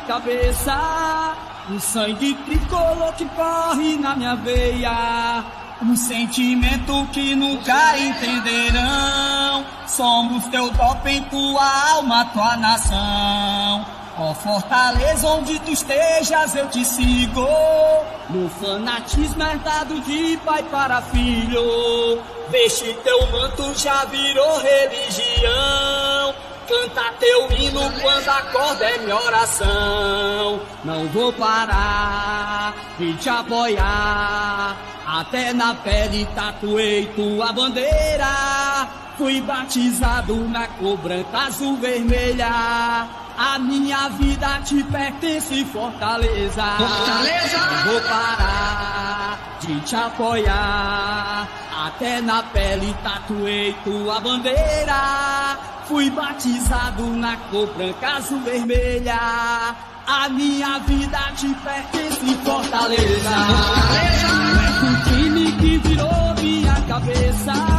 cabeça. O sangue tricolor que corre na minha veia. Um sentimento que nunca entenderão. Somos teu doping, tua alma, tua nação. Ó Fortaleza, onde tu estejas, eu te sigo. No fanatismo herdado de pai para filho. Veste teu manto, já virou religião. Canta teu hino quando acorda é minha oração. Não vou parar de te apoiar. Até na pele tatuei tua bandeira. Fui batizado na cor branca, azul, vermelha. A minha vida te pertence, Fortaleza. Fortaleza! Não vou parar de te apoiar. Até na pele tatuei tua bandeira. Fui batizado na cor branca, azul, vermelha. A minha vida te pertence, Fortaleza. Fortaleza! É o time que virou minha cabeça.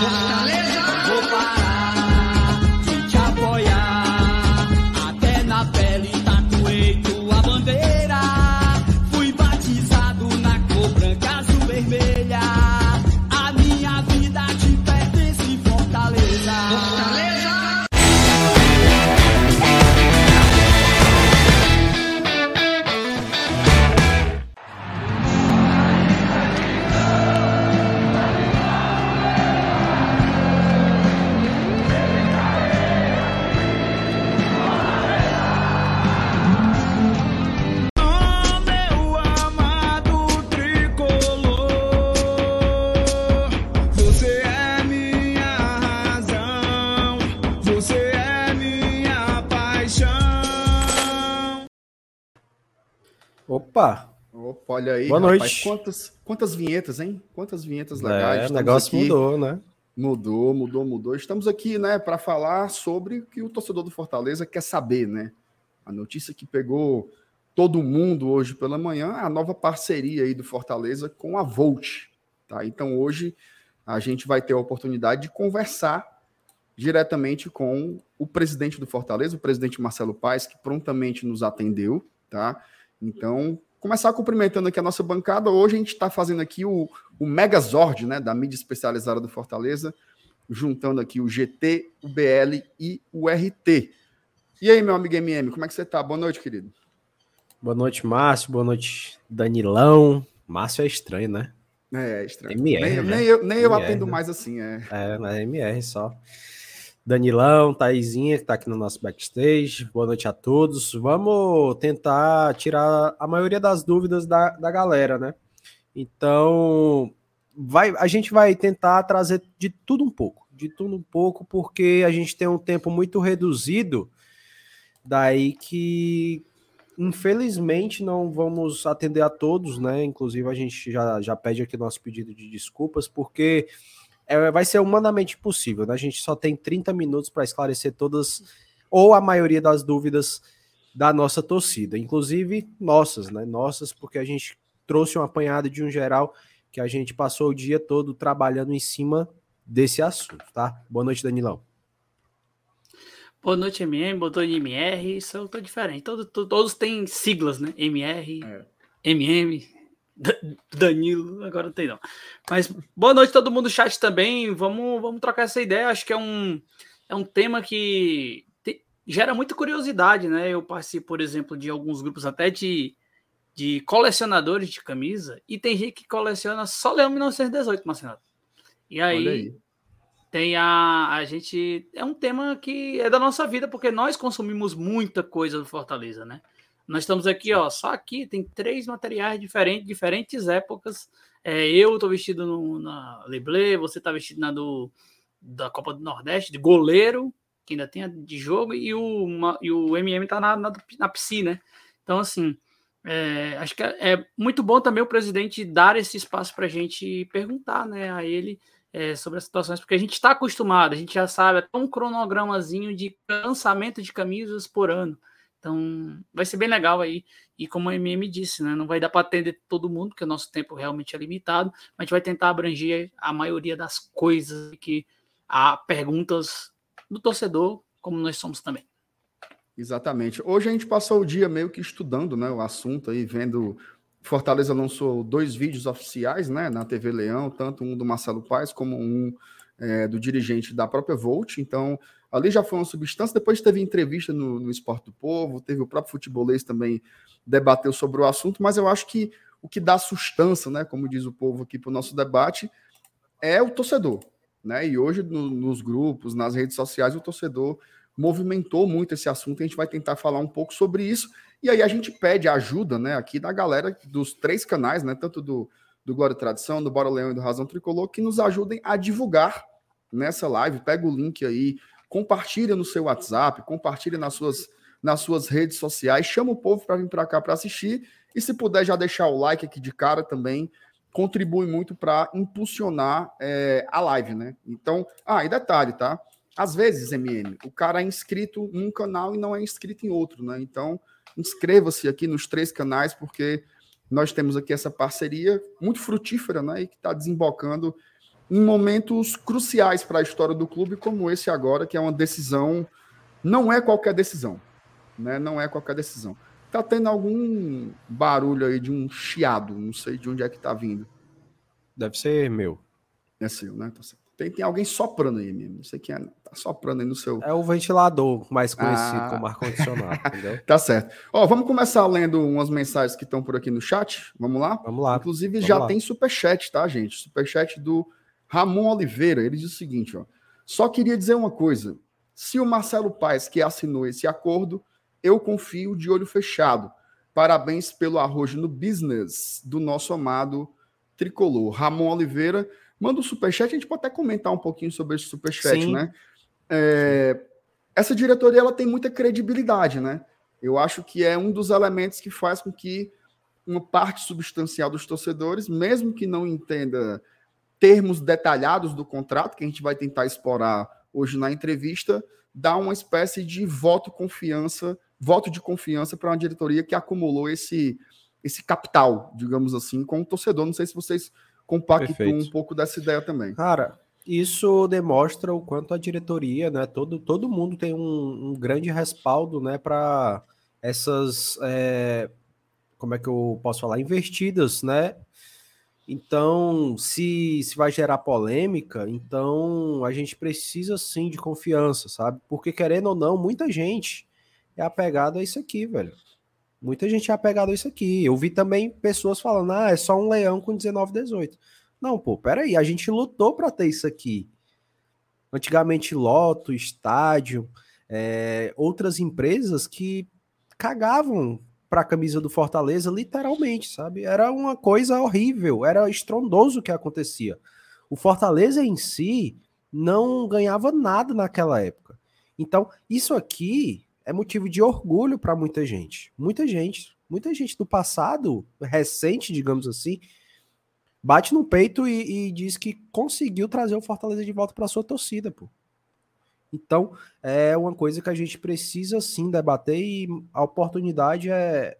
Fortaleza. Opa! Opa, olha aí, Boa rapaz, noite. Quantas, quantas vinhetas, hein? Quantas vinhetas legais. É, o negócio aqui- mudou, né? Mudou, mudou, mudou. Estamos aqui, né, para falar sobre o que o torcedor do Fortaleza quer saber, né? A notícia que pegou todo mundo hoje pela manhã, a nova parceria aí do Fortaleza com a Volt, tá? Então hoje a gente vai ter a oportunidade de conversar diretamente com o presidente do Fortaleza, o presidente Marcelo Paes, que prontamente nos atendeu, tá? Então, começar cumprimentando aqui a nossa bancada. Hoje a gente está fazendo aqui o, o Megazord, né, da mídia especializada do Fortaleza, juntando aqui o GT, o BL e o RT. E aí, meu amigo MM, como é que você tá? Boa noite, querido. Boa noite, Márcio. Boa noite, Danilão. Márcio é estranho, né? É, é estranho. MR, nem, né? nem eu, nem eu MR, atendo né? mais assim, é. É, mas é MR só. Danilão, Taizinha, que tá aqui no nosso backstage. Boa noite a todos. Vamos tentar tirar a maioria das dúvidas da, da galera, né? Então, vai, a gente vai tentar trazer de tudo um pouco, de tudo um pouco, porque a gente tem um tempo muito reduzido, daí que infelizmente não vamos atender a todos, né? Inclusive a gente já, já pede aqui nosso pedido de desculpas, porque é, vai ser humanamente impossível, né? A gente só tem 30 minutos para esclarecer todas ou a maioria das dúvidas da nossa torcida, inclusive nossas, né? Nossas, porque a gente trouxe uma apanhada de um geral que a gente passou o dia todo trabalhando em cima desse assunto, tá? Boa noite, Danilão. Boa noite, MM, boa noite, MR, isso eu tô diferente. Todo, todo, todos têm siglas, né? MR, é. MM, Danilo, agora não tem não. Mas boa noite todo mundo no chat também. Vamos, vamos trocar essa ideia. Acho que é um, é um tema que te, gera muita curiosidade, né? Eu participo, por exemplo, de alguns grupos até de de colecionadores de camisa e tem gente que coleciona só Leão 1918, Marcelo. E aí, aí, tem a a gente é um tema que é da nossa vida porque nós consumimos muita coisa do Fortaleza, né? Nós estamos aqui, ó, só aqui tem três materiais diferentes, diferentes épocas. É, eu tô vestido no, na Leblé, você tá vestido na do da Copa do Nordeste, de goleiro, que ainda tem de jogo, e o, uma, e o MM tá na, na, na né? Então, assim, é, acho que é, é, muito bom também o presidente dar esse espaço para a gente perguntar né, a ele é, sobre as situações, porque a gente está acostumado, a gente já sabe até um cronogramazinho de lançamento de camisas por ano. Então, vai ser bem legal aí. E como a MM disse, né, não vai dar para atender todo mundo, porque o nosso tempo realmente é limitado, mas a gente vai tentar abranger a maioria das coisas que há perguntas do torcedor, como nós somos também. Exatamente. Hoje a gente passou o dia meio que estudando né, o assunto aí, vendo. Fortaleza lançou dois vídeos oficiais né, na TV Leão, tanto um do Marcelo Paes como um é, do dirigente da própria Volt. Então, ali já foi uma substância. Depois teve entrevista no, no Esporte do Povo, teve o próprio futebolês também debateu sobre o assunto, mas eu acho que o que dá sustância, né, como diz o povo aqui para o nosso debate, é o torcedor. Né? E hoje, no, nos grupos, nas redes sociais, o torcedor movimentou muito esse assunto, a gente vai tentar falar um pouco sobre isso. E aí a gente pede ajuda, né, aqui da galera dos três canais, né, tanto do, do Glória e Tradição, do Bora Leão e do Razão Tricolor, que nos ajudem a divulgar nessa live. Pega o link aí, compartilha no seu WhatsApp, compartilha nas suas, nas suas redes sociais, chama o povo para vir para cá para assistir. E se puder já deixar o like aqui de cara também, contribui muito para impulsionar é, a live, né? Então, ah, e detalhe, tá? Às vezes, MM, o cara é inscrito num canal e não é inscrito em outro, né? Então, inscreva-se aqui nos três canais, porque nós temos aqui essa parceria muito frutífera, né? E que está desembocando em momentos cruciais para a história do clube, como esse agora, que é uma decisão. Não é qualquer decisão, né? Não é qualquer decisão. Tá tendo algum barulho aí de um chiado, não sei de onde é que tá vindo. Deve ser meu. É seu, né? Tá certo. Tem, tem alguém soprando aí mesmo. Não sei quem é. Tá soprando aí no seu. É o ventilador mais conhecido ah. como ar-condicionado, entendeu? tá certo. Ó, vamos começar lendo umas mensagens que estão por aqui no chat. Vamos lá? Vamos lá. Inclusive, vamos já lá. tem superchat, tá, gente? Superchat do Ramon Oliveira. Ele diz o seguinte, ó. Só queria dizer uma coisa. Se o Marcelo Paes que assinou esse acordo, eu confio de olho fechado. Parabéns pelo arrojo no business do nosso amado tricolor. Ramon Oliveira Manda o um superchat, a gente pode até comentar um pouquinho sobre esse superchat, Sim. né? É, essa diretoria ela tem muita credibilidade, né? Eu acho que é um dos elementos que faz com que uma parte substancial dos torcedores, mesmo que não entenda termos detalhados do contrato, que a gente vai tentar explorar hoje na entrevista, dá uma espécie de voto confiança, voto de confiança para uma diretoria que acumulou esse esse capital, digamos assim, com o torcedor. Não sei se vocês compactou um pouco dessa ideia também. Cara, isso demonstra o quanto a diretoria, né? Todo, todo mundo tem um, um grande respaldo, né, para essas. É, como é que eu posso falar? Investidas, né? Então, se, se vai gerar polêmica, então a gente precisa sim de confiança, sabe? Porque querendo ou não, muita gente é apegada a isso aqui, velho. Muita gente é apegada a isso aqui. Eu vi também pessoas falando, ah, é só um leão com 19, 18. Não, pô, peraí, a gente lutou para ter isso aqui. Antigamente, Loto, Estádio, é, outras empresas que cagavam para a camisa do Fortaleza, literalmente, sabe? Era uma coisa horrível, era estrondoso o que acontecia. O Fortaleza em si não ganhava nada naquela época. Então, isso aqui é motivo de orgulho para muita gente. Muita gente, muita gente do passado, recente, digamos assim, bate no peito e, e diz que conseguiu trazer o Fortaleza de volta para sua torcida, pô. Então, é uma coisa que a gente precisa sim debater e a oportunidade é,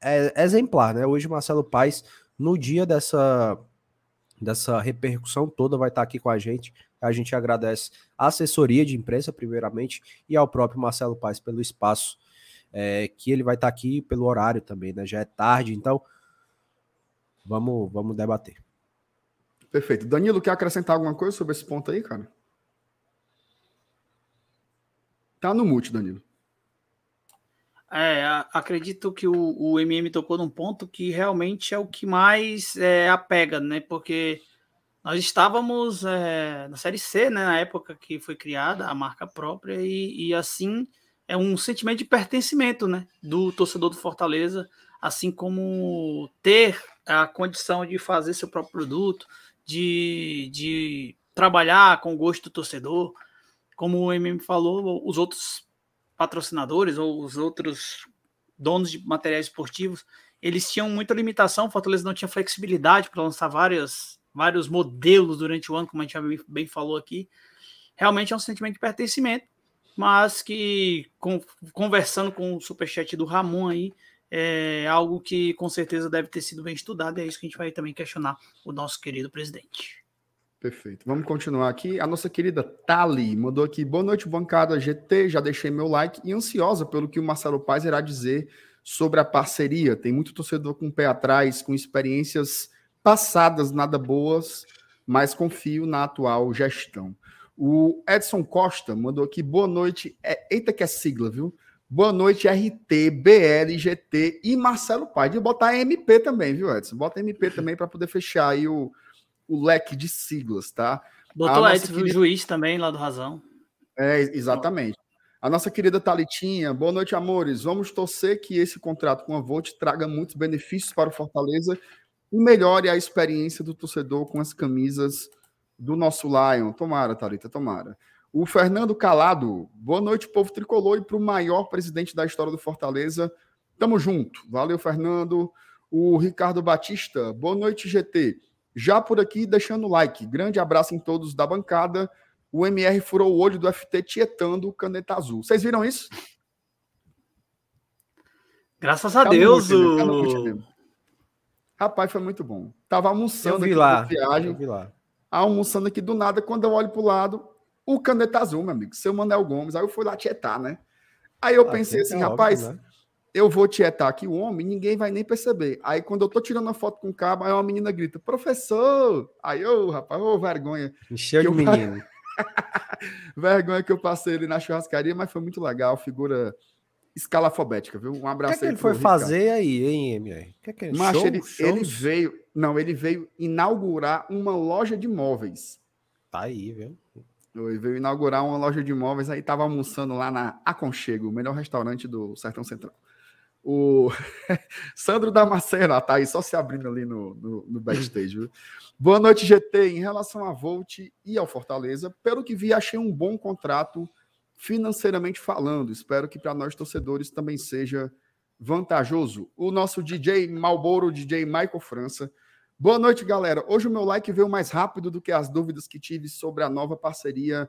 é exemplar, né? Hoje, Marcelo Paes, no dia dessa, dessa repercussão toda, vai estar aqui com a gente. A gente agradece a assessoria de imprensa, primeiramente, e ao próprio Marcelo Paes pelo espaço, é, que ele vai estar aqui pelo horário também, né? Já é tarde, então vamos, vamos debater. Perfeito. Danilo, quer acrescentar alguma coisa sobre esse ponto aí, cara? Tá no mute, Danilo. É, acredito que o, o MM tocou num ponto que realmente é o que mais é, apega, né? Porque nós estávamos é, na Série C, né? Na época que foi criada a marca própria, e, e assim é um sentimento de pertencimento, né? Do torcedor do Fortaleza, assim como ter a condição de fazer seu próprio produto, de, de trabalhar com o gosto do torcedor como o MM falou, os outros patrocinadores ou os outros donos de materiais esportivos, eles tinham muita limitação, o Fortaleza não tinha flexibilidade para lançar várias, vários modelos durante o ano, como a gente já bem falou aqui. Realmente é um sentimento de pertencimento, mas que com, conversando com o superchat do Ramon aí, é algo que com certeza deve ter sido bem estudado, e é isso que a gente vai também questionar o nosso querido presidente. Perfeito. Vamos continuar aqui. A nossa querida Tali mandou aqui: boa noite, bancada GT. Já deixei meu like e ansiosa pelo que o Marcelo Paz irá dizer sobre a parceria. Tem muito torcedor com o pé atrás, com experiências passadas nada boas, mas confio na atual gestão. O Edson Costa mandou aqui: boa noite. É, eita, que é sigla, viu? Boa noite, RT, BL, GT e Marcelo Paz. De botar MP também, viu, Edson? Bota MP também para poder fechar aí o o leque de siglas, tá? Botou a Edson, querida... juiz também lá do Razão. É, exatamente. A nossa querida Talitinha, boa noite, amores. Vamos torcer que esse contrato com a Volt traga muitos benefícios para o Fortaleza e melhore a experiência do torcedor com as camisas do nosso Lion. Tomara, Talita, tomara. O Fernando Calado, boa noite, povo tricolor, e para o maior presidente da história do Fortaleza. Tamo junto. Valeu, Fernando. O Ricardo Batista, boa noite, GT. Já por aqui, deixando o like. Grande abraço em todos da bancada. O MR furou o olho do FT tietando caneta azul. Vocês viram isso? Graças a Deus. o... Rapaz, foi muito bom. Tava almoçando eu vi aqui lá, viagem. Eu vi lá. Almoçando aqui do nada, quando eu olho pro lado, o caneta azul, meu amigo, seu Manel Gomes. Aí eu fui lá tietar, né? Aí eu ah, pensei assim, é rapaz, óbvio, né? Eu vou tietar aqui o homem, ninguém vai nem perceber. Aí quando eu tô tirando uma foto com o cabo, aí uma menina grita, professor! Aí eu, rapaz, ô vergonha. Encheu de menino. vergonha que eu passei ali na churrascaria, mas foi muito legal, figura escalafobética, viu? Um abraço O que, é que ele foi Ricardo. fazer aí, hein, MR? Que é que é? Mas Show, ele, ele veio, não, ele veio inaugurar uma loja de móveis. Tá aí, viu? Ele veio inaugurar uma loja de móveis, aí tava almoçando lá na Aconchego, o melhor restaurante do Sertão Central. O Sandro Damasceno tá aí só se abrindo ali no, no, no backstage. Viu? Boa noite, GT. Em relação a Volt e ao Fortaleza, pelo que vi, achei um bom contrato financeiramente falando. Espero que para nós torcedores também seja vantajoso. O nosso DJ Malboro, DJ Michael França. Boa noite, galera. Hoje o meu like veio mais rápido do que as dúvidas que tive sobre a nova parceria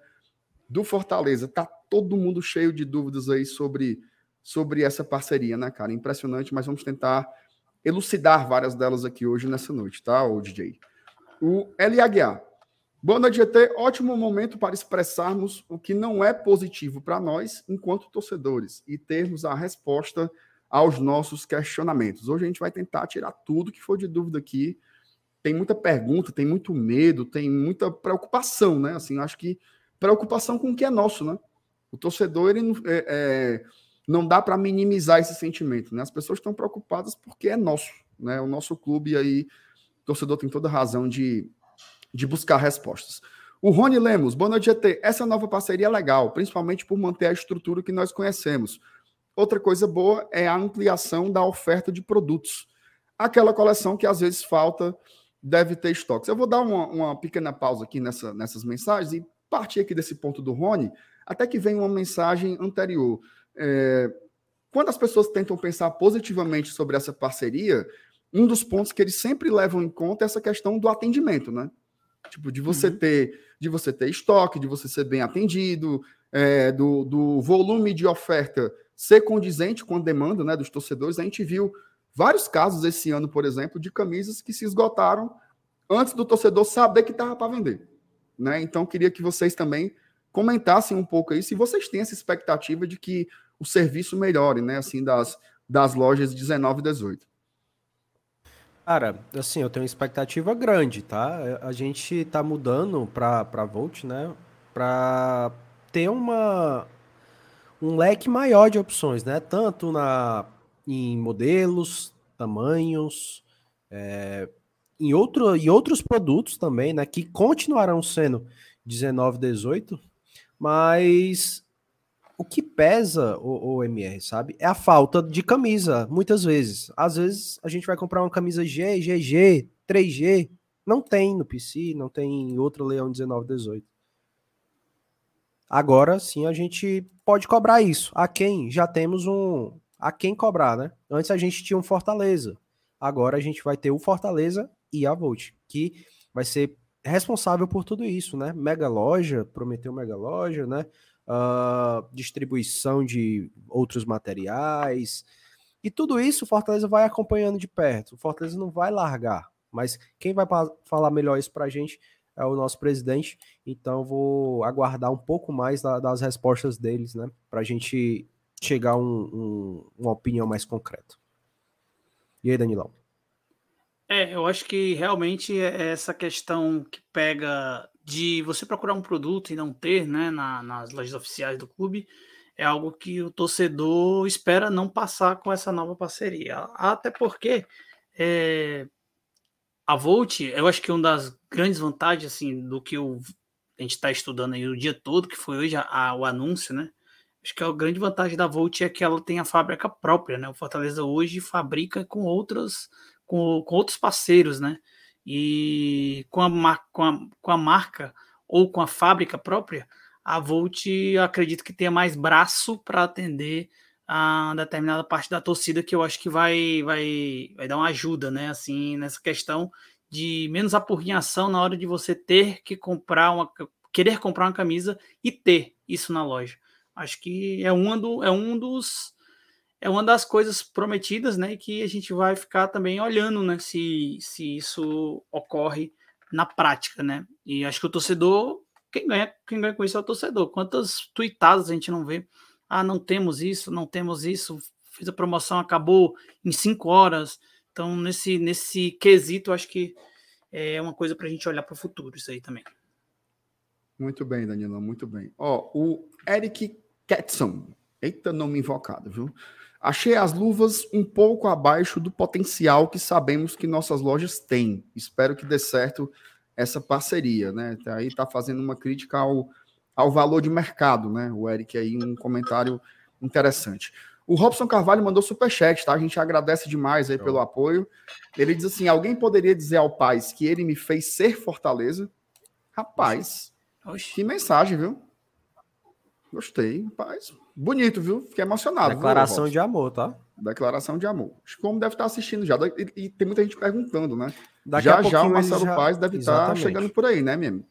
do Fortaleza. Tá todo mundo cheio de dúvidas aí sobre sobre essa parceria, né, cara? Impressionante, mas vamos tentar elucidar várias delas aqui hoje nessa noite, tá, o DJ? O LAGA. Boa noite, GT. Ótimo momento para expressarmos o que não é positivo para nós, enquanto torcedores, e termos a resposta aos nossos questionamentos. Hoje a gente vai tentar tirar tudo que for de dúvida aqui. Tem muita pergunta, tem muito medo, tem muita preocupação, né? Assim, acho que preocupação com o que é nosso, né? O torcedor, ele é, é não dá para minimizar esse sentimento, né? As pessoas estão preocupadas porque é nosso, né? O nosso clube aí, o torcedor tem toda razão de, de buscar respostas. O Rony Lemos, boa noite, GT. Essa nova parceria é legal, principalmente por manter a estrutura que nós conhecemos. outra coisa boa é a ampliação da oferta de produtos. Aquela coleção que às vezes falta deve ter estoques. Eu vou dar uma, uma pequena pausa aqui nessa, nessas mensagens e partir aqui desse ponto do Rony, até que vem uma mensagem anterior. É, quando as pessoas tentam pensar positivamente sobre essa parceria, um dos pontos que eles sempre levam em conta é essa questão do atendimento, né? Tipo, de você uhum. ter, de você ter estoque, de você ser bem atendido, é, do, do volume de oferta ser condizente com a demanda né, dos torcedores. A gente viu vários casos esse ano, por exemplo, de camisas que se esgotaram antes do torcedor saber que estava para vender. Né? Então, queria que vocês também comentassem um pouco aí se vocês têm essa expectativa de que o serviço melhore, né? Assim, das, das lojas 19 e 18. Cara, assim, eu tenho uma expectativa grande, tá? A gente tá mudando para para Volt, né? Para ter uma um leque maior de opções, né? Tanto na em modelos, tamanhos, é, em, outro, em outros produtos também, né? Que continuarão sendo 19, 18, mas o que pesa o, o, MR, sabe? É a falta de camisa, muitas vezes. Às vezes a gente vai comprar uma camisa G, GG, 3G, não tem no PC, não tem outro Leão 19, 18. Agora sim a gente pode cobrar isso. A quem já temos um. A quem cobrar, né? Antes a gente tinha um Fortaleza. Agora a gente vai ter o Fortaleza e a Volt, que vai ser responsável por tudo isso, né? Mega loja, prometeu mega loja, né? Uh, distribuição de outros materiais. E tudo isso o Fortaleza vai acompanhando de perto. O Fortaleza não vai largar. Mas quem vai falar melhor isso para a gente é o nosso presidente. Então vou aguardar um pouco mais da, das respostas deles, né? Para a gente chegar a um, um, uma opinião mais concreta. E aí, Danilão? É, eu acho que realmente é essa questão que pega de você procurar um produto e não ter, né, na, nas lojas oficiais do clube, é algo que o torcedor espera não passar com essa nova parceria. Até porque é, a Volt, eu acho que uma das grandes vantagens assim do que o, a gente está estudando aí o dia todo, que foi hoje a, a, o anúncio, né? Acho que a grande vantagem da Volt é que ela tem a fábrica própria, né? O Fortaleza hoje fabrica com outras com, com outros parceiros, né? E com a, com, a, com a marca ou com a fábrica própria, a Volt acredito que tenha mais braço para atender a determinada parte da torcida que eu acho que vai, vai, vai dar uma ajuda, né? Assim, nessa questão de menos apurrinhação na hora de você ter que comprar uma querer comprar uma camisa e ter isso na loja. Acho que é, uma do, é um dos é uma das coisas prometidas, né? Que a gente vai ficar também olhando, né? Se, se isso ocorre na prática, né? E acho que o torcedor, quem ganha, quem ganha com isso é o torcedor. Quantas tuitadas a gente não vê? Ah, não temos isso, não temos isso. Fiz a promoção, acabou em cinco horas. Então, nesse, nesse quesito, acho que é uma coisa para a gente olhar para o futuro, isso aí também. Muito bem, Danilo, muito bem. Ó, o Eric Ketson, eita nome invocado, viu? Achei as luvas um pouco abaixo do potencial que sabemos que nossas lojas têm. Espero que dê certo essa parceria, né? Tá aí tá fazendo uma crítica ao, ao valor de mercado, né? O Eric aí um comentário interessante. O Robson Carvalho mandou superchat, tá? A gente agradece demais aí pelo apoio. Ele diz assim: alguém poderia dizer ao Paz que ele me fez ser Fortaleza? Rapaz, Oxi. que mensagem, viu? Gostei, rapaz. Bonito, viu? Fiquei emocionado. Declaração viu, de amor, tá? Declaração de amor. Como deve estar assistindo já. E, e tem muita gente perguntando, né? Daqui já já o Marcelo já... Paz deve Exatamente. estar chegando por aí, né, mesmo?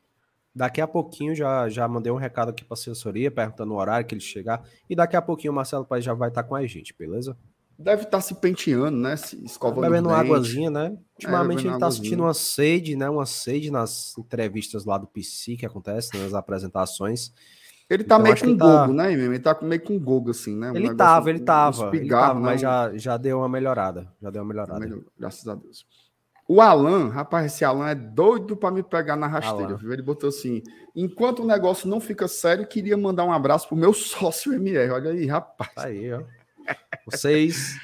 Daqui a pouquinho já, já mandei um recado aqui para a assessoria, perguntando o horário que ele chegar. E daqui a pouquinho o Marcelo Paz já vai estar com a gente, beleza? Deve estar se penteando, né? Se escovando Bebendo uma águazinha, né? Ultimamente é, ele está sentindo uma sede, né? Uma sede nas entrevistas lá do PC que acontece, nas apresentações. Ele tá então, meio com tá... gogo, né, Ele tá meio com gogo, assim, né? Um ele, tava, ele tava, um ele tava, mas né? já, já deu uma melhorada. Já deu uma melhorada. Melhor, graças a Deus. O Alan, rapaz, esse Alan é doido para me pegar na rasteira, viu? Ele botou assim: enquanto o negócio não fica sério, queria mandar um abraço pro meu sócio MR. Olha aí, rapaz. Tá aí, ó. Vocês.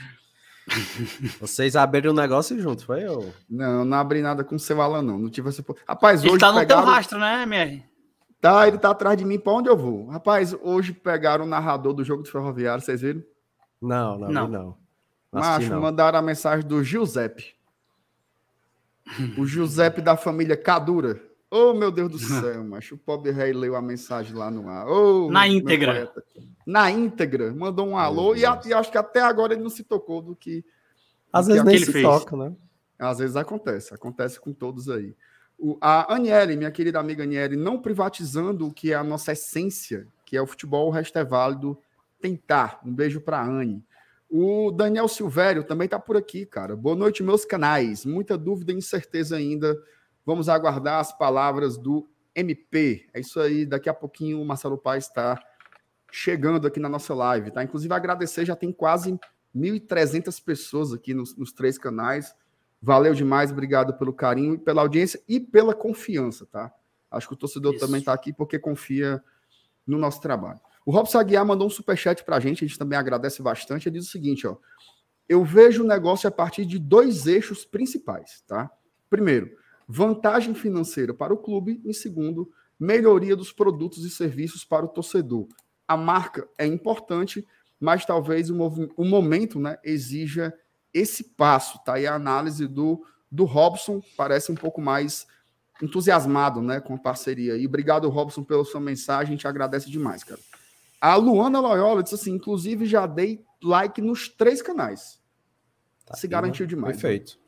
Vocês abriram o um negócio junto, foi eu? Não, não abri nada com o seu Alan, não. Não tive essa. Rapaz, Ele hoje. tá no pegaram... teu rastro, né, MR? Tá, ele tá atrás de mim para onde eu vou. Rapaz, hoje pegaram o narrador do jogo do Ferroviário, vocês viram? Não, não, Não. não. Macho, não. mandaram a mensagem do Giuseppe. O Giuseppe da família Cadura. Oh, meu Deus do céu, macho. O pobre rei leu a mensagem lá no ar. Ô, Na íntegra. Na íntegra. Mandou um alô. E, a- e acho que até agora ele não se tocou do que. Às do que vezes nem ele se fez. toca, né? Às vezes acontece, acontece com todos aí. A Aniele, minha querida amiga Aniele, não privatizando o que é a nossa essência, que é o futebol, o resto é válido tentar. Um beijo para a Anne. O Daniel Silvério também está por aqui, cara. Boa noite, meus canais. Muita dúvida e incerteza ainda. Vamos aguardar as palavras do MP. É isso aí, daqui a pouquinho o Marcelo Paes está chegando aqui na nossa live, tá? Inclusive agradecer, já tem quase 1.300 pessoas aqui nos, nos três canais. Valeu demais, obrigado pelo carinho, pela audiência e pela confiança, tá? Acho que o torcedor Isso. também está aqui porque confia no nosso trabalho. O Robson Aguiar mandou um superchat pra gente, a gente também agradece bastante. Ele diz o seguinte, ó. Eu vejo o negócio a partir de dois eixos principais, tá? Primeiro, vantagem financeira para o clube. E segundo, melhoria dos produtos e serviços para o torcedor. A marca é importante, mas talvez o, o momento né, exija esse passo, tá? E a análise do, do Robson parece um pouco mais entusiasmado né, com a parceria. E obrigado, Robson, pela sua mensagem, a gente agradece demais, cara. A Luana Loyola disse assim: inclusive já dei like nos três canais. Tá Se aí, garantiu né? demais. Perfeito.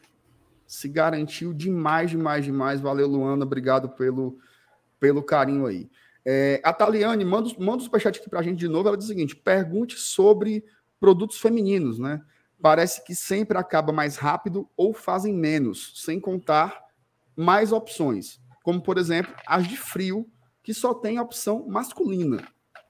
Se garantiu demais, demais, demais. Valeu, Luana. Obrigado pelo, pelo carinho aí. É, a Taliane, manda, manda o superchat aqui pra gente de novo. Ela diz o seguinte: pergunte sobre produtos femininos, né? Parece que sempre acaba mais rápido ou fazem menos, sem contar mais opções. Como, por exemplo, as de frio, que só tem a opção masculina.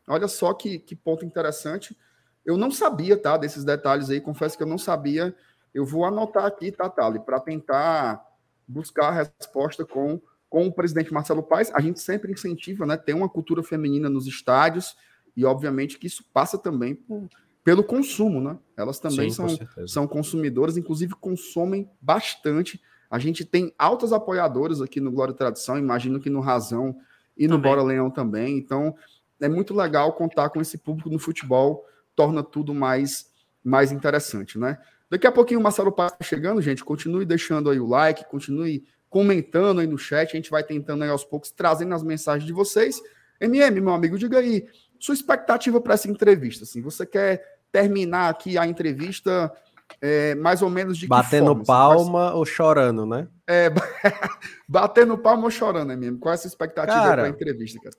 Olha só que, que ponto interessante. Eu não sabia, tá? Desses detalhes aí, confesso que eu não sabia. Eu vou anotar aqui, tá, Thali, para tentar buscar a resposta com, com o presidente Marcelo Paes. A gente sempre incentiva, né? Ter uma cultura feminina nos estádios e, obviamente, que isso passa também por- pelo consumo, né? Elas também Sim, são, são consumidoras, inclusive consomem bastante. A gente tem altas apoiadoras aqui no Glória e Tradição, imagino que no Razão e no Também. Bora Leão também. Então, é muito legal contar com esse público no futebol, torna tudo mais, mais interessante, né? Daqui a pouquinho o Marcelo Paz está chegando, gente. Continue deixando aí o like, continue comentando aí no chat. A gente vai tentando aí aos poucos, trazendo as mensagens de vocês. MM, meu amigo, diga aí, sua expectativa para essa entrevista. Assim, você quer terminar aqui a entrevista é, mais ou menos de que Batendo forma? assim? palma ou chorando, né? É, batendo palma ou chorando, MM? Qual é a sua expectativa para a entrevista, cara?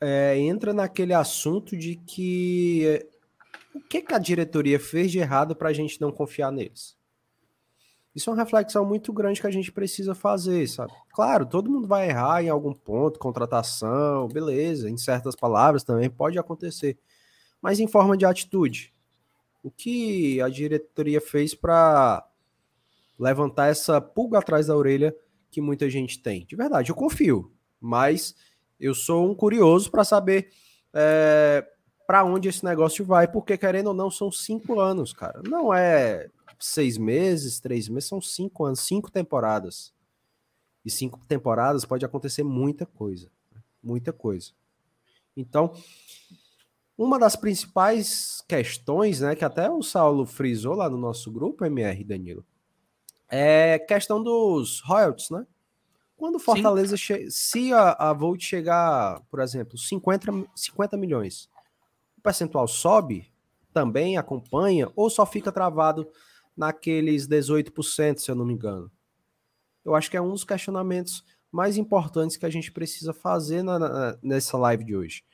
É, entra naquele assunto de que é, o que, que a diretoria fez de errado para a gente não confiar neles? Isso é uma reflexão muito grande que a gente precisa fazer, sabe? Claro, todo mundo vai errar em algum ponto, contratação, beleza, em certas palavras também pode acontecer, mas em forma de atitude. O que a diretoria fez para levantar essa pulga atrás da orelha que muita gente tem? De verdade, eu confio, mas eu sou um curioso para saber é, para onde esse negócio vai, porque querendo ou não, são cinco anos, cara. Não é seis meses, três meses, são cinco anos, cinco temporadas. E cinco temporadas pode acontecer muita coisa, muita coisa. Então, uma das principais questões, né, que até o Saulo frisou lá no nosso grupo, MR Danilo, é questão dos royalties, né? Quando Fortaleza, se a, a Volt chegar, por exemplo, 50, 50 milhões, o percentual sobe, também acompanha, ou só fica travado naqueles 18%, se eu não me engano? Eu acho que é um dos questionamentos mais importantes que a gente precisa fazer na- na- nessa live de hoje.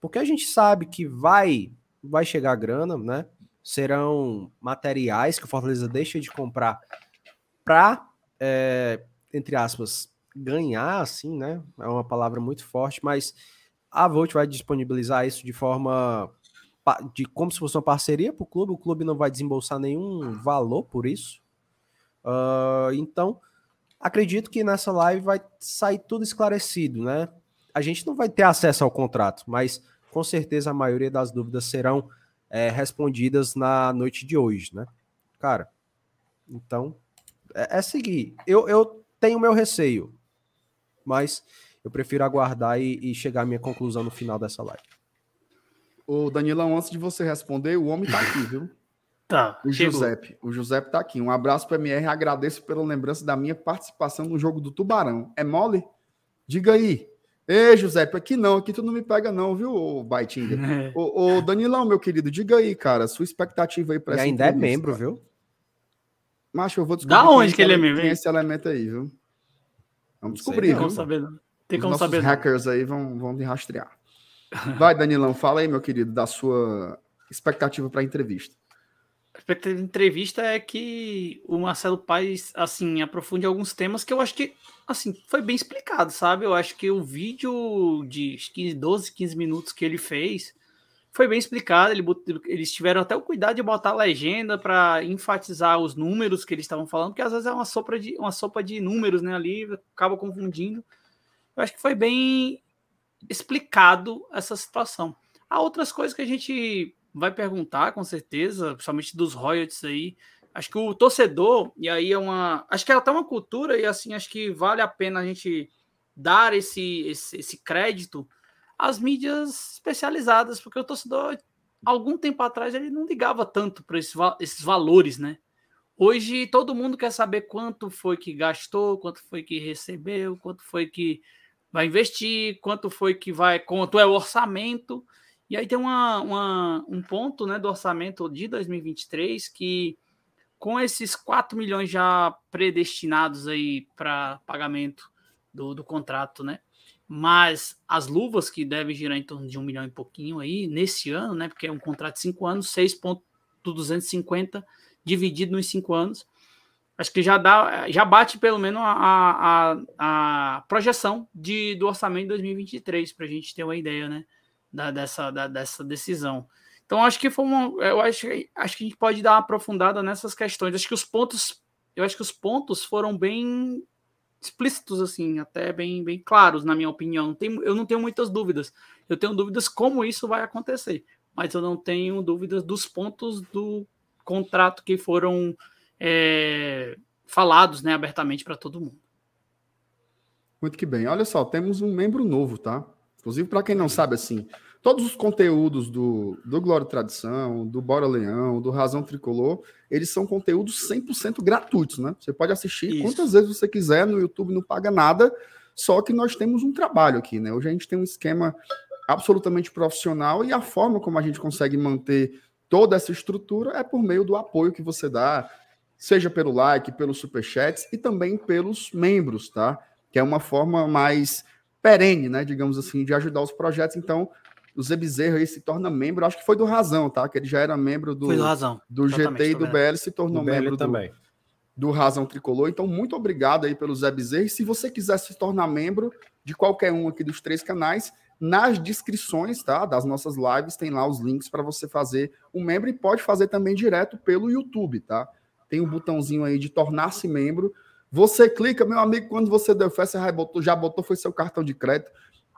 Porque a gente sabe que vai, vai chegar grana, né? Serão materiais que o Fortaleza deixa de comprar para, entre aspas, ganhar, assim, né? É uma palavra muito forte, mas a Volt vai disponibilizar isso de forma de como se fosse uma parceria para o clube. O clube não vai desembolsar nenhum valor por isso. Ah, então, acredito que nessa live vai sair tudo esclarecido, né? A gente não vai ter acesso ao contrato, mas com certeza a maioria das dúvidas serão é, respondidas na noite de hoje, né? Cara, então é, é seguir. Eu, eu tenho meu receio, mas eu prefiro aguardar e, e chegar à minha conclusão no final dessa live. Ô, Danilão, antes de você responder, o homem tá aqui, viu? Tá. O chegou. Giuseppe. O Giuseppe tá aqui. Um abraço para MR. Agradeço pela lembrança da minha participação no jogo do Tubarão. É mole? Diga aí. Ei, Giuseppe, aqui não, aqui tu não me pega, não, viu, Baitinga? É. Ô, ô, Danilão, meu querido, diga aí, cara, sua expectativa aí para E essa ainda é membro, viu? Macho, eu vou descobrir. Da quem onde que ele é membro, Quem é esse elemento aí, viu? Vamos descobrir, Tem como saber, não. Tem Os como saber. não. hackers aí vão, vão me rastrear. Vai, Danilão, fala aí, meu querido, da sua expectativa para a entrevista. Expectativa de entrevista é que o Marcelo Paes, assim, aprofunde alguns temas que eu acho que, assim, foi bem explicado, sabe? Eu acho que o vídeo de 15, 12, 15 minutos que ele fez foi bem explicado. Ele eles tiveram até o cuidado de botar a legenda para enfatizar os números que eles estavam falando, porque às vezes é uma sopa de, uma sopa de números, né? Ali acaba confundindo. Eu acho que foi bem explicado essa situação. Há outras coisas que a gente vai perguntar, com certeza, principalmente dos royalties aí. Acho que o torcedor, e aí é uma. Acho que é até uma cultura, e assim, acho que vale a pena a gente dar esse, esse, esse crédito às mídias especializadas, porque o torcedor, algum tempo atrás, ele não ligava tanto para esses, esses valores, né? Hoje todo mundo quer saber quanto foi que gastou, quanto foi que recebeu, quanto foi que vai investir, quanto foi que vai, quanto é o orçamento. E aí tem uma, uma- um ponto né, do orçamento de 2023 que, com esses 4 milhões já predestinados aí para pagamento do, do contrato, né? Mas as luvas que devem girar em torno de um milhão e pouquinho aí nesse ano, né? Porque é um contrato de 5 anos, 6,250 dividido nos 5 anos. Acho que já dá, já bate pelo menos a, a, a projeção de, do orçamento de 2023, para a gente ter uma ideia, né? Da, dessa, da, dessa decisão. Então, acho que foi uma. Eu acho, acho que a gente pode dar uma aprofundada nessas questões. Acho que os pontos. Eu acho que os pontos foram bem explícitos, assim, até bem, bem claros, na minha opinião. Não tem, eu não tenho muitas dúvidas. Eu tenho dúvidas como isso vai acontecer, mas eu não tenho dúvidas dos pontos do contrato que foram é, falados né, abertamente para todo mundo. Muito que bem. Olha só, temos um membro novo, tá? Inclusive, para quem não sabe, assim, todos os conteúdos do, do Glória e Tradição, do Bora Leão, do Razão Tricolor, eles são conteúdos 100% gratuitos, né? Você pode assistir Isso. quantas vezes você quiser, no YouTube não paga nada, só que nós temos um trabalho aqui, né? Hoje a gente tem um esquema absolutamente profissional e a forma como a gente consegue manter toda essa estrutura é por meio do apoio que você dá, seja pelo like, pelos superchats e também pelos membros, tá? Que é uma forma mais perene, né? Digamos assim, de ajudar os projetos. Então, o Zé Bezerra aí se torna membro, acho que foi do Razão, tá? Que ele já era membro do, Foi razão. do GT e do. BL, se tornou membro do, também. do Razão Tricolor. Então, muito obrigado aí pelo Zé Bezerra. E se você quiser se tornar membro de qualquer um aqui dos três canais, nas descrições, tá? Das nossas lives, tem lá os links para você fazer um membro e pode fazer também direto pelo YouTube, tá? Tem um botãozinho aí de tornar-se membro. Você clica, meu amigo, quando você deu fé, você já botou, já botou, foi seu cartão de crédito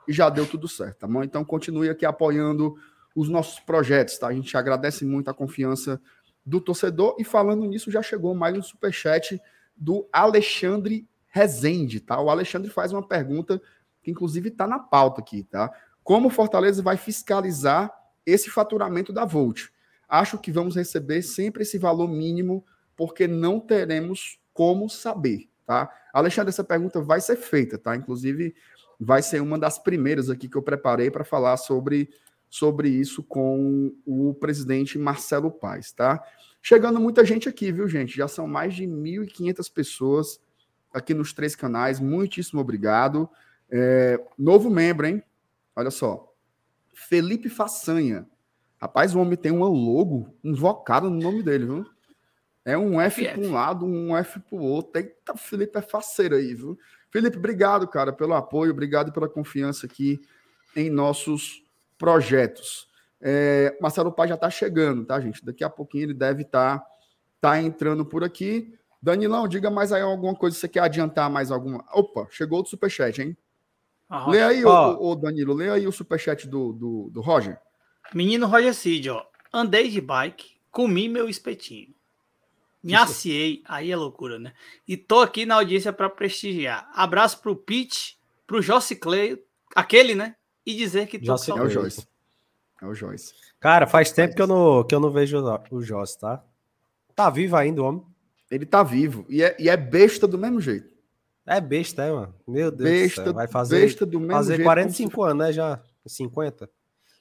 e já deu tudo certo, tá bom? Então continue aqui apoiando os nossos projetos, tá? A gente agradece muito a confiança do torcedor. E falando nisso, já chegou mais um superchat do Alexandre Rezende, tá? O Alexandre faz uma pergunta que, inclusive, está na pauta aqui, tá? Como Fortaleza vai fiscalizar esse faturamento da Volt? Acho que vamos receber sempre esse valor mínimo, porque não teremos como saber, tá? Alexandre, essa pergunta vai ser feita, tá? Inclusive, vai ser uma das primeiras aqui que eu preparei para falar sobre, sobre isso com o presidente Marcelo Paes, tá? Chegando muita gente aqui, viu, gente? Já são mais de 1.500 pessoas aqui nos três canais. Muitíssimo obrigado. É, novo membro, hein? Olha só. Felipe Façanha. Rapaz, o homem tem uma logo invocada no nome dele, viu? É um F para um lado, um F para o outro. Eita, Felipe é faceiro aí, viu? Felipe, obrigado, cara, pelo apoio, obrigado pela confiança aqui em nossos projetos. É, Marcelo Paz já está chegando, tá, gente? Daqui a pouquinho ele deve estar tá, tá entrando por aqui. Danilão, diga mais aí alguma coisa. Você quer adiantar mais alguma? Opa, chegou outro superchat, hein? Ah, lê aí, Ó. ô, ô, Danilo, lê aí o superchat do, do, do Roger. Menino Roger Cid, ó. Andei de bike, comi meu espetinho. Me aciei, aí é loucura, né? E tô aqui na audiência para prestigiar. Abraço pro Pete, pro Jossi Clay, aquele, né? E dizer que tô. É o. Joyce. É o Joyce. Cara, faz tempo que eu não, que eu não vejo o Joyce, tá? Tá vivo ainda o homem. Ele tá vivo. E é, e é besta do mesmo jeito. É besta, é, mano. Meu Deus besta, do céu. Vai fazer, besta do mesmo fazer jeito 45 como anos, né? Já 50.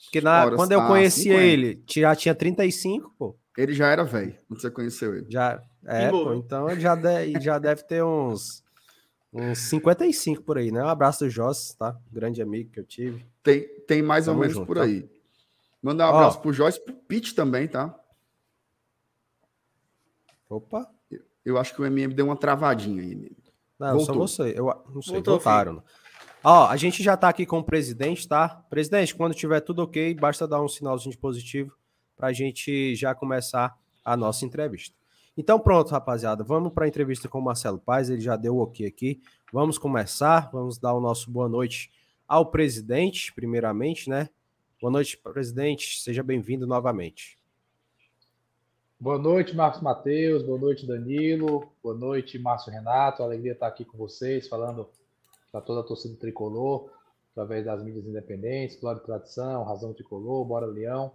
Porque na, Ora, quando eu ah, conheci 50. ele, já tinha 35, pô. Ele já era velho, quando você conheceu ele. Já, é, pô, então ele já, de- já deve ter uns, uns 55 por aí, né? Um abraço do Joss, tá? Grande amigo que eu tive. Tem, tem mais ou Tamo menos junto, por tá? aí. Mandar um Ó. abraço pro Joyce, pro Pete também, tá? Opa, Eu acho que o MM deu uma travadinha aí. não, só Voltou. você, eu não sei, Voltou, voltaram. Ó, a gente já tá aqui com o presidente, tá? Presidente, quando tiver tudo ok, basta dar um sinalzinho de positivo pra gente já começar a nossa entrevista. Então pronto, rapaziada, vamos para a entrevista com o Marcelo Paz, ele já deu o ok aqui. Vamos começar, vamos dar o nosso boa noite ao presidente, primeiramente, né? Boa noite, presidente, seja bem-vindo novamente. Boa noite, Marcos Mateus. Boa noite, Danilo. Boa noite, Márcio Renato. Alegria estar aqui com vocês, falando para toda a torcida tricolor, através das mídias independentes, Glória e Tradição, Razão Tricolor, Bora Leão.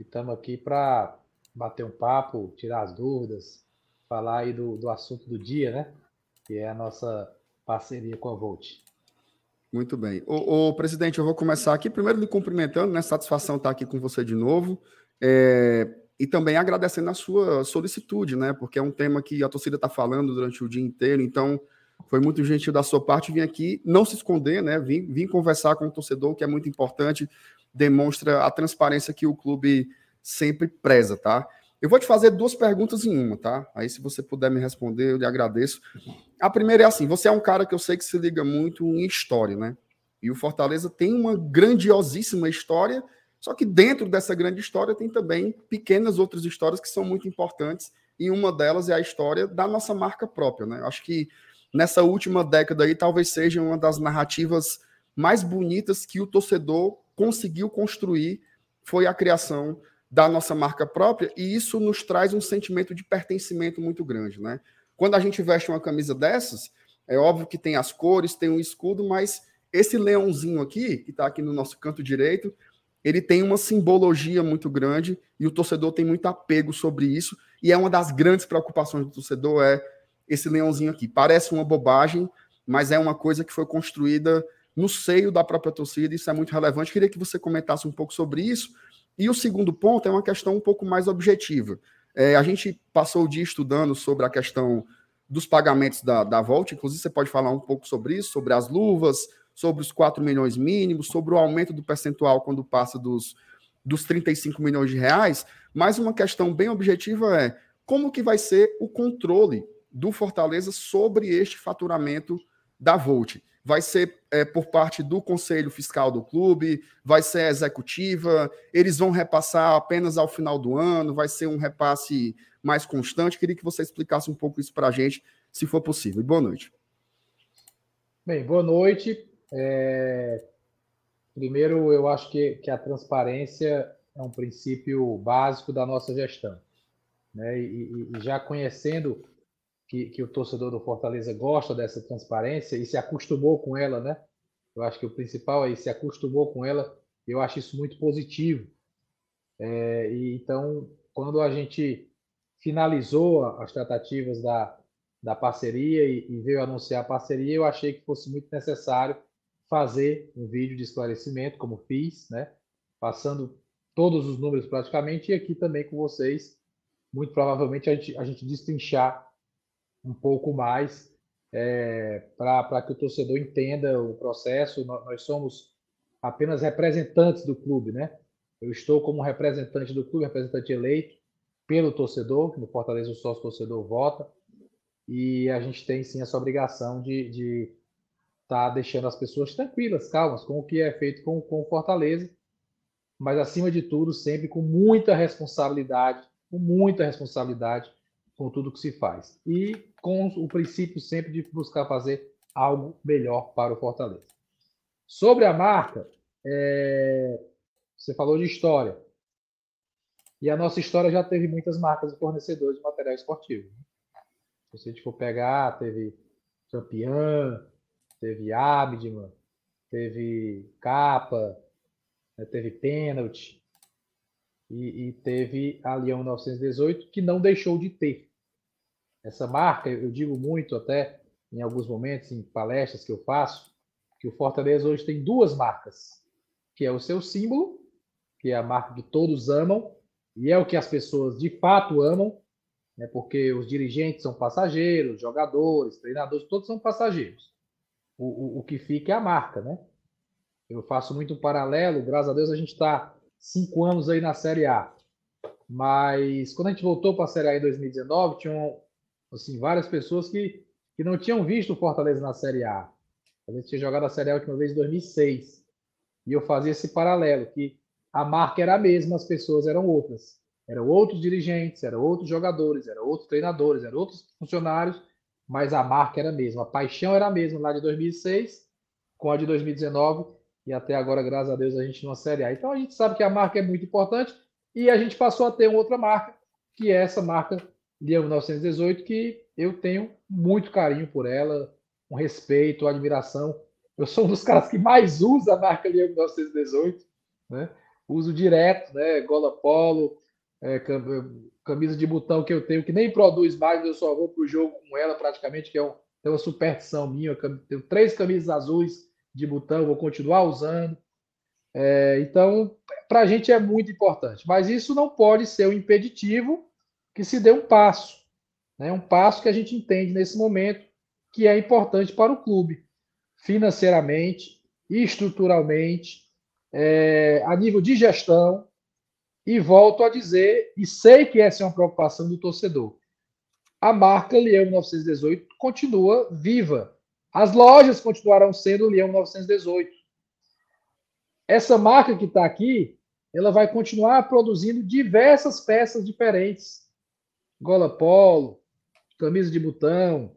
Estamos aqui para bater um papo, tirar as dúvidas, falar aí do, do assunto do dia, né? Que é a nossa parceria com a Volt. Muito bem. Ô, presidente, eu vou começar aqui primeiro lhe cumprimentando, né? Satisfação estar aqui com você de novo. É, e também agradecendo a sua solicitude, né? Porque é um tema que a torcida está falando durante o dia inteiro, então foi muito gentil da sua parte vir aqui, não se esconder, né? Vim, vim conversar com o torcedor, que é muito importante, demonstra a transparência que o clube sempre preza, tá? Eu vou te fazer duas perguntas em uma, tá? Aí, se você puder me responder, eu lhe agradeço. A primeira é assim: você é um cara que eu sei que se liga muito em história, né? E o Fortaleza tem uma grandiosíssima história, só que dentro dessa grande história tem também pequenas outras histórias que são muito importantes, e uma delas é a história da nossa marca própria, né? Eu Acho que nessa última década aí talvez seja uma das narrativas mais bonitas que o torcedor conseguiu construir foi a criação da nossa marca própria, e isso nos traz um sentimento de pertencimento muito grande, né? Quando a gente veste uma camisa dessas, é óbvio que tem as cores, tem um escudo, mas esse leãozinho aqui, que está aqui no nosso canto direito, ele tem uma simbologia muito grande e o torcedor tem muito apego sobre isso. E é uma das grandes preocupações do torcedor é esse leãozinho aqui. Parece uma bobagem, mas é uma coisa que foi construída no seio da própria torcida. Isso é muito relevante. Queria que você comentasse um pouco sobre isso. E o segundo ponto é uma questão um pouco mais objetiva. É, a gente passou o dia estudando sobre a questão dos pagamentos da, da Volt, inclusive você pode falar um pouco sobre isso, sobre as luvas, sobre os 4 milhões mínimos, sobre o aumento do percentual quando passa dos, dos 35 milhões de reais, mas uma questão bem objetiva é como que vai ser o controle do Fortaleza sobre este faturamento da Volt. Vai ser é, por parte do Conselho Fiscal do clube, vai ser executiva, eles vão repassar apenas ao final do ano, vai ser um repasse mais constante. Queria que você explicasse um pouco isso para a gente, se for possível. Boa noite. Bem, boa noite. É, Primeiro, eu acho que, que a transparência é um princípio básico da nossa gestão. Né? E, e- e já conhecendo que, que o torcedor do Fortaleza gosta dessa transparência e se acostumou com ela, né? Eu acho que o principal é se acostumou com ela, eu acho isso muito positivo. É, e então, quando a gente finalizou as tratativas da, da parceria e, e veio anunciar a parceria, eu achei que fosse muito necessário fazer um vídeo de esclarecimento, como fiz, né? Passando todos os números praticamente, e aqui também com vocês, muito provavelmente a gente, a gente destrinchar um pouco mais para que o torcedor entenda o processo. Nós, nós somos apenas representantes do clube, né? Eu estou como representante do clube, representante eleito pelo torcedor, no Fortaleza o sócio torcedor vota, e a gente tem sim essa obrigação de, de tá deixando as pessoas tranquilas, calmas, com o que é feito com, com o Fortaleza, mas acima de tudo, sempre com muita responsabilidade, com muita responsabilidade com tudo que se faz. E com o princípio sempre de buscar fazer algo melhor para o Fortaleza. Sobre a marca, é, você falou de história. E a nossa história já teve muitas marcas e fornecedores de material esportivo. Se a gente for pegar, teve campeã, teve Abdman, teve capa, né, teve pênalti. e, e teve a Leão 1918, que não deixou de ter. Essa marca, eu digo muito até em alguns momentos, em palestras que eu faço, que o Fortaleza hoje tem duas marcas, que é o seu símbolo, que é a marca que todos amam, e é o que as pessoas de fato amam, né, porque os dirigentes são passageiros, jogadores, treinadores, todos são passageiros. O, o, o que fica é a marca, né? Eu faço muito um paralelo, graças a Deus a gente está cinco anos aí na Série A. Mas quando a gente voltou para a Série A em 2019, tinham assim, várias pessoas que, que não tinham visto o Fortaleza na Série A. A gente tinha jogado a Série A a última vez em 2006. E eu fazia esse paralelo, que a marca era a mesma, as pessoas eram outras. Eram outros dirigentes, eram outros jogadores, eram outros treinadores, eram outros funcionários, mas a marca era a mesma. A paixão era a mesma lá de 2006 com a de 2019 e até agora, graças a Deus, a gente não Série A. Então a gente sabe que a marca é muito importante e a gente passou a ter uma outra marca, que é essa marca de 1918, que eu tenho muito carinho por ela, um respeito, uma admiração. Eu sou um dos caras que mais usa a marca Leão 1918, né? Uso direto, né? Gola Polo, é, camisa de botão que eu tenho, que nem produz mais, eu só vou pro jogo com ela praticamente, que é, um, é uma superstição minha. Eu tenho três camisas azuis de botão, vou continuar usando. É, então, para a gente é muito importante. Mas isso não pode ser um impeditivo que se dê um passo. Né? Um passo que a gente entende nesse momento que é importante para o clube, financeiramente, estruturalmente, é, a nível de gestão. E volto a dizer, e sei que essa é uma preocupação do torcedor. A marca Leão 1918 continua viva as lojas continuarão sendo Leão 1918. Essa marca que está aqui, ela vai continuar produzindo diversas peças diferentes. Gola polo, camisa de botão,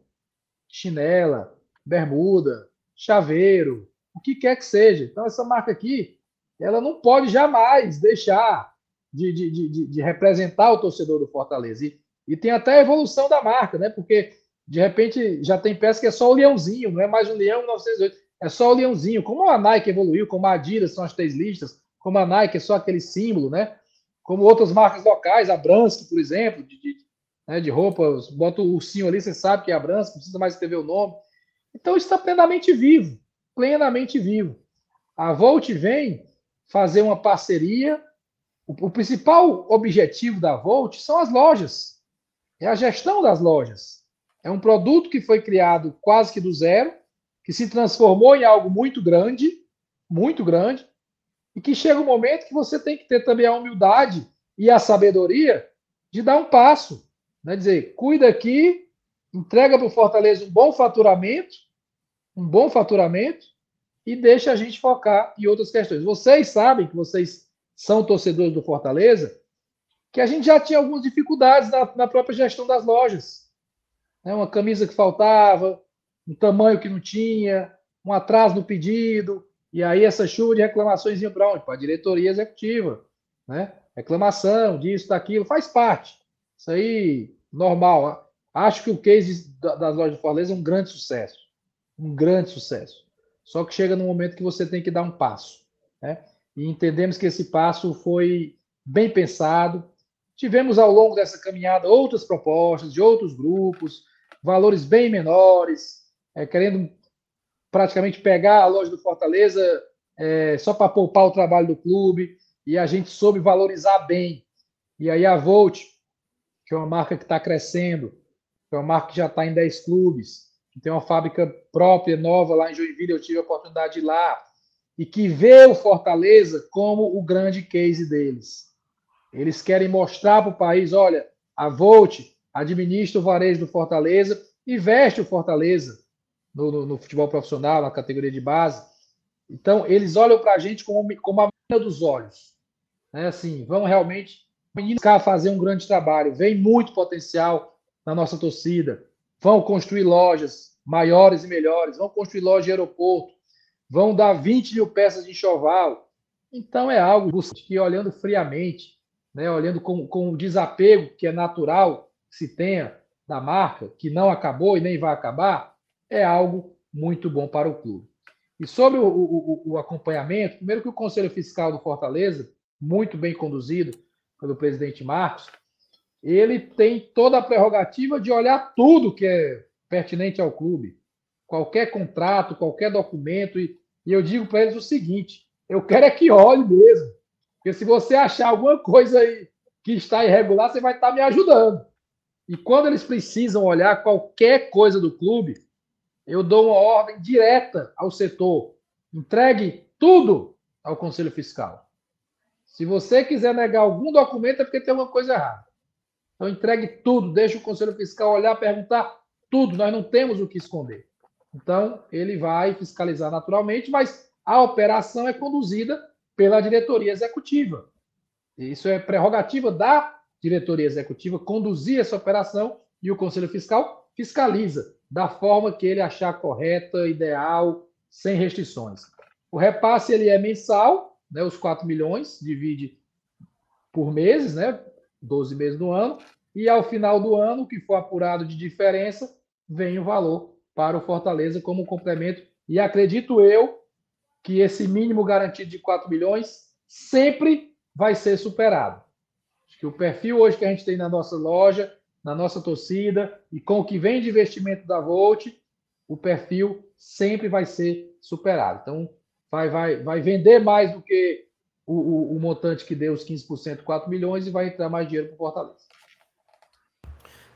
chinela, bermuda, chaveiro, o que quer que seja. Então, essa marca aqui, ela não pode jamais deixar de, de, de, de representar o torcedor do Fortaleza. E, e tem até a evolução da marca, né? Porque de repente já tem peça que é só o leãozinho, não é mais o leão 1908, é só o leãozinho. Como a Nike evoluiu, como a Adidas são as três listas, como a Nike é só aquele símbolo, né? Como outras marcas locais, a Bransky, por exemplo, de, né, de roupas, bota o ursinho ali, você sabe que é a Bransky, não precisa mais escrever o nome. Então está plenamente vivo, plenamente vivo. A Volt vem fazer uma parceria. O, o principal objetivo da Volt são as lojas, é a gestão das lojas. É um produto que foi criado quase que do zero, que se transformou em algo muito grande, muito grande, e que chega um momento que você tem que ter também a humildade e a sabedoria de dar um passo, né? Dizer, cuida aqui, entrega para o Fortaleza um bom faturamento, um bom faturamento, e deixa a gente focar em outras questões. Vocês sabem que vocês são torcedores do Fortaleza, que a gente já tinha algumas dificuldades na, na própria gestão das lojas né? uma camisa que faltava, um tamanho que não tinha, um atraso no pedido, e aí essa chuva de reclamações iam para onde? Para a diretoria executiva. Né? Reclamação disso, daquilo, faz parte. Isso aí, normal. Acho que o case das lojas de Fortaleza é um grande sucesso. Um grande sucesso. Só que chega no momento que você tem que dar um passo. Né? E entendemos que esse passo foi bem pensado. Tivemos ao longo dessa caminhada outras propostas de outros grupos, valores bem menores, é, querendo praticamente pegar a loja do Fortaleza é, só para poupar o trabalho do clube, e a gente soube valorizar bem. E aí a Volt, é uma marca que está crescendo, que é uma marca que já está em 10 clubes, que tem uma fábrica própria, nova lá em Joinville, eu tive a oportunidade de ir lá, e que vê o Fortaleza como o grande case deles. Eles querem mostrar para o país, olha, a Volt administra o varejo do Fortaleza e veste o Fortaleza no, no, no futebol profissional, na categoria de base. Então, eles olham para a gente como, como a menina dos olhos. Né? Assim, vão realmente buscar fazer um grande trabalho. Vem muito potencial na nossa torcida. Vão construir lojas maiores e melhores, vão construir loja de aeroporto, vão dar 20 mil peças de enxoval. Então, é algo que, olhando friamente, né, olhando com, com o desapego que é natural, se tenha da marca, que não acabou e nem vai acabar, é algo muito bom para o clube. E sobre o, o, o acompanhamento, primeiro que o Conselho Fiscal do Fortaleza, muito bem conduzido, pelo presidente Marcos, ele tem toda a prerrogativa de olhar tudo que é pertinente ao clube, qualquer contrato, qualquer documento, e, e eu digo para eles o seguinte: eu quero é que olhe mesmo, porque se você achar alguma coisa aí que está irregular, você vai estar me ajudando. E quando eles precisam olhar qualquer coisa do clube, eu dou uma ordem direta ao setor. Entregue tudo ao Conselho Fiscal. Se você quiser negar algum documento, é porque tem alguma coisa errada. Então, entregue tudo, deixe o Conselho Fiscal olhar, perguntar tudo. Nós não temos o que esconder. Então, ele vai fiscalizar naturalmente, mas a operação é conduzida pela diretoria executiva. Isso é prerrogativa da diretoria executiva conduzir essa operação e o Conselho Fiscal fiscaliza da forma que ele achar correta, ideal, sem restrições. O repasse ele é mensal, né, os 4 milhões, divide por meses, né, 12 meses do ano, e ao final do ano, que for apurado de diferença, vem o valor para o Fortaleza como complemento. E acredito eu que esse mínimo garantido de 4 milhões sempre vai ser superado. Acho que o perfil hoje que a gente tem na nossa loja, na nossa torcida e com o que vem de investimento da Volt, o perfil sempre vai ser superado. Então, vai, vai, vai vender mais do que o, o, o montante que deu os 15%, 4 milhões, e vai entrar mais dinheiro para o Fortaleza.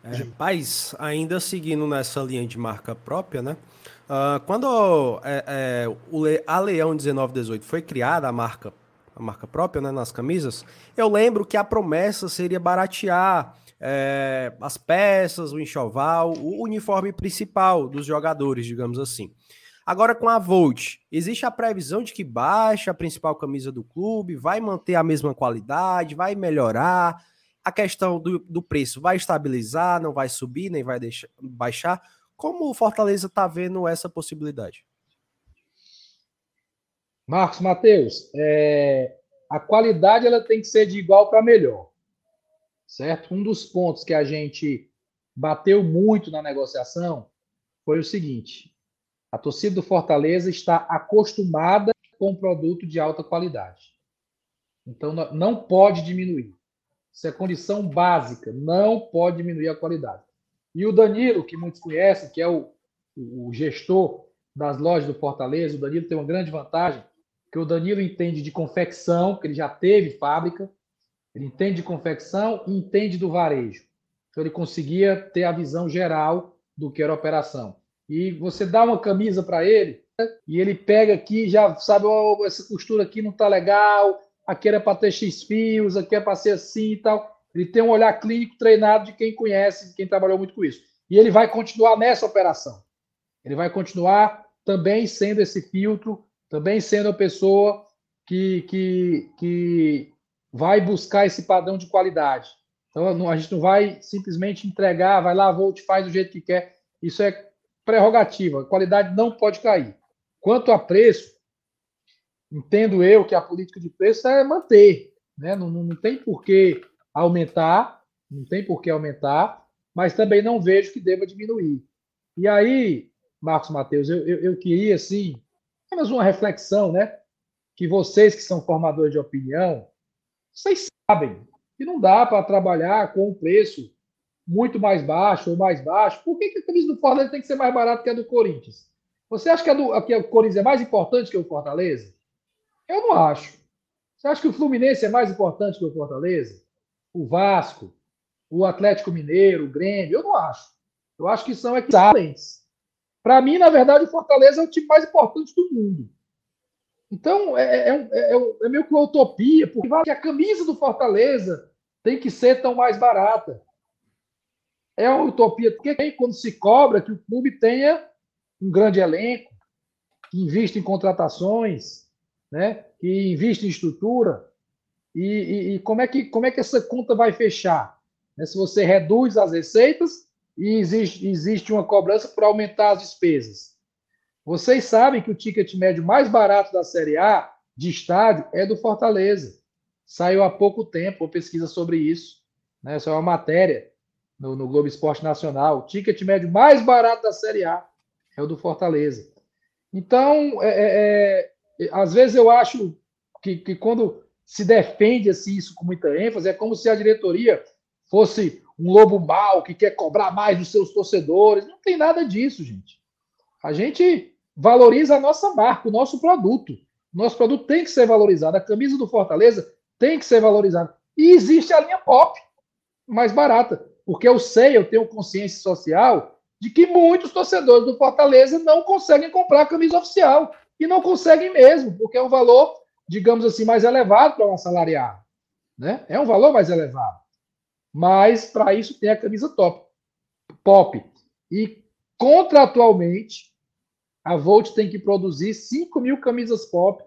É, paz, ainda seguindo nessa linha de marca própria, né? Uh, quando é, é, o, a Leão 1918 foi criada, a marca a marca própria, né, nas camisas, eu lembro que a promessa seria baratear é, as peças, o enxoval, o uniforme principal dos jogadores, digamos assim. Agora com a Volt, existe a previsão de que baixa a principal camisa do clube, vai manter a mesma qualidade, vai melhorar, a questão do, do preço vai estabilizar, não vai subir, nem vai deixar, baixar. Como o Fortaleza está vendo essa possibilidade? Marcos Mateus, é, a qualidade ela tem que ser de igual para melhor, certo? Um dos pontos que a gente bateu muito na negociação foi o seguinte: a torcida do Fortaleza está acostumada com produto de alta qualidade. Então não pode diminuir. Isso é condição básica, não pode diminuir a qualidade. E o Danilo, que muitos conhecem, que é o, o gestor das lojas do Fortaleza, o Danilo tem uma grande vantagem, que o Danilo entende de confecção, que ele já teve fábrica, ele entende de confecção e entende do varejo. Então ele conseguia ter a visão geral do que era a operação. E você dá uma camisa para ele e ele pega aqui, já sabe, oh, essa costura aqui não está legal, aqui era para ter X fios, aqui é para ser assim e tal. Ele tem um olhar clínico treinado de quem conhece, de quem trabalhou muito com isso. E ele vai continuar nessa operação. Ele vai continuar também sendo esse filtro também sendo a pessoa que, que, que vai buscar esse padrão de qualidade. Então, a gente não vai simplesmente entregar, vai lá, volte, faz do jeito que quer. Isso é prerrogativa. Qualidade não pode cair. Quanto a preço, entendo eu que a política de preço é manter. Né? Não, não tem por que aumentar, não tem por que aumentar, mas também não vejo que deva diminuir. E aí, Marcos Mateus, eu, eu, eu queria, assim, apenas uma reflexão, né? Que vocês que são formadores de opinião, vocês sabem que não dá para trabalhar com um preço muito mais baixo ou mais baixo. Por que, que a camisa do Fortaleza tem que ser mais barata que a do Corinthians? Você acha que a do que Corinthians é mais importante que o Fortaleza? Eu não acho. Você acha que o Fluminense é mais importante que o Fortaleza? O Vasco? O Atlético Mineiro? O Grêmio? Eu não acho. Eu acho que são equivalentes. Para mim, na verdade, o Fortaleza é o time mais importante do mundo. Então, é, é, é, é meio que uma utopia, porque a camisa do Fortaleza tem que ser tão mais barata. É uma utopia, porque quando se cobra que o clube tenha um grande elenco, que invista em contratações, né? que invista em estrutura. E, e, e, como, é que, como é que essa conta vai fechar? Né? Se você reduz as receitas e existe, existe uma cobrança para aumentar as despesas. Vocês sabem que o ticket médio mais barato da Série A de estádio é do Fortaleza. Saiu há pouco tempo uma pesquisa sobre isso. Né? É uma matéria no, no Globo Esporte Nacional. O ticket médio mais barato da Série A é o do Fortaleza. Então, é, é, é, às vezes eu acho que, que quando se defende assim, isso com muita ênfase, é como se a diretoria fosse um lobo mau que quer cobrar mais dos seus torcedores. Não tem nada disso, gente. A gente valoriza a nossa marca, o nosso produto. O nosso produto tem que ser valorizado. A camisa do Fortaleza tem que ser valorizada. E existe a linha pop mais barata. Porque eu sei, eu tenho consciência social de que muitos torcedores do Fortaleza não conseguem comprar a camisa oficial. E não conseguem mesmo, porque é um valor, digamos assim, mais elevado para um assalariado. Né? É um valor mais elevado. Mas para isso tem a camisa top, pop. E contratualmente, a Volt tem que produzir 5 mil camisas pop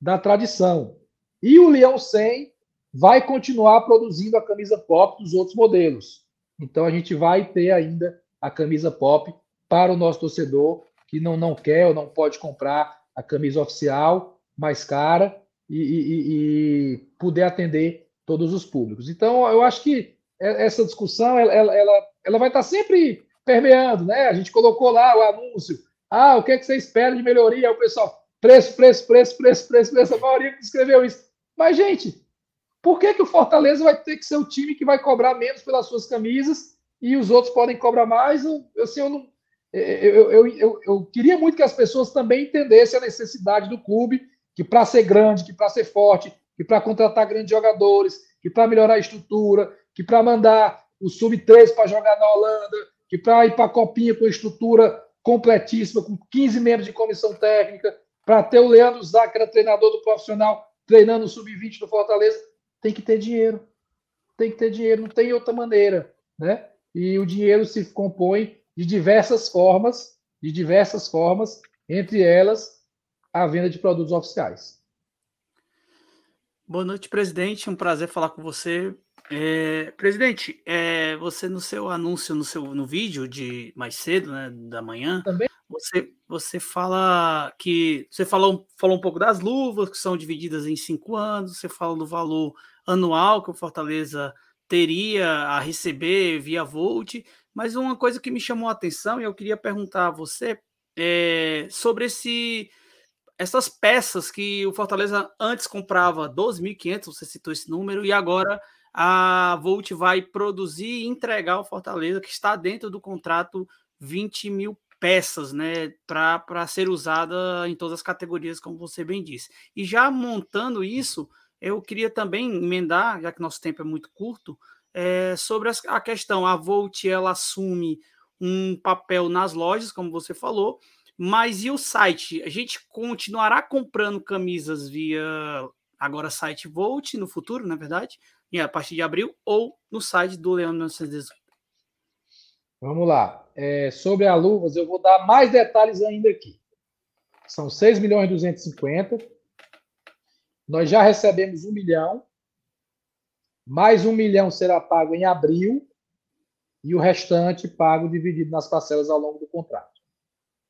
da tradição. E o Leão 100 vai continuar produzindo a camisa pop dos outros modelos. Então a gente vai ter ainda a camisa pop para o nosso torcedor que não, não quer ou não pode comprar a camisa oficial mais cara e, e, e poder atender todos os públicos. Então eu acho que essa discussão ela, ela, ela vai estar sempre permeando, né? A gente colocou lá o anúncio. Ah, o que, é que você espera de melhoria? O pessoal, preço, preço, preço, preço, preço, preço. A maioria escreveu isso. Mas, gente, por que, que o Fortaleza vai ter que ser o time que vai cobrar menos pelas suas camisas e os outros podem cobrar mais? Eu, assim, eu, não, eu, eu, eu, eu queria muito que as pessoas também entendessem a necessidade do clube, que para ser grande, que para ser forte, que para contratar grandes jogadores, que para melhorar a estrutura, que para mandar o sub-13 para jogar na Holanda, que para ir para a Copinha com estrutura completíssima, com 15 membros de comissão técnica, para ter o Leandro Zá, que era treinador do profissional, treinando o sub-20 do Fortaleza, tem que ter dinheiro. Tem que ter dinheiro, não tem outra maneira, né? E o dinheiro se compõe de diversas formas, de diversas formas, entre elas a venda de produtos oficiais. Boa noite, presidente. Um prazer falar com você. É, presidente, é, você no seu anúncio, no seu no vídeo de mais cedo, né, da manhã, Também? Você, você fala que você falou, falou um pouco das luvas que são divididas em cinco anos. Você fala do valor anual que o Fortaleza teria a receber via Volt. Mas uma coisa que me chamou a atenção e eu queria perguntar a você é sobre esse essas peças que o Fortaleza antes comprava 12.500, você citou esse número, e agora a Volt vai produzir e entregar ao Fortaleza, que está dentro do contrato 20 mil peças né, para ser usada em todas as categorias, como você bem disse. E já montando isso, eu queria também emendar, já que nosso tempo é muito curto, é, sobre a questão, a Volt ela assume um papel nas lojas, como você falou, mas e o site? A gente continuará comprando camisas via agora site Volt no futuro, na é verdade, a partir de abril, ou no site do Leão 1918? Vamos lá. É, sobre a luvas, eu vou dar mais detalhes ainda aqui. São 6 milhões e 250. Nós já recebemos 1 milhão. Mais 1 milhão será pago em abril. E o restante pago dividido nas parcelas ao longo do contrato.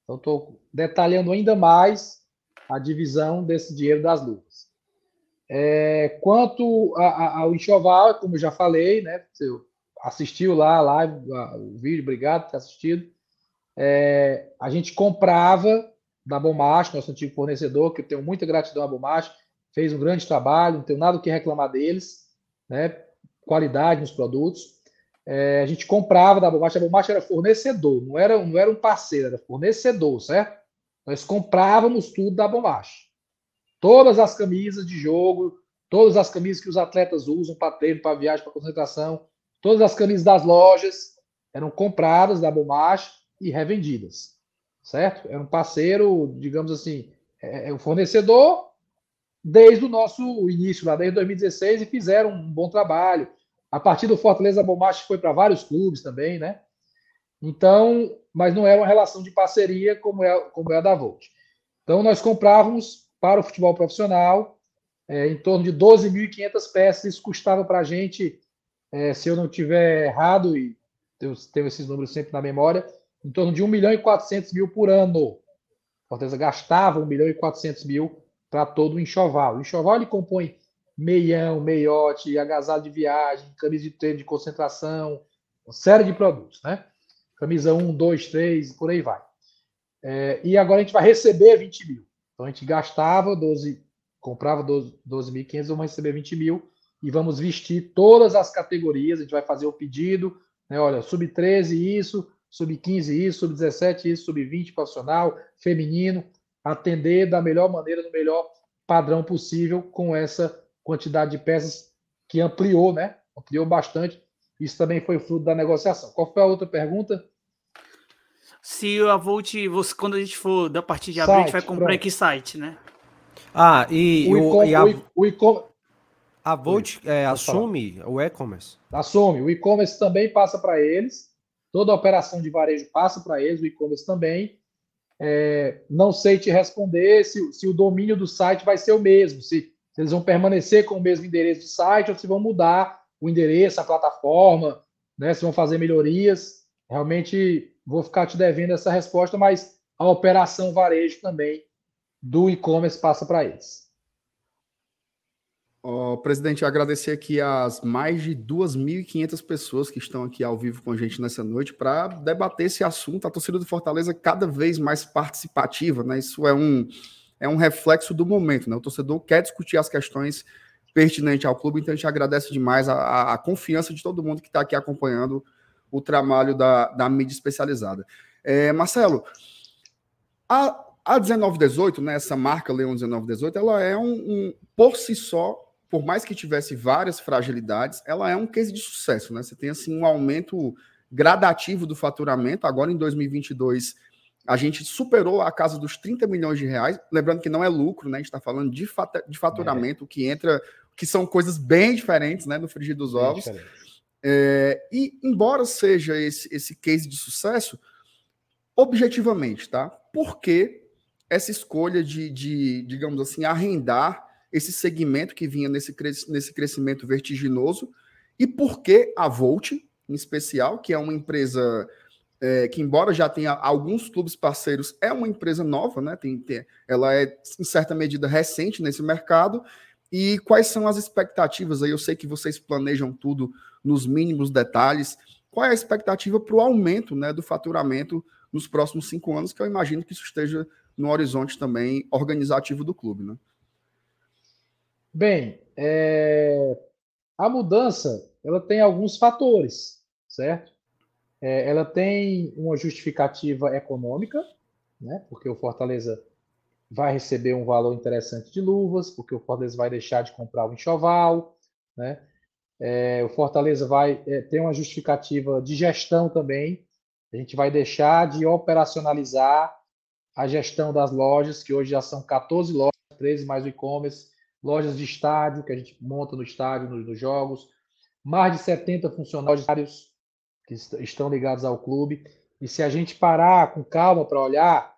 Então, estou detalhando ainda mais a divisão desse dinheiro das luvas. É, quanto a, a, ao enxoval, como já falei, né? Assistiu lá a live, o vídeo, obrigado por ter assistido. É, a gente comprava da Bomacho, nosso antigo fornecedor, que eu tenho muita gratidão à Bomacho, fez um grande trabalho, não tenho nada o que reclamar deles, né? Qualidade nos produtos. É, a gente comprava da Bomacho, a Bomacho era fornecedor, não era, não era um parceiro, era fornecedor, certo? Nós comprávamos tudo da Bomacho. Todas as camisas de jogo, todas as camisas que os atletas usam para treino, para viagem, para concentração, Todas as camisas das lojas eram compradas da Bomach e revendidas, certo? Era um parceiro, digamos assim, é, é um fornecedor desde o nosso início, lá desde 2016, e fizeram um bom trabalho. A partir do Fortaleza, a Bomach foi para vários clubes também, né? Então, mas não era uma relação de parceria como é, como é a da Volt. Então, nós comprávamos para o futebol profissional é, em torno de 12.500 peças. Isso custava para a gente é, se eu não tiver errado, e eu tenho esses números sempre na memória, em torno de 1 milhão e 400 mil por ano. Fortaleza gastava 1 milhão e 400 mil para todo o enxoval. O enxoval ele compõe meião, meiote, agasalho de viagem, camisa de treino de concentração, uma série de produtos, né? Camisa 1, 2, 3, por aí vai. É, e agora a gente vai receber 20 mil. Então a gente gastava 12, comprava 12.500, vamos receber 20 mil e vamos vestir todas as categorias. A gente vai fazer o pedido, né? Olha, sub-13 isso, sub-15 isso, sub-17 isso, sub-20 profissional, feminino, atender da melhor maneira, no melhor padrão possível com essa quantidade de peças que ampliou, né? Ampliou bastante. Isso também foi fruto da negociação. Qual foi a outra pergunta? Se a Volt, você, quando a gente for da partir de abril, a gente vai comprar pronto. que site, né? Ah, e o, e a, o e a Volt é, assume o e-commerce? Assume. O e-commerce também passa para eles. Toda operação de varejo passa para eles, o e-commerce também. É, não sei te responder se, se, o domínio do site vai ser o mesmo, se, se, eles vão permanecer com o mesmo endereço do site ou se vão mudar o endereço, a plataforma, né, se vão fazer melhorias. Realmente vou ficar te devendo essa resposta, mas a operação varejo também do e-commerce passa para eles. Oh, presidente, agradecer aqui as mais de 2.500 pessoas que estão aqui ao vivo com a gente nessa noite para debater esse assunto. A torcida do Fortaleza cada vez mais participativa, né? Isso é um, é um reflexo do momento, né? O torcedor quer discutir as questões pertinentes ao clube, então a gente agradece demais a, a, confiança de todo mundo que está aqui acompanhando o trabalho da, da mídia especializada. É, Marcelo, a, a 1918, né, essa marca Leão 1918, ela é um, um, por si só, por mais que tivesse várias fragilidades, ela é um case de sucesso, né? Você tem assim um aumento gradativo do faturamento. Agora em 2022 a gente superou a casa dos 30 milhões de reais. Lembrando que não é lucro, né? A gente está falando de, fat de faturamento, é. que entra, que são coisas bem diferentes, né? No frigir dos ovos. É, e embora seja esse, esse case de sucesso, objetivamente, tá? Por que essa escolha de, de digamos assim, arrendar esse segmento que vinha nesse, nesse crescimento vertiginoso e por que a Volt, em especial, que é uma empresa é, que, embora já tenha alguns clubes parceiros, é uma empresa nova, né? Tem, tem, ela é, em certa medida, recente nesse mercado. E quais são as expectativas aí? Eu sei que vocês planejam tudo nos mínimos detalhes. Qual é a expectativa para o aumento né, do faturamento nos próximos cinco anos, que eu imagino que isso esteja no horizonte também organizativo do clube, né? Bem, é... a mudança ela tem alguns fatores, certo? É, ela tem uma justificativa econômica, né? Porque o Fortaleza vai receber um valor interessante de luvas, porque o Fortaleza vai deixar de comprar o enxoval, né? É, o Fortaleza vai é, ter uma justificativa de gestão também. A gente vai deixar de operacionalizar a gestão das lojas, que hoje já são 14 lojas, 13 mais o e-commerce, lojas de estádio, que a gente monta no estádio, nos, nos jogos, mais de 70 funcionários que estão ligados ao clube. E se a gente parar com calma para olhar,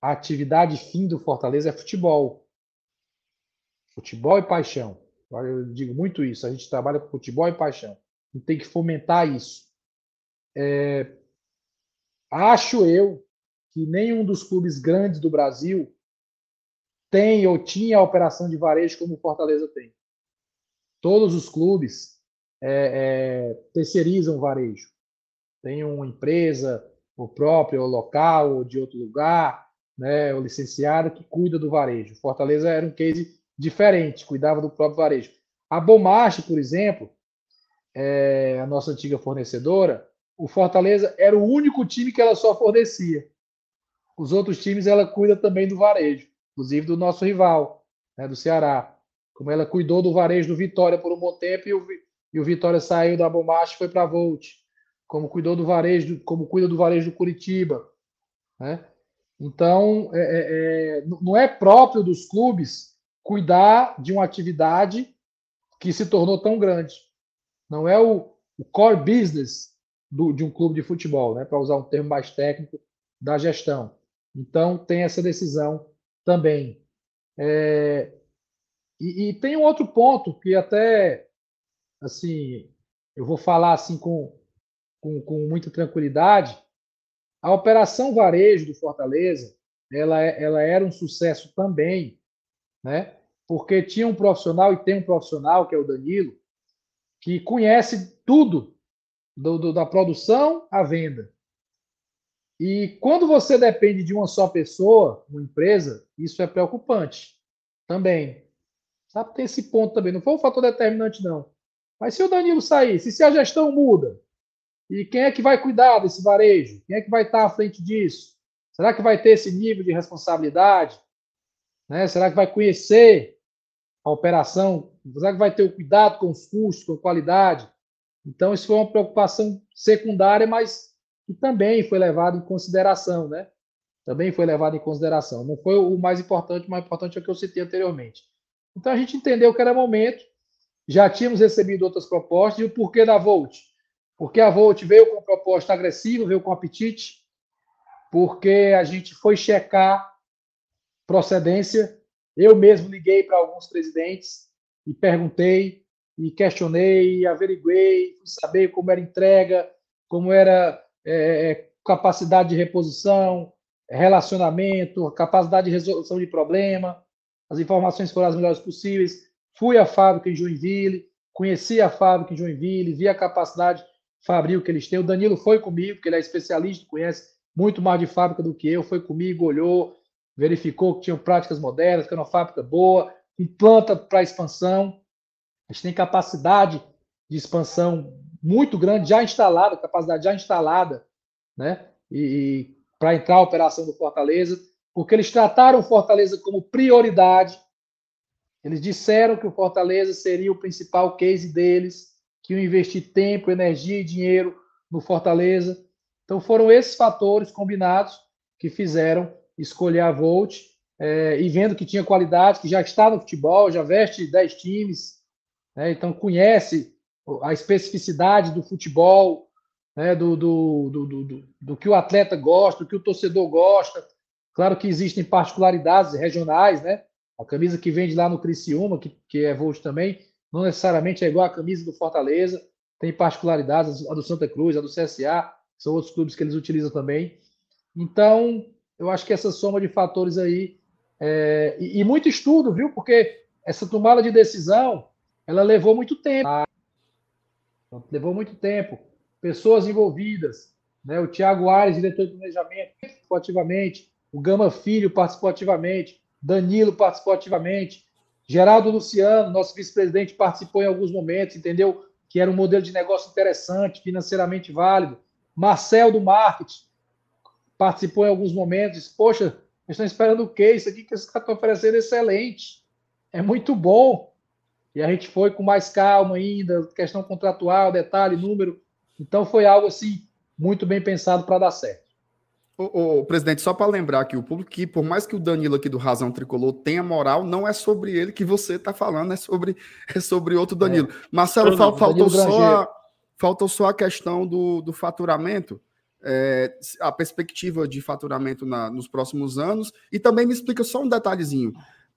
a atividade fim do Fortaleza é futebol. Futebol e paixão. Eu digo muito isso. A gente trabalha com futebol e paixão. E tem que fomentar isso. É... Acho eu que nenhum dos clubes grandes do Brasil tem ou tinha a operação de varejo como o Fortaleza tem. Todos os clubes é, é, terceirizam varejo. Tem uma empresa, o próprio, ou local, ou de outro lugar, né, o licenciado que cuida do varejo. Fortaleza era um case diferente, cuidava do próprio varejo. A Bomarche, por exemplo, é, a nossa antiga fornecedora, o Fortaleza era o único time que ela só fornecia. Os outros times ela cuida também do varejo inclusive do nosso rival, né, do Ceará. Como ela cuidou do varejo do Vitória por um bom tempo e o, e o Vitória saiu da Bombacha e foi para a Volt. Como cuidou do varejo, como cuida do varejo do Curitiba. Né? Então, é, é, é não é próprio dos clubes cuidar de uma atividade que se tornou tão grande. Não é o, o core business do, de um clube de futebol, né? para usar um termo mais técnico da gestão. Então, tem essa decisão também. É, e, e, tem um outro ponto que até assim eu vou falar assim com, com, com muita tranquilidade. A operação varejo do Fortaleza ela, ela era um sucesso também, né? Porque tinha um profissional e tem um profissional que é o Danilo que conhece tudo do, do, da produção à venda. E quando você depende de uma só pessoa, uma empresa, isso é preocupante. Também. Sabe, tem esse ponto também. Não foi um fator determinante, não. Mas se o Danilo sair, se, a gestão muda, e quem é que vai cuidar desse varejo? Quem é que vai estar à frente disso? Será que vai ter esse nível de responsabilidade? Né? Será que vai conhecer a operação? Será que vai ter o cuidado com os custos, com a qualidade? Então, isso foi uma preocupação secundária, mas que também foi levado em consideração, né? Também foi levado em consideração. Não foi o mais importante, o mais importante é o que eu citei anteriormente. Então, a gente entendeu que era momento, já tínhamos recebido outras propostas, e o porquê da Volt? Porque a Volt veio com proposta agressiva, veio com apetite, porque a gente foi checar procedência. Eu mesmo liguei para alguns presidentes e perguntei, e questionei, e averiguei, fui saber como era entrega, como era é, é, capacidade de reposição, relacionamento, capacidade de resolução de problema. As informações foram as melhores possíveis. Fui à fábrica em Joinville, conheci a fábrica em Joinville, vi a capacidade fabril que eles têm. O Danilo foi comigo, porque ele é especialista, conhece muito mais de fábrica do que eu, foi comigo, olhou, verificou que tinham práticas modernas, que era uma fábrica boa, com planta para expansão. A gente tem capacidade de expansão muito grande, já instalada, capacidade já instalada, né? E, e para entrar a operação do Fortaleza, porque eles trataram o Fortaleza como prioridade. Eles disseram que o Fortaleza seria o principal case deles, que iam investir tempo, energia e dinheiro no Fortaleza. Então foram esses fatores combinados que fizeram escolher a Volt é, e vendo que tinha qualidade, que já está no futebol, já veste 10 times, né, então conhece a especificidade do futebol, né, do, do, do, do, que o atleta gosta, do que o torcedor gosta. Claro que existem particularidades regionais, né? A camisa que vende lá no Criciúma, que, que é Volt também, não necessariamente é igual a camisa do Fortaleza, tem particularidades, a do Santa Cruz, a do CSA, são outros clubes que eles utilizam também. Então, eu acho que essa soma de fatores aí, é, e, e, muito estudo, viu? Porque essa tomada de decisão, ela levou muito tempo. Tá? Levou muito tempo. Pessoas envolvidas, né? o Tiago Ares, diretor de planejamento, participou ativamente, o Gama Filho participou ativamente, Danilo participou ativamente, Geraldo Luciano, nosso vice-presidente, participou em alguns momentos, entendeu? Que era um modelo de negócio interessante, financeiramente válido. Marcel do marketing participou em alguns momentos. Disse, Poxa, estão esperando o quê? Isso aqui que esses caras estão oferecendo é excelente. É muito bom. E a gente foi com mais calma ainda, questão contratual, detalhe, número. Então foi algo assim muito bem pensado para dar certo. O, o, presidente, só para lembrar aqui o público que, por mais que o Danilo aqui do Razão Tricolor tenha moral, não é sobre ele que você está falando, é sobre, é sobre outro Danilo. É. Marcelo, fal, faltou, só a, faltou só a questão do, do faturamento, é, a perspectiva de faturamento na, nos próximos anos, e também me explica só um detalhezinho.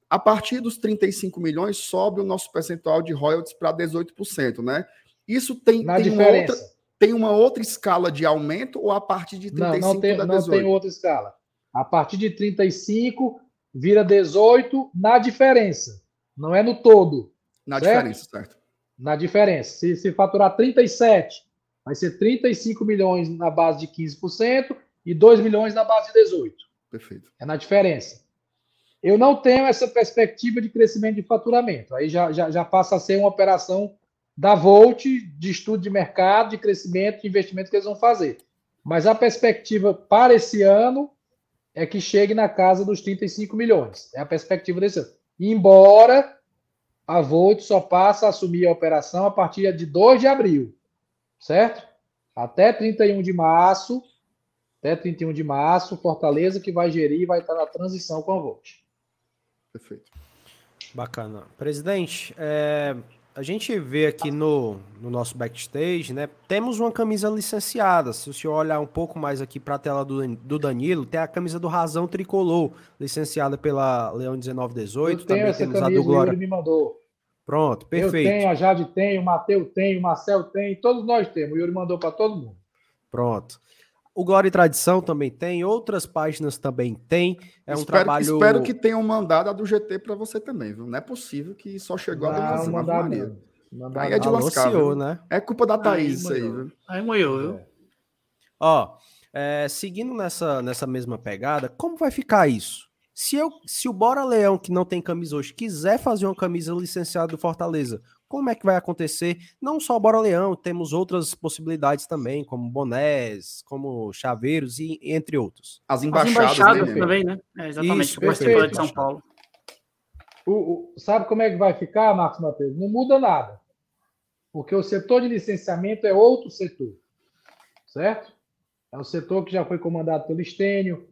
A partir dos 35 milhões, sobe o nosso percentual de royalties para 18%, né? Isso tem, na tem diferença. outra tem uma outra escala de aumento ou a partir de 35 não, não tem, não tem outra escala. A partir de 35 vira 18 na diferença, não é no todo. Na certo? diferença, certo? Na diferença. Se, se faturar 37, vai ser 35 milhões na base de 15% e 2 milhões na base de 18. Perfeito. É na diferença. Eu não tenho essa perspectiva de crescimento de faturamento. Aí já, já, já passa a ser uma operação da Volt, de estudo de mercado, de crescimento, de investimento que eles vão fazer. Mas a perspectiva para esse ano é que chegue na casa dos 35 milhões. É a perspectiva desse ano. Embora a Volt só passa a assumir a operação a partir de 2 de abril, certo? Até 31 de março, até 31 de março, Fortaleza que vai gerir vai estar na transição com a Volt. Perfeito. Bacana. Presidente, é, a gente vê aqui no, no nosso backstage, né? Temos uma camisa licenciada. Se o senhor olhar um pouco mais aqui para a tela do, do Danilo, tem a camisa do Razão Tricolor, licenciada pela Leão 1918. Eu tenho Também essa temos camisa, a do Glória. me mandou. Pronto, perfeito. Eu tenho, a Jade tem, o Matheus tem, o Marcel tem, todos nós temos. O Yuri mandou para todo mundo. Pronto. O Glória e Tradição também tem, outras páginas também tem. É um espero, trabalho. Espero que tenham mandado a do GT para você também, viu? Não é possível que só chegou não, a do Maria. Aí é de lascar, senhor, né? É culpa da Thaís isso aí, viu? Aí moiou, viu? É. Ó, é, seguindo nessa, nessa mesma pegada, como vai ficar isso? Se, eu, se o Bora Leão, que não tem camisa hoje, quiser fazer uma camisa licenciada do Fortaleza, como é que vai acontecer? Não só o Bora Leão, temos outras possibilidades também, como bonés, como chaveiros e entre outros. As embaixadas, As embaixadas né? também, né? É, exatamente, Isso, perfeito. de São Paulo. O, o, sabe como é que vai ficar, Marcos Matheus? Não muda nada. Porque o setor de licenciamento é outro setor. Certo? É um setor que já foi comandado pelo Estênio,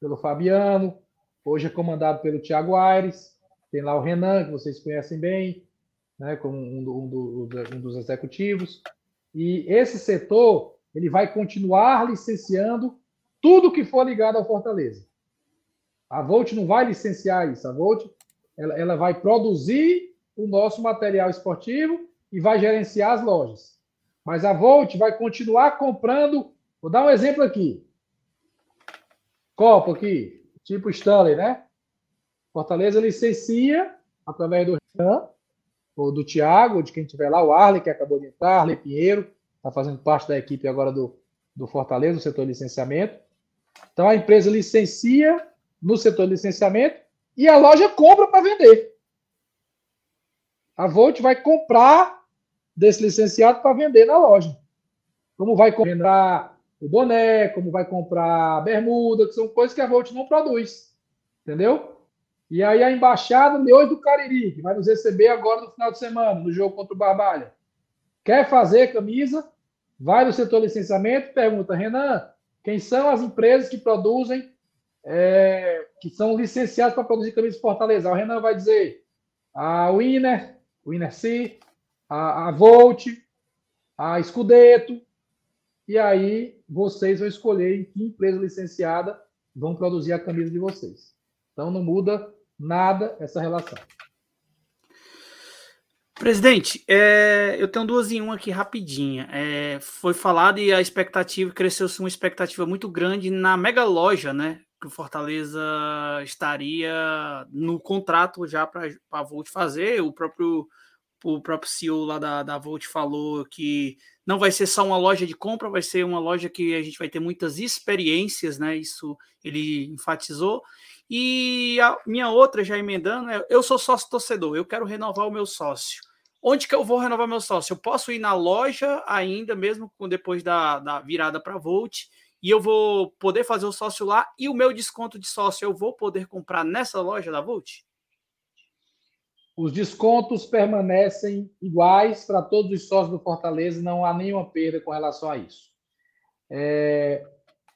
pelo Fabiano, Hoje é comandado pelo Tiago Aires, tem lá o Renan, que vocês conhecem bem, né, como um, do, um, do, um dos executivos. E esse setor ele vai continuar licenciando tudo que for ligado ao Fortaleza. A Volt não vai licenciar isso. A Volt ela, ela vai produzir o nosso material esportivo e vai gerenciar as lojas. Mas a Volt vai continuar comprando. Vou dar um exemplo aqui. Copo aqui, tipo Stanley, né? Fortaleza licencia através do Renan, ou do Thiago, de quem tiver lá, o Arley, que acabou de entrar, Arley Pinheiro, está fazendo parte da equipe agora do, do Fortaleza, no setor licenciamento. Então a empresa licencia no setor licenciamento e a loja compra para vender. A Volt vai comprar desse licenciado para vender na loja. Como vai comprar o boné, como vai comprar a bermuda, que são coisas que a Volt não produz. Entendeu? E aí a embaixada Leões do Cariri, que vai nos receber agora no final de semana, no jogo contra o Barbalha. Quer fazer camisa? Vai no setor licenciamento e pergunta, Renan, quem são as empresas que produzem, é, que são licenciadas para produzir camisas Fortaleza? O Renan vai dizer a Winner, Winner C, a, a Volt, a Scudeto, e aí vocês vão escolher em que empresa licenciada vão produzir a camisa de vocês. Então não muda nada essa relação. Presidente, é, eu tenho duas em uma aqui rapidinha. É, foi falado e a expectativa cresceu-se uma expectativa muito grande na mega loja, né? Que o Fortaleza estaria no contrato já para a Volt fazer. O próprio o próprio CEO lá da, da Volt falou que não vai ser só uma loja de compra, vai ser uma loja que a gente vai ter muitas experiências, né? Isso ele enfatizou. E a minha outra, já emendando, é, eu sou sócio torcedor, eu quero renovar o meu sócio. Onde que eu vou renovar meu sócio? Eu posso ir na loja ainda, mesmo depois da, da virada para Volt, e eu vou poder fazer o sócio lá, e o meu desconto de sócio eu vou poder comprar nessa loja da Volt? Os descontos permanecem iguais para todos os sócios do Fortaleza, não há nenhuma perda com relação a isso. É,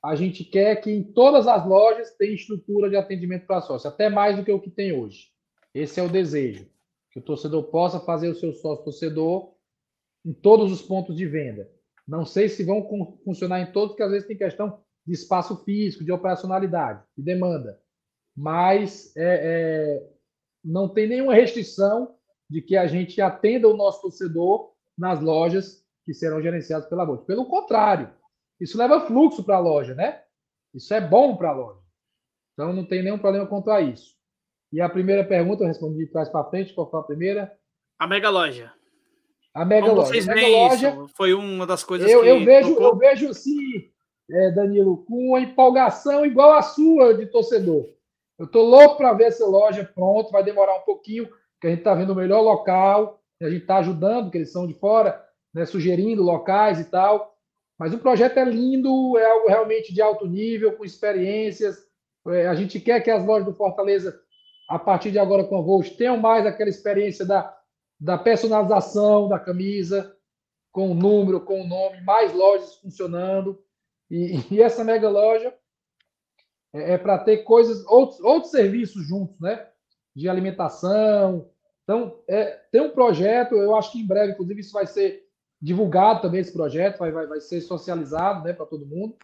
a gente quer que em todas as lojas tenha estrutura de atendimento para sócio, até mais do que o que tem hoje. Esse é o desejo, que o torcedor possa fazer o seu sócio torcedor em todos os pontos de venda. Não sei se vão funcionar em todos, porque às vezes tem questão de espaço físico, de operacionalidade, de demanda. Mas é, é não tem nenhuma restrição de que a gente atenda o nosso torcedor nas lojas que serão gerenciadas pela Volt. Pelo contrário, isso leva fluxo para a loja, né? Isso é bom para a loja. Então não tem nenhum problema quanto a isso. E a primeira pergunta eu respondi de trás para frente. Qual foi a primeira? A Mega Loja. A Mega Como Loja. Vocês veem loja, isso? Foi uma das coisas eu, que. Eu vejo, tocou... eu vejo sim, é, Danilo, com uma empolgação igual a sua de torcedor. Eu estou louco para ver essa loja pronto, vai demorar um pouquinho, porque a gente está vendo o melhor local, a gente está ajudando, porque eles são de fora, né, sugerindo locais e tal. Mas o projeto é lindo, é algo realmente de alto nível, com experiências. É, a gente quer que as lojas do Fortaleza, a partir de agora com a Volt, tenham mais aquela experiência da, da personalização da camisa, com o número, com o nome, mais lojas funcionando. E, e essa mega loja é, é para ter coisas, outros, outros serviços juntos, né? De alimentação. Então, é, tem um projeto, eu acho que em breve, inclusive, isso vai ser divulgado também, esse projeto, vai, vai, vai ser socializado né, para todo mundo.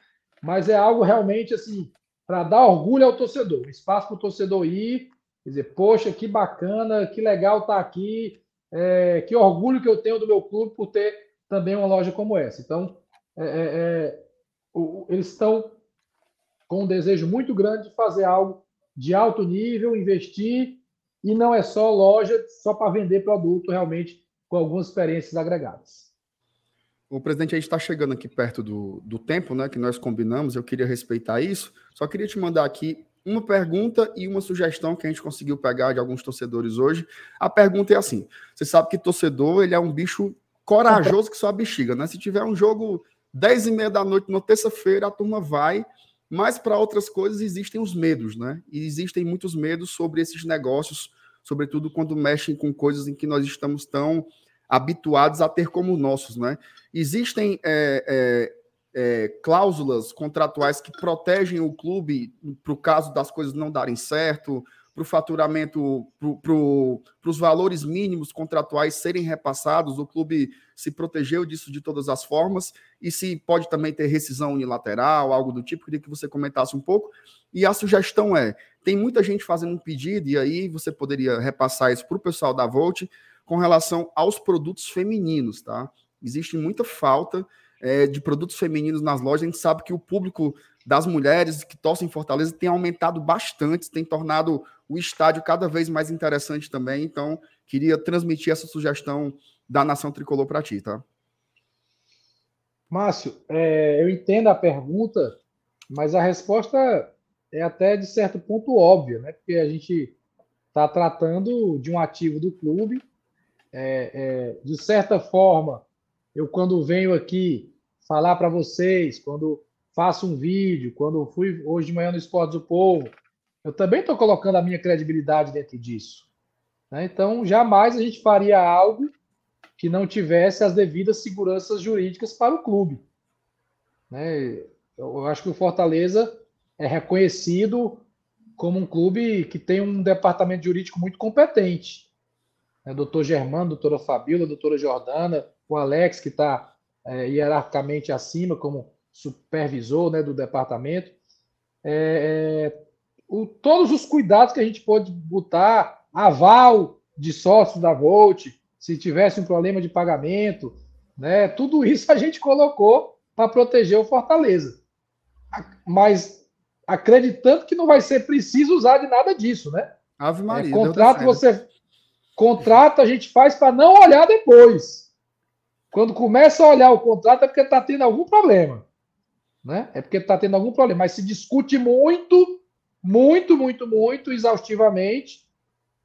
Mas é algo realmente assim, para dar orgulho ao torcedor, espaço para o torcedor ir, dizer, poxa, que bacana, que legal estar tá aqui, é, que orgulho que eu tenho do meu clube por ter também uma loja como essa. Então, é, é, é o, eles estão com um desejo muito grande de fazer algo de alto nível, investir, e não é só loja, só para vender produto realmente com algumas experiências agregadas. O presidente, a gente está chegando aqui perto do, do tempo né, que nós combinamos, eu queria respeitar isso, só queria te mandar aqui uma pergunta e uma sugestão que a gente conseguiu pegar de alguns torcedores hoje. A pergunta é assim: você sabe que torcedor ele é um bicho corajoso que só a bexiga, né? Se tiver um jogo 10 e meia da noite na terça-feira, a turma vai. Mas para outras coisas existem os medos, né? E existem muitos medos sobre esses negócios, sobretudo quando mexem com coisas em que nós estamos tão habituados a ter como nossos, né? Existem é, é, é, cláusulas contratuais que protegem o clube para o caso das coisas não darem certo, para o faturamento, para os valores mínimos contratuais serem repassados, o clube se protegeu disso de todas as formas, e se pode também ter rescisão unilateral, algo do tipo, queria que você comentasse um pouco. E a sugestão é: tem muita gente fazendo um pedido, e aí você poderia repassar isso para o pessoal da Volt com relação aos produtos femininos, tá? Existe muita falta é, de produtos femininos nas lojas. A gente sabe que o público das mulheres que torcem em Fortaleza tem aumentado bastante, tem tornado o estádio cada vez mais interessante também. Então, queria transmitir essa sugestão da Nação Tricolor para ti, tá? Márcio, é, eu entendo a pergunta, mas a resposta é até de certo ponto óbvia, né? Porque a gente está tratando de um ativo do clube. É, é, de certa forma, eu quando venho aqui falar para vocês, quando faço um vídeo, quando fui hoje de manhã no Esportes do Povo, eu também estou colocando a minha credibilidade dentro disso. Né? Então, jamais a gente faria algo que não tivesse as devidas seguranças jurídicas para o clube. Né? Eu acho que o Fortaleza é reconhecido como um clube que tem um departamento jurídico muito competente. Né? Doutor Germano, doutora Fabíola, doutora Jordana, o Alex, que está é, hierarquicamente acima, como supervisor né, do departamento. É, é, o, todos os cuidados que a gente pode botar, aval de sócios da Volt, se tivesse um problema de pagamento, né, tudo isso a gente colocou para proteger o Fortaleza. Mas acreditando que não vai ser preciso usar de nada disso, né? Ave Maria. É, contrato você contrato a gente faz para não olhar depois. Quando começa a olhar o contrato é porque está tendo algum problema. Né? É porque está tendo algum problema. Mas se discute muito, muito, muito, muito exaustivamente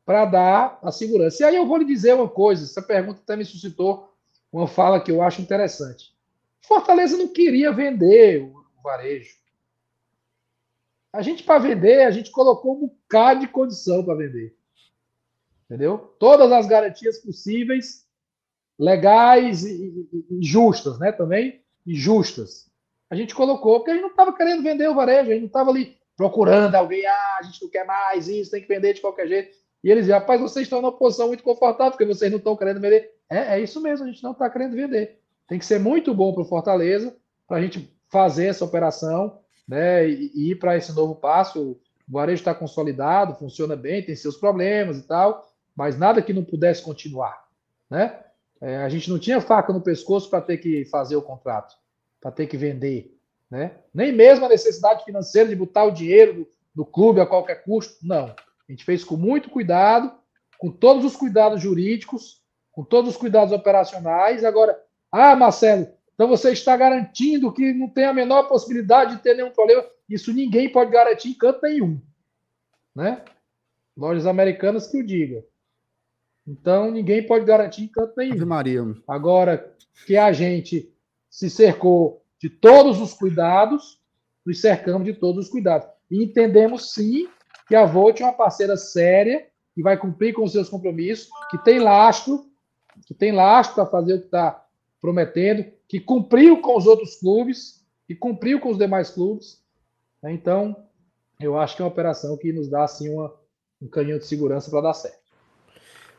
para dar a segurança. E aí eu vou lhe dizer uma coisa: essa pergunta até me suscitou uma fala que eu acho interessante. Fortaleza não queria vender o varejo. A gente, para vender, a gente colocou um bocado de condição para vender. Entendeu? Todas as garantias possíveis legais e, e, justas, né? Também e justas. A gente colocou porque a gente não estava querendo vender o varejo, a gente não estava ali procurando alguém, ah, a gente não quer mais isso, tem que vender de qualquer jeito. E eles diziam, rapaz, vocês estão numa posição muito confortável, porque vocês não estão querendo vender. É, é isso mesmo, a gente não está querendo vender. Tem que ser muito bom para o Fortaleza, para a gente fazer essa operação né, e, e ir para esse novo passo. O varejo está consolidado, funciona bem, tem seus problemas e tal, mas nada que não pudesse continuar. Né? É, a gente não tinha faca no pescoço para ter que fazer o contrato, para ter que vender. Né? Nem mesmo a necessidade financeira de botar o dinheiro do, do clube a qualquer custo. Não. A gente fez com muito cuidado, com todos os cuidados jurídicos, com todos os cuidados operacionais. Agora, ah, Marcelo, então você está garantindo que não tem a menor possibilidade de ter nenhum problema. Isso ninguém pode garantir em canto nenhum. Né? Lojas americanas que o diga. Então, ninguém pode garantir em canto nenhum. Maria. Agora, que a gente se cercou de todos os cuidados, nos cercamos de todos os cuidados. E entendemos, sim, que a Volt é uma parceira séria, que vai cumprir com os seus compromissos, que tem lastro, que tem lastro para fazer o que está prometendo, que cumpriu com os outros clubes, que cumpriu com os demais clubes. Então, eu acho que é uma operação que nos dá assim, uma, um canhão de segurança para dar certo.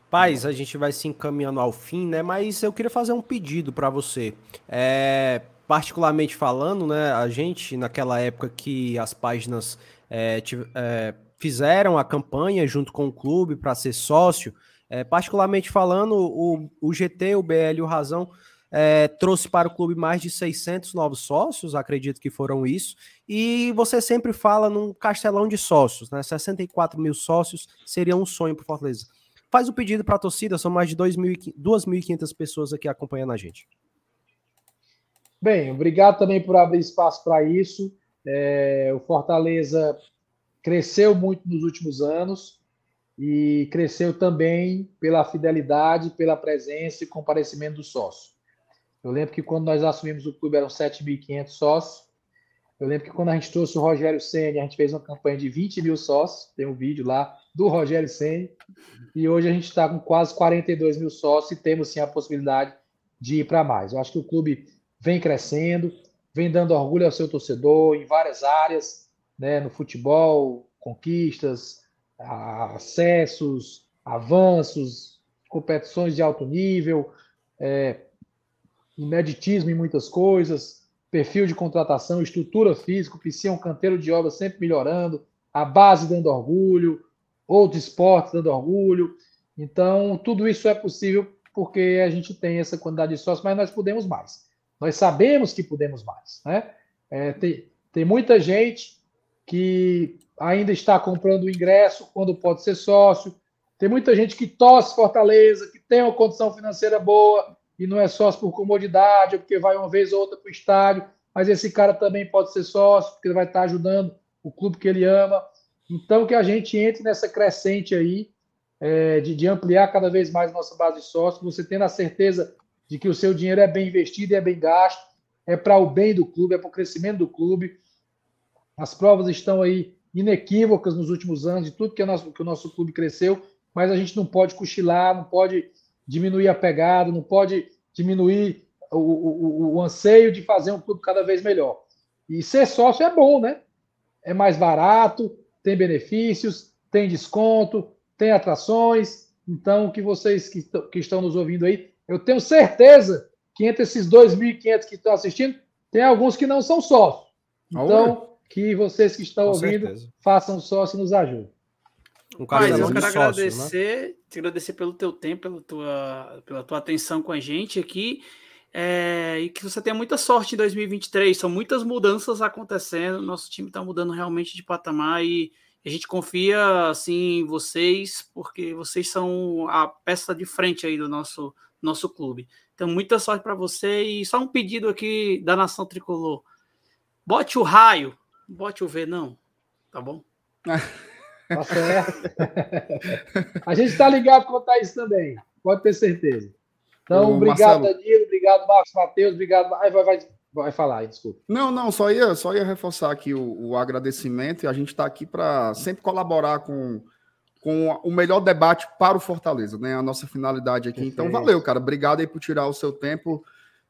Paz, a gente vai se encaminhando ao fim, né? Mas eu queria fazer um pedido para você. É, particularmente falando, né? A gente, naquela época que as páginas é, é, fizeram a campanha junto com o clube para ser sócio, é, particularmente falando, o, o GT, o BL e o Razão é, trouxe para o clube mais de 600 novos sócios, acredito que foram isso, e você sempre fala num castelão de sócios, né? 64 mil sócios seria um sonho para Fortaleza. Faz o pedido para a torcida, são mais de 2.500 pessoas aqui acompanhando a gente. Bem, obrigado também por abrir espaço para isso. É, o Fortaleza cresceu muito nos últimos anos e cresceu também pela fidelidade, pela presença e comparecimento do sócio. Eu lembro que quando nós assumimos o clube eram 7.500 sócios. Eu lembro que quando a gente trouxe o Rogério Senna, a gente fez uma campanha de 20 mil sócios. Tem um vídeo lá do Rogério Senna. E hoje a gente está com quase 42 mil sócios e temos sim a possibilidade de ir para mais. Eu acho que o clube vem crescendo, vem dando orgulho ao seu torcedor em várias áreas, né, no futebol, conquistas, acessos, avanços, competições de alto nível, é, ineditismo em muitas coisas, perfil de contratação, estrutura física, precisa um canteiro de obra sempre melhorando, a base dando orgulho, outros esportes dando orgulho. Então, tudo isso é possível porque a gente tem essa quantidade de sócios, mas nós podemos mais. Nós sabemos que podemos mais. Né? É, tem, tem muita gente que ainda está comprando o ingresso quando pode ser sócio. Tem muita gente que torce Fortaleza, que tem uma condição financeira boa e não é sócio por comodidade, ou porque vai uma vez ou outra para o estádio, mas esse cara também pode ser sócio, porque ele vai estar ajudando o clube que ele ama. Então, que a gente entre nessa crescente aí, é, de, de, ampliar cada vez mais nossa base de sócios, você tendo a certeza de que o seu dinheiro é bem investido e é bem gasto, é para o bem do clube, é para o crescimento do clube. As provas estão aí inequívocas nos últimos anos de tudo que, é nosso, que o nosso clube cresceu, mas a gente não pode cochilar, não pode diminuir a pegada, não pode diminuir o, o, o anseio de fazer um clube cada vez melhor. E ser sócio é bom, né? É mais barato, tem benefícios, tem desconto, tem atrações. Então, que vocês que, que estão nos ouvindo aí, eu tenho certeza que entre esses 2.500 que estão assistindo, tem alguns que não são sócios. Então, que vocês que estão Com ouvindo certeza. façam sócio e nos ajudem. Um Mas eu quero sócio, agradecer, né? te agradecer pelo teu tempo, pela tua, pela tua atenção com a gente aqui. É, e que você tenha muita sorte em 2023. São muitas mudanças acontecendo. Nosso time está mudando realmente de patamar e a gente confia assim em vocês, porque vocês são a peça de frente aí do nosso, nosso clube. Então, muita sorte para você. E só um pedido aqui da nação tricolor: bote o raio, bote o V, não, tá bom? Tá certo. a gente está ligado quanto a isso também, pode ter certeza. Então, Ô, obrigado, Marcelo. Danilo, obrigado, Marcos Matheus, obrigado. Vai, vai, vai, vai falar desculpa. Não, não, só ia, só ia reforçar aqui o, o agradecimento e a gente está aqui para sempre colaborar com, com o melhor debate para o Fortaleza, né? A nossa finalidade aqui. Perfeito. Então, valeu, cara. Obrigado aí por tirar o seu tempo.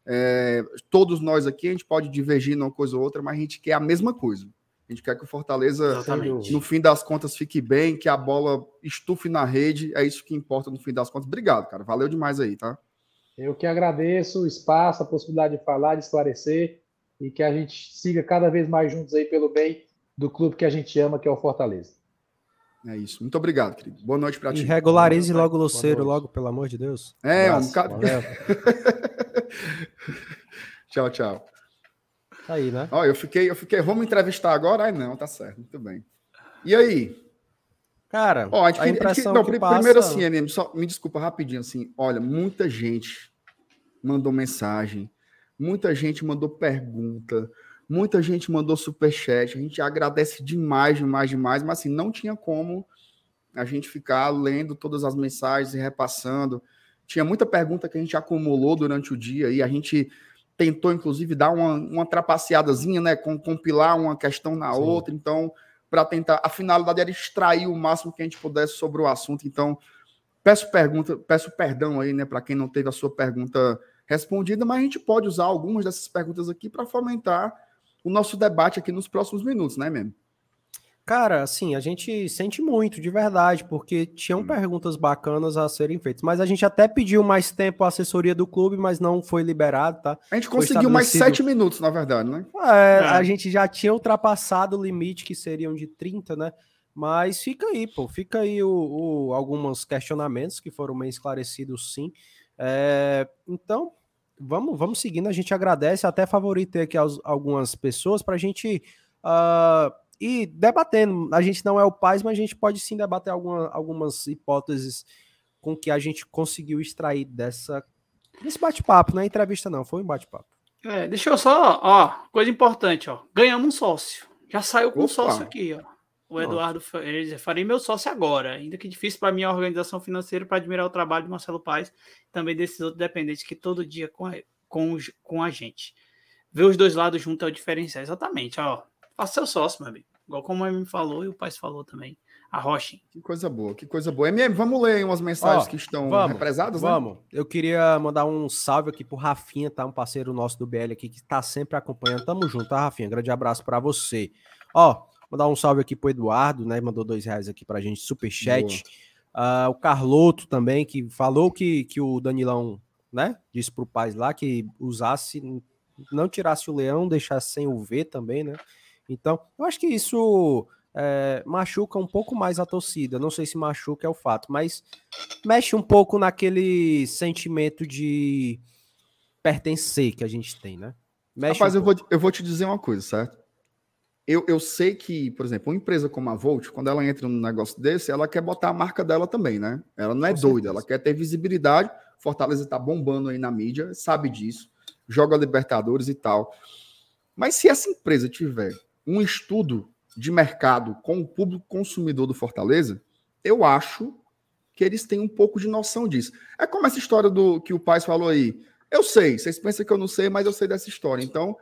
É, todos nós aqui, a gente pode divergir numa coisa ou outra, mas a gente quer a mesma coisa. A gente quer que o Fortaleza, Exatamente. no fim das contas, fique bem, que a bola estufe na rede. É isso que importa no fim das contas. Obrigado, cara. Valeu demais aí, tá? Eu que agradeço o espaço, a possibilidade de falar, de esclarecer e que a gente siga cada vez mais juntos aí pelo bem do clube que a gente ama, que é o Fortaleza. É isso. Muito obrigado, querido. Boa noite para ti. E regularize logo o Luceiro, logo, pelo amor de Deus. É, um cara. tchau, tchau. Tá aí, né? Ó, eu fiquei, eu fiquei, vamos entrevistar agora? Ai, não, tá certo, muito bem. E aí? Cara, Ó, a, a impressão a gente, não, que primeiro passa... assim, MM, só me desculpa rapidinho assim. Olha, muita gente mandou mensagem, muita gente mandou pergunta, muita gente mandou superchat. A gente agradece demais, demais, demais, mas assim, não tinha como a gente ficar lendo todas as mensagens e repassando. Tinha muita pergunta que a gente acumulou durante o dia e a gente tentou, inclusive, dar uma, uma trapaceadazinha, né? Com, compilar uma questão na Sim. outra. Então, para tentar. A finalidade era extrair o máximo que a gente pudesse sobre o assunto. Então, peço pergunta, peço perdão aí, né, para quem não teve a sua pergunta respondida, mas a gente pode usar algumas dessas perguntas aqui para fomentar o nosso debate aqui nos próximos minutos, né, mesmo? Cara, assim, a gente sente muito, de verdade, porque tinham hum. perguntas bacanas a serem feitas. Mas a gente até pediu mais tempo à assessoria do clube, mas não foi liberado, tá? A gente conseguiu mais sete minutos, na verdade, né? É, é, a gente já tinha ultrapassado o limite, que seriam de 30, né? Mas fica aí, pô, fica aí o, o alguns questionamentos que foram bem esclarecidos, sim. É, então, vamos, vamos seguindo, a gente agradece, até favoritei aqui algumas pessoas para a gente. Uh, e debatendo. A gente não é o pais, mas a gente pode sim debater alguma, algumas hipóteses com que a gente conseguiu extrair dessa desse bate-papo, não é entrevista não, foi um bate-papo. É, deixa eu só, ó, coisa importante, ó, ganhamos um sócio. Já saiu com um sócio aqui, ó. O Eduardo farei meu sócio agora, ainda que difícil para minha organização financeira para admirar o trabalho de Marcelo Paes, também desses outros dependentes que todo dia com a, com, com a gente. Ver os dois lados juntos é o diferencial. Exatamente, ó. Faça seu sócio, meu amigo. Igual como a me falou e o Paes falou também. A Rocha. Que coisa boa, que coisa boa. MM, vamos ler umas mensagens ó, que estão vamos, represadas, né? Vamos. Eu queria mandar um salve aqui pro Rafinha, tá? Um parceiro nosso do BL aqui que tá sempre acompanhando. Tamo junto, tá, Rafinha? Grande abraço para você. Ó, Mandar um salve aqui pro Eduardo, né? Mandou dois reais aqui pra gente, superchat. Uh, o Carloto também, que falou que, que o Danilão, né? Disse pro pai lá que usasse, não tirasse o leão, deixasse sem o V também, né? Então, eu acho que isso é, machuca um pouco mais a torcida. Não sei se machuca é o fato, mas mexe um pouco naquele sentimento de pertencer que a gente tem, né? Mexe Rapaz, um eu, vou, eu vou te dizer uma coisa, certo? eu, eu sei que, por exemplo, uma empresa como a Volt, quando ela entra num negócio desse, ela quer botar a marca dela também, né? Ela não é Com doida, certeza. ela quer ter visibilidade. Fortaleza está bombando aí na mídia, sabe disso, joga Libertadores e tal. Mas se essa empresa tiver um estudo de mercado com o público consumidor do Fortaleza, eu acho que eles têm um pouco de noção disso. É como essa história do que o pai falou aí. Eu sei, vocês pensam que eu não sei, mas eu sei dessa história. Então,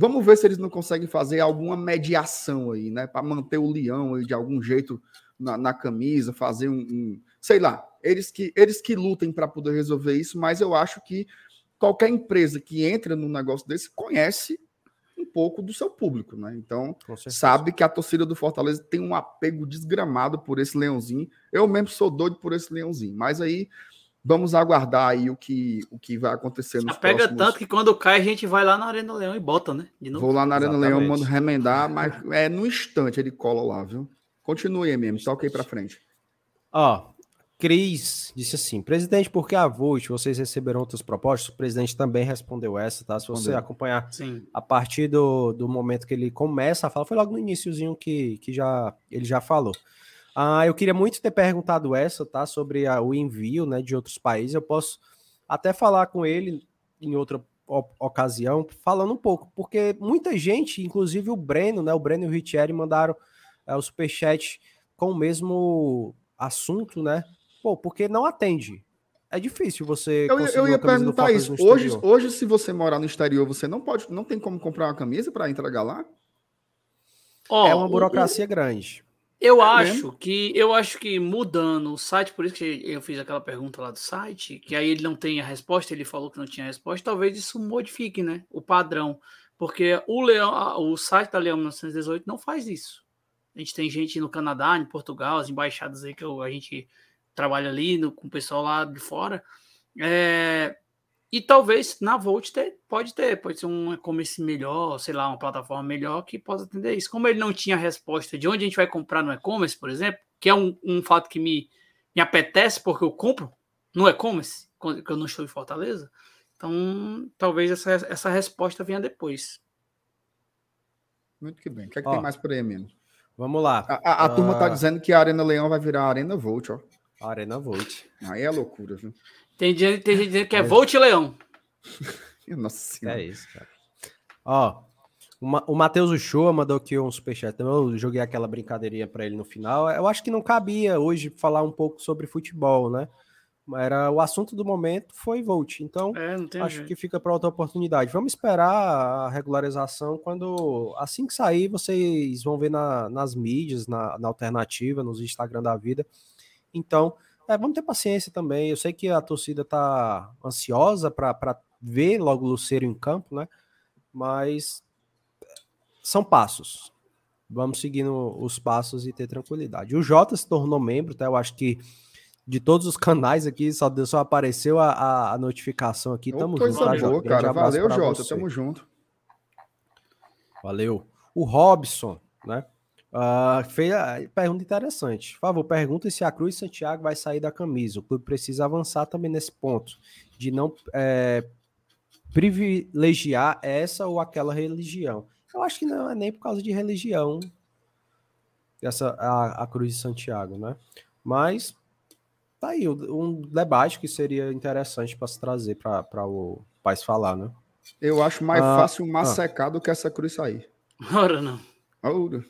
Vamos ver se eles não conseguem fazer alguma mediação aí, né? Para manter o leão aí de algum jeito na, na camisa, fazer um, um, Sei lá, eles que, eles que lutem para poder resolver isso, mas eu acho que qualquer empresa que entra num negócio desse conhece um pouco do seu público, né? Então, sabe que a torcida do Fortaleza tem um apego desgramado por esse leãozinho. Eu mesmo sou doido por esse leãozinho, mas aí Vamos aguardar aí o que, o que vai acontecer nos pega próximos... tanto que quando cai a gente vai lá na Arena Leão e bota, né? Vou lá na Arena Exatamente. Leão, mando remendar, mas é no instante ele cola lá, viu? Continue mesmo, toque aí para frente. Ó, Cris disse assim: presidente, por que a Volt vocês receberam outras propostas? O presidente também respondeu essa, tá? Se você acompanhar Sim. a partir do, do momento que ele começa a falar, foi logo no iníciozinho que, que já, ele já falou. Ah, eu queria muito ter perguntado essa, tá? Sobre a, o envio né, de outros países. Eu posso até falar com ele em outra ocasião, falando um pouco, porque muita gente, inclusive o Breno, né? O Breno e o Richeri mandaram é, o superchat com o mesmo assunto, né? Pô, porque não atende. É difícil você. Eu, eu ia perguntar isso. Hoje, hoje, se você morar no exterior, você não pode, não tem como comprar uma camisa para entregar lá? Oh, é uma burocracia o, grande. Eu é acho mesmo? que eu acho que mudando o site, por isso que eu fiz aquela pergunta lá do site, que aí ele não tem a resposta, ele falou que não tinha resposta, talvez isso modifique, né, o padrão, porque o Leão, o site da Leão 1918 não faz isso. A gente tem gente no Canadá, em Portugal, as embaixadas aí que a gente trabalha ali no, com o pessoal lá de fora, é, e talvez na Volt ter, pode ter, pode ser um e-commerce melhor, sei lá, uma plataforma melhor que possa atender isso. Como ele não tinha resposta de onde a gente vai comprar no e-commerce, por exemplo, que é um, um fato que me, me apetece porque eu compro no e-commerce, quando eu não estou em Fortaleza, então talvez essa, essa resposta venha depois. Muito que bem. O que, é que ó, tem mais por aí, menos? Vamos lá. A, a, a uh... turma tá ah. dizendo que a Arena Leão vai virar a Arena Volt, ó. Arena Volt. Aí é loucura, viu? Tem gente, tem gente dizendo que é, é. Volt Leão. Nossa senhora. É isso, cara. Ó, o Matheus Uchoa mandou aqui um superchat também. Eu joguei aquela brincadeirinha para ele no final. Eu acho que não cabia hoje falar um pouco sobre futebol, né? Era o assunto do momento foi Volt. Então, é, acho jeito. que fica para outra oportunidade. Vamos esperar a regularização quando assim que sair, vocês vão ver na, nas mídias, na, na alternativa, nos Instagram da vida. Então, é, vamos ter paciência também. Eu sei que a torcida tá ansiosa para ver logo o Luceiro em campo, né? Mas são passos. Vamos seguindo os passos e ter tranquilidade. O Jota se tornou membro, tá? Eu acho que de todos os canais aqui, só, só apareceu a, a, notificação aqui. Tamo junto, tá, Jota? cara. Valeu, Jota. Você. Tamo junto. Valeu. O Robson, né? Uh, fez a pergunta interessante. Por favor, pergunta se a Cruz Santiago vai sair da camisa. O clube precisa avançar também nesse ponto, de não é, privilegiar essa ou aquela religião. Eu acho que não é nem por causa de religião essa a, a Cruz de Santiago, né? Mas tá aí um debate que seria interessante para se trazer para o Paz falar, né? Eu acho mais ah, fácil massecar ah. do que essa cruz sair. Ora não. Ora.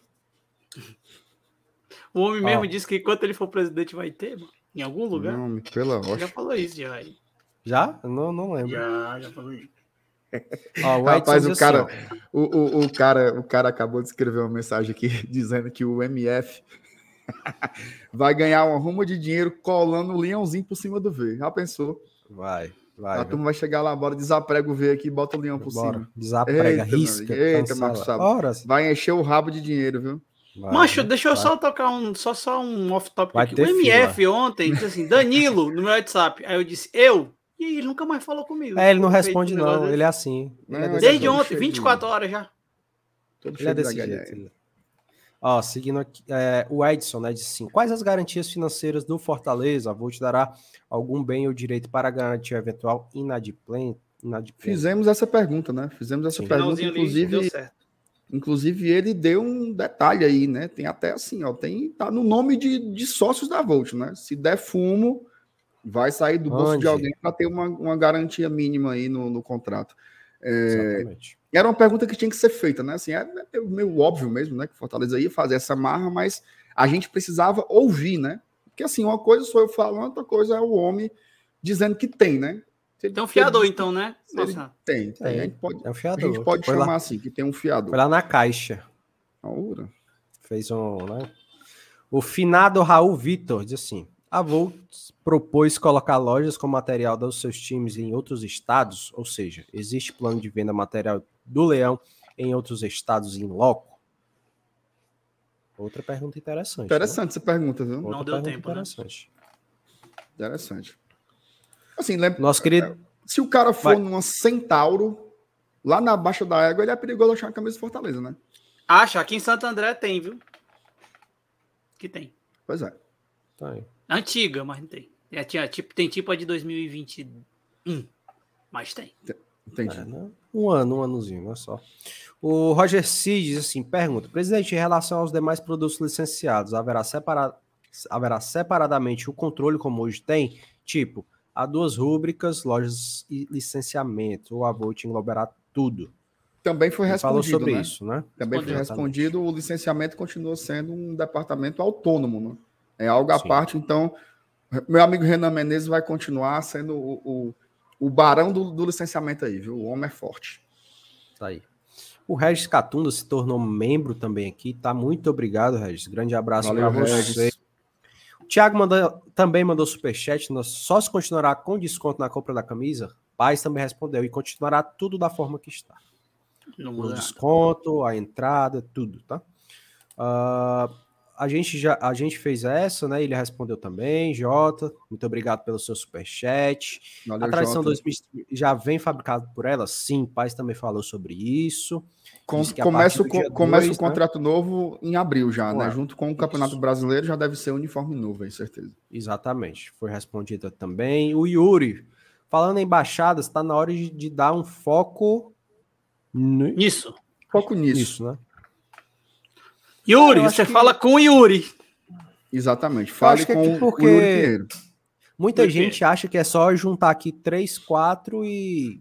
O homem mesmo Ó. disse que enquanto ele for presidente vai ter, mano. Em algum lugar. Não, pela Já falou isso, já. aí. Já? Não, não lembro. Já, já falou isso. Ó, o Rapaz, o cara, assim, o, o, o cara, o cara acabou de escrever uma mensagem aqui dizendo que o MF vai ganhar uma ruma de dinheiro colando o leãozinho por cima do V. Já pensou? vai, vai. a turma vai chegar lá, bora desaprega o V aqui, bota o leão por Bora. cima. Desaprega, Eita, risca. Eita. Marcos Vai encher o rabo de dinheiro, viu? Vai, Macho, deixa eu Vai. só tocar um, só, só um off-topic aqui. O MF ontem disse assim, Danilo, no meu WhatsApp. Aí eu disse, eu? E aí, ele nunca mais falou comigo. É, ele não responde não, desse. ele é assim. Ele é Não, desse Desde ontem, cheio de- 24 horas já. Todo Ele é desse jeito. ele- Ó, seguindo aqui, é, o Edson, né, disse assim, quais as garantias financeiras do Fortaleza? Vou te dará algum bem ou direito para garantir eventual inadimplente? Fizemos essa pergunta, né? Fizemos essa Sim. pergunta, Finalzinho ali, deu inclusive, ele deu um detalhe aí, né? Tem até assim, ó, tem tá no nome de, de sócios da Volt, né? Se der fumo, vai sair do bolso Onde? de alguém para ter uma, uma garantia mínima aí no, no contrato. É, Exatamente. era uma pergunta que tinha que ser feita, né? Assim, é meio, meio óbvio mesmo, né? Que Fortaleza ia fazer essa marra, mas a gente precisava ouvir, né? Porque assim, uma coisa sou eu falando, outra coisa é o homem dizendo que tem, né? Se ele- Tem um ele fiador, então, né? Nossa, Tem, tem. Tem. A gente pode, É um a fiador. gente pode foi, chamar lá, assim, que tem um fiador. foi lá na caixa. Aura. Fez um, né? O finado Raul Vitor diz assim: a Volts propôs colocar lojas com material dos seus times em outros estados, ou seja, existe plano de venda material do Leão em outros estados em loco? Outra pergunta interessante. né? Interessante essa pergunta, viu? Outra Não deu tempo, né? interessante. Assim, lembra, Nosso querido. se o cara for Vai. numa Centauro, lá na Baixa da Égua, ele é perigoso achar a camisa de Fortaleza, né? Acha, aqui em Santo André tem, viu? Que tem. Pois é. Tá aí. Antiga, mas não tem. É, tinha, tipo, tem tipo a de 2021. Mas tem. Entendi. É, né? Um ano, um anozinho, não é só. O Roger Cid diz assim: pergunta, presidente, em relação aos demais produtos licenciados, haverá, separa... haverá separadamente o controle, como hoje tem? Tipo, há duas rúbricas, lojas e licenciamento, ou a Volt englobará tudo. Também foi Ele falou respondido, sobre né? isso, né? Também foi respondido, o licenciamento continua sendo um departamento autônomo, né? É algo à Sim. parte, então, meu amigo Renan Menezes vai continuar sendo o, o, o barão do, do licenciamento aí, viu? O homem é forte. Tá aí. O Regis Catunda se tornou membro também aqui, tá? Muito obrigado, Regis. Grande abraço para você. Thiago mandou- também mandou superchat. Nós só se continuará com desconto na compra da camisa? Paz também respondeu. E continuará tudo da forma que está. Não O desconto, a entrada, tudo, tá? Ah, a, gente já, a gente fez essa, né? Ele respondeu também. Jota, muito obrigado pelo seu superchat. Valeu, A tradição Jota. 2000 já vem fabricado por ela? Sim, Paz também falou sobre isso. Com- começa o, começa dois, o né? contrato novo em abril já, né? Ué, Junto com o Campeonato isso. Brasileiro já deve ser uniforme novo, aí, certeza. Exatamente, foi respondida também. O Yuri, falando em baixadas, está na hora de, de dar um foco ni- Isso. Foco nisso. nisso, né? Yuri, você que- fala com o Yuri. Exatamente. Fale é com o- porque- o Yuri Pinheiro. Muita gente acha que é só juntar aqui três, quatro e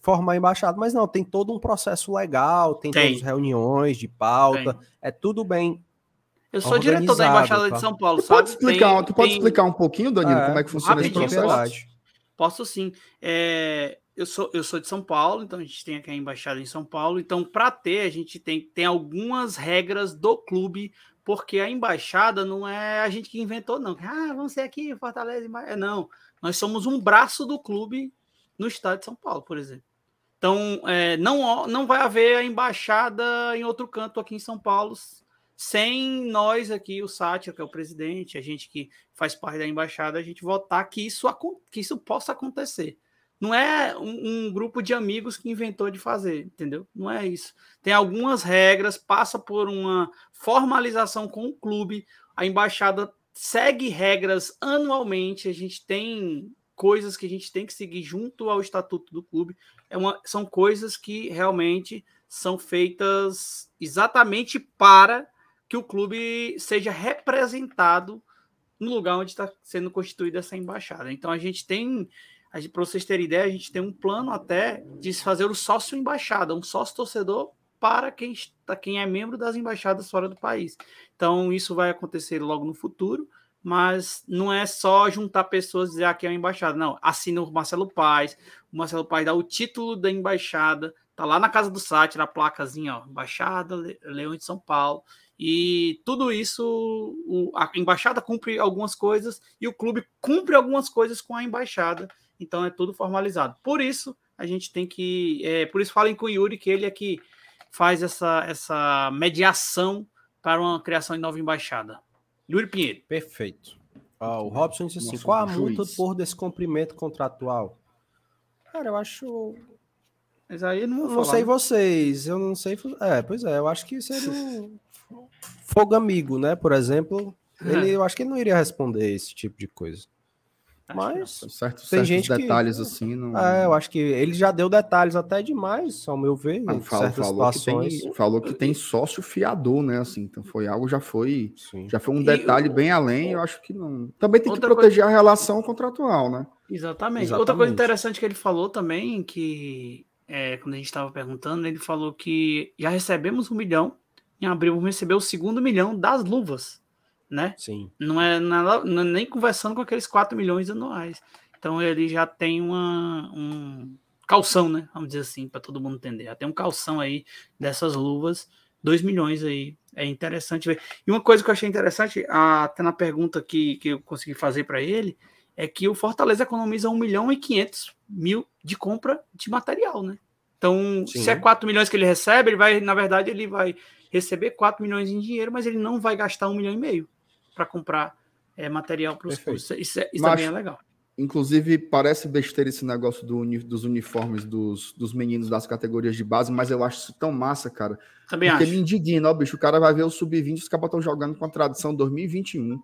formar embaixada, mas não, tem todo um processo legal, tem, Tem. todas as reuniões de pauta, é tudo bem. Eu sou diretor da Embaixada tá? de São Paulo, Tu sabe? pode explicar, Tem- tu pode tem- explicar um pouquinho, Danilo, É, como é que funciona esse processo? propriedade. Posso sim. É, eu, sou, eu sou de São Paulo, então a gente tem aqui a embaixada em São Paulo. Então, para ter, a gente tem, tem algumas regras do clube, porque a embaixada não é a gente que inventou, não. Ah, vamos ser aqui, Fortaleza. emba-" É, Não. Nós somos um braço do clube no estado de São Paulo, por exemplo. Então, é, não, não vai haver a embaixada em outro canto aqui em São Paulo sem nós aqui, o Sátira, que é o presidente, a gente que faz parte da embaixada, a gente votar que isso, que isso possa acontecer. Não é um, um grupo de amigos que inventou de fazer, entendeu? Não é isso. Tem algumas regras, passa por uma formalização com o clube, a embaixada segue regras anualmente, a gente tem coisas que a gente tem que seguir junto ao estatuto do clube. É uma, são coisas que realmente são feitas exatamente para que o clube seja representado no lugar onde está sendo constituída essa embaixada. Então a gente tem, para vocês terem ideia, a gente tem um plano até de se fazer o sócio embaixada, um sócio torcedor para quem, está, quem é membro das embaixadas fora do país. Então, isso vai acontecer logo no futuro, mas não é só juntar pessoas e dizer aqui ah, é uma embaixada. Não, assina o Marcelo Paz, o Marcelo Paz dá o título da embaixada, tá lá na casa do site, na placazinha, ó, Embaixada Leão de São Paulo. E tudo isso, a embaixada cumpre algumas coisas e o clube cumpre algumas coisas com a embaixada. Então é tudo formalizado. Por isso, a gente tem que. É, por isso falem com o Yuri que ele é que faz essa, essa mediação para uma criação de nova embaixada. Yuri Pinheiro. Perfeito. Ah, o Robson disse assim: Nossa, qual a multa por descumprimento contratual? Cara, eu acho. Mas aí não vou Não sei né? vocês, eu não sei. É, pois é, eu acho que seria um fogo amigo, né? Por exemplo, ele, eu acho que ele não iria responder esse tipo de coisa. Mas certo, tem gente detalhes que, assim. Não... É, eu acho que ele já deu detalhes até demais, ao meu ver. Ah, falou, falou que tem, falou que tem sócio fiador, né? Assim, então foi algo já foi, Sim. já foi um detalhe e, bem além. Eu acho que não. Também tem que proteger coisa... a relação contratual, né? Exatamente. Exatamente. Outra coisa interessante que ele falou também, que é, quando a gente estava perguntando, ele falou que já recebemos um milhão, em abril vamos receber o segundo milhão das luvas né? Sim. Não é, não é, nem conversando com aqueles 4 milhões anuais. Então ele já tem uma, um calção, né? Vamos dizer assim, para todo mundo entender. Já tem um calção aí dessas luvas, 2 milhões aí. É interessante ver. E uma coisa que eu achei interessante, até na pergunta que, que eu consegui fazer para ele, é que o Fortaleza economiza 1 milhão e 500 mil de compra de material, né? Então, Sim. se é 4 milhões que ele recebe, ele vai, na verdade, ele vai receber 4 milhões em dinheiro, mas ele não vai gastar 1 milhão e meio para comprar é, material para os cursos. Isso, é, isso Mas, também é legal. Inclusive, parece besteira esse negócio do dos uniformes dos, dos meninos das categorias de base, mas eu acho isso tão massa, cara. Também porque acho. me indigna, ó, bicho. O cara vai ver o sub-20, os caras estão jogando com a tradição 2021.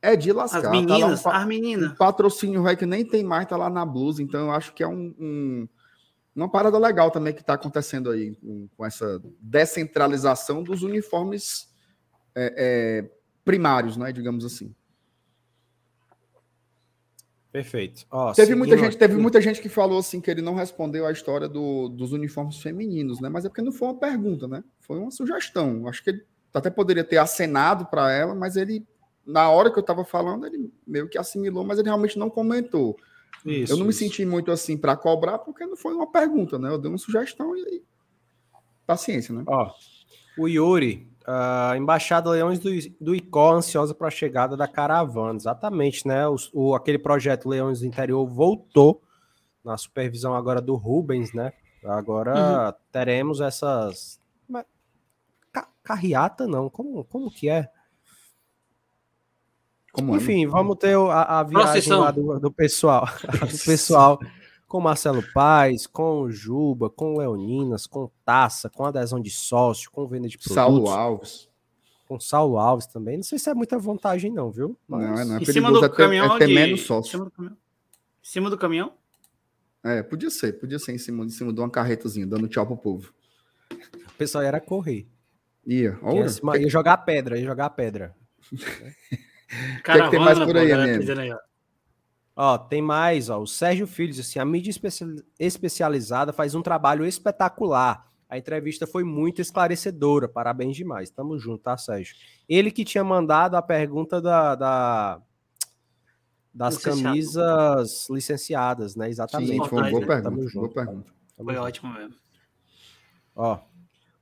É de lascar. As meninas, tá um, as meninas. Um patrocínio vai que nem tem mais, tá lá na blusa. Então, eu acho que é um, um uma parada legal também que está acontecendo aí com, com, essa descentralização dos uniformes é, é, primários, né, digamos assim. Perfeito. teve muita gente, teve muita gente que falou assim que ele não respondeu a história do, dos uniformes femininos, né? Mas é porque não foi uma pergunta, né? Foi uma sugestão. Acho que ele até poderia ter acenado para ela, mas ele na hora que eu estava falando ele meio que assimilou, mas ele realmente não comentou. Isso, eu não isso. me senti muito assim para cobrar porque não foi uma pergunta, né? Eu dei uma sugestão e paciência, né? Ó, o Yuri a Embaixada Leões do, do ICO ansiosa para a chegada da caravana. Exatamente, né? O, o, aquele projeto Leões do Interior voltou na supervisão agora do Rubens, né? Agora uhum. teremos essas. Carreata, não. Como, como que é? Como é, Enfim, é? vamos ter a, a viagem lá do, do pessoal. do pessoal com Marcelo Paes, com Juba, com Leoninas, com Taça, com adesão de sócio, com venda de produtos. Saulo Alves. Com Saulo Alves também. Não sei se é muita vantagem, não, viu? Mas... Não, é, não. É em cima do caminhão é ter de... menos sócio. Em cima do caminhão? Em cima do caminhão? É, podia ser, podia ser em cima, em cima de uma carretazinha, dando tchau pro povo. O pessoal ia correr. Ia. Ia, ia jogar pedra, ia jogar pedra. Caravana, que, que tem mais por aí, né? Ó, tem mais, ó. O Sérgio Filhos, assim, a mídia especializada faz um trabalho espetacular. A entrevista foi muito esclarecedora. Parabéns demais. Tamo junto, tá, Sérgio? Ele que tinha mandado a pergunta da, da das Licenciado. camisas licenciadas, né? Exatamente. Sim, foi uma boa pergunta. Tamo junto, boa pergunta. Tamo foi junto. ótimo mesmo. Ó,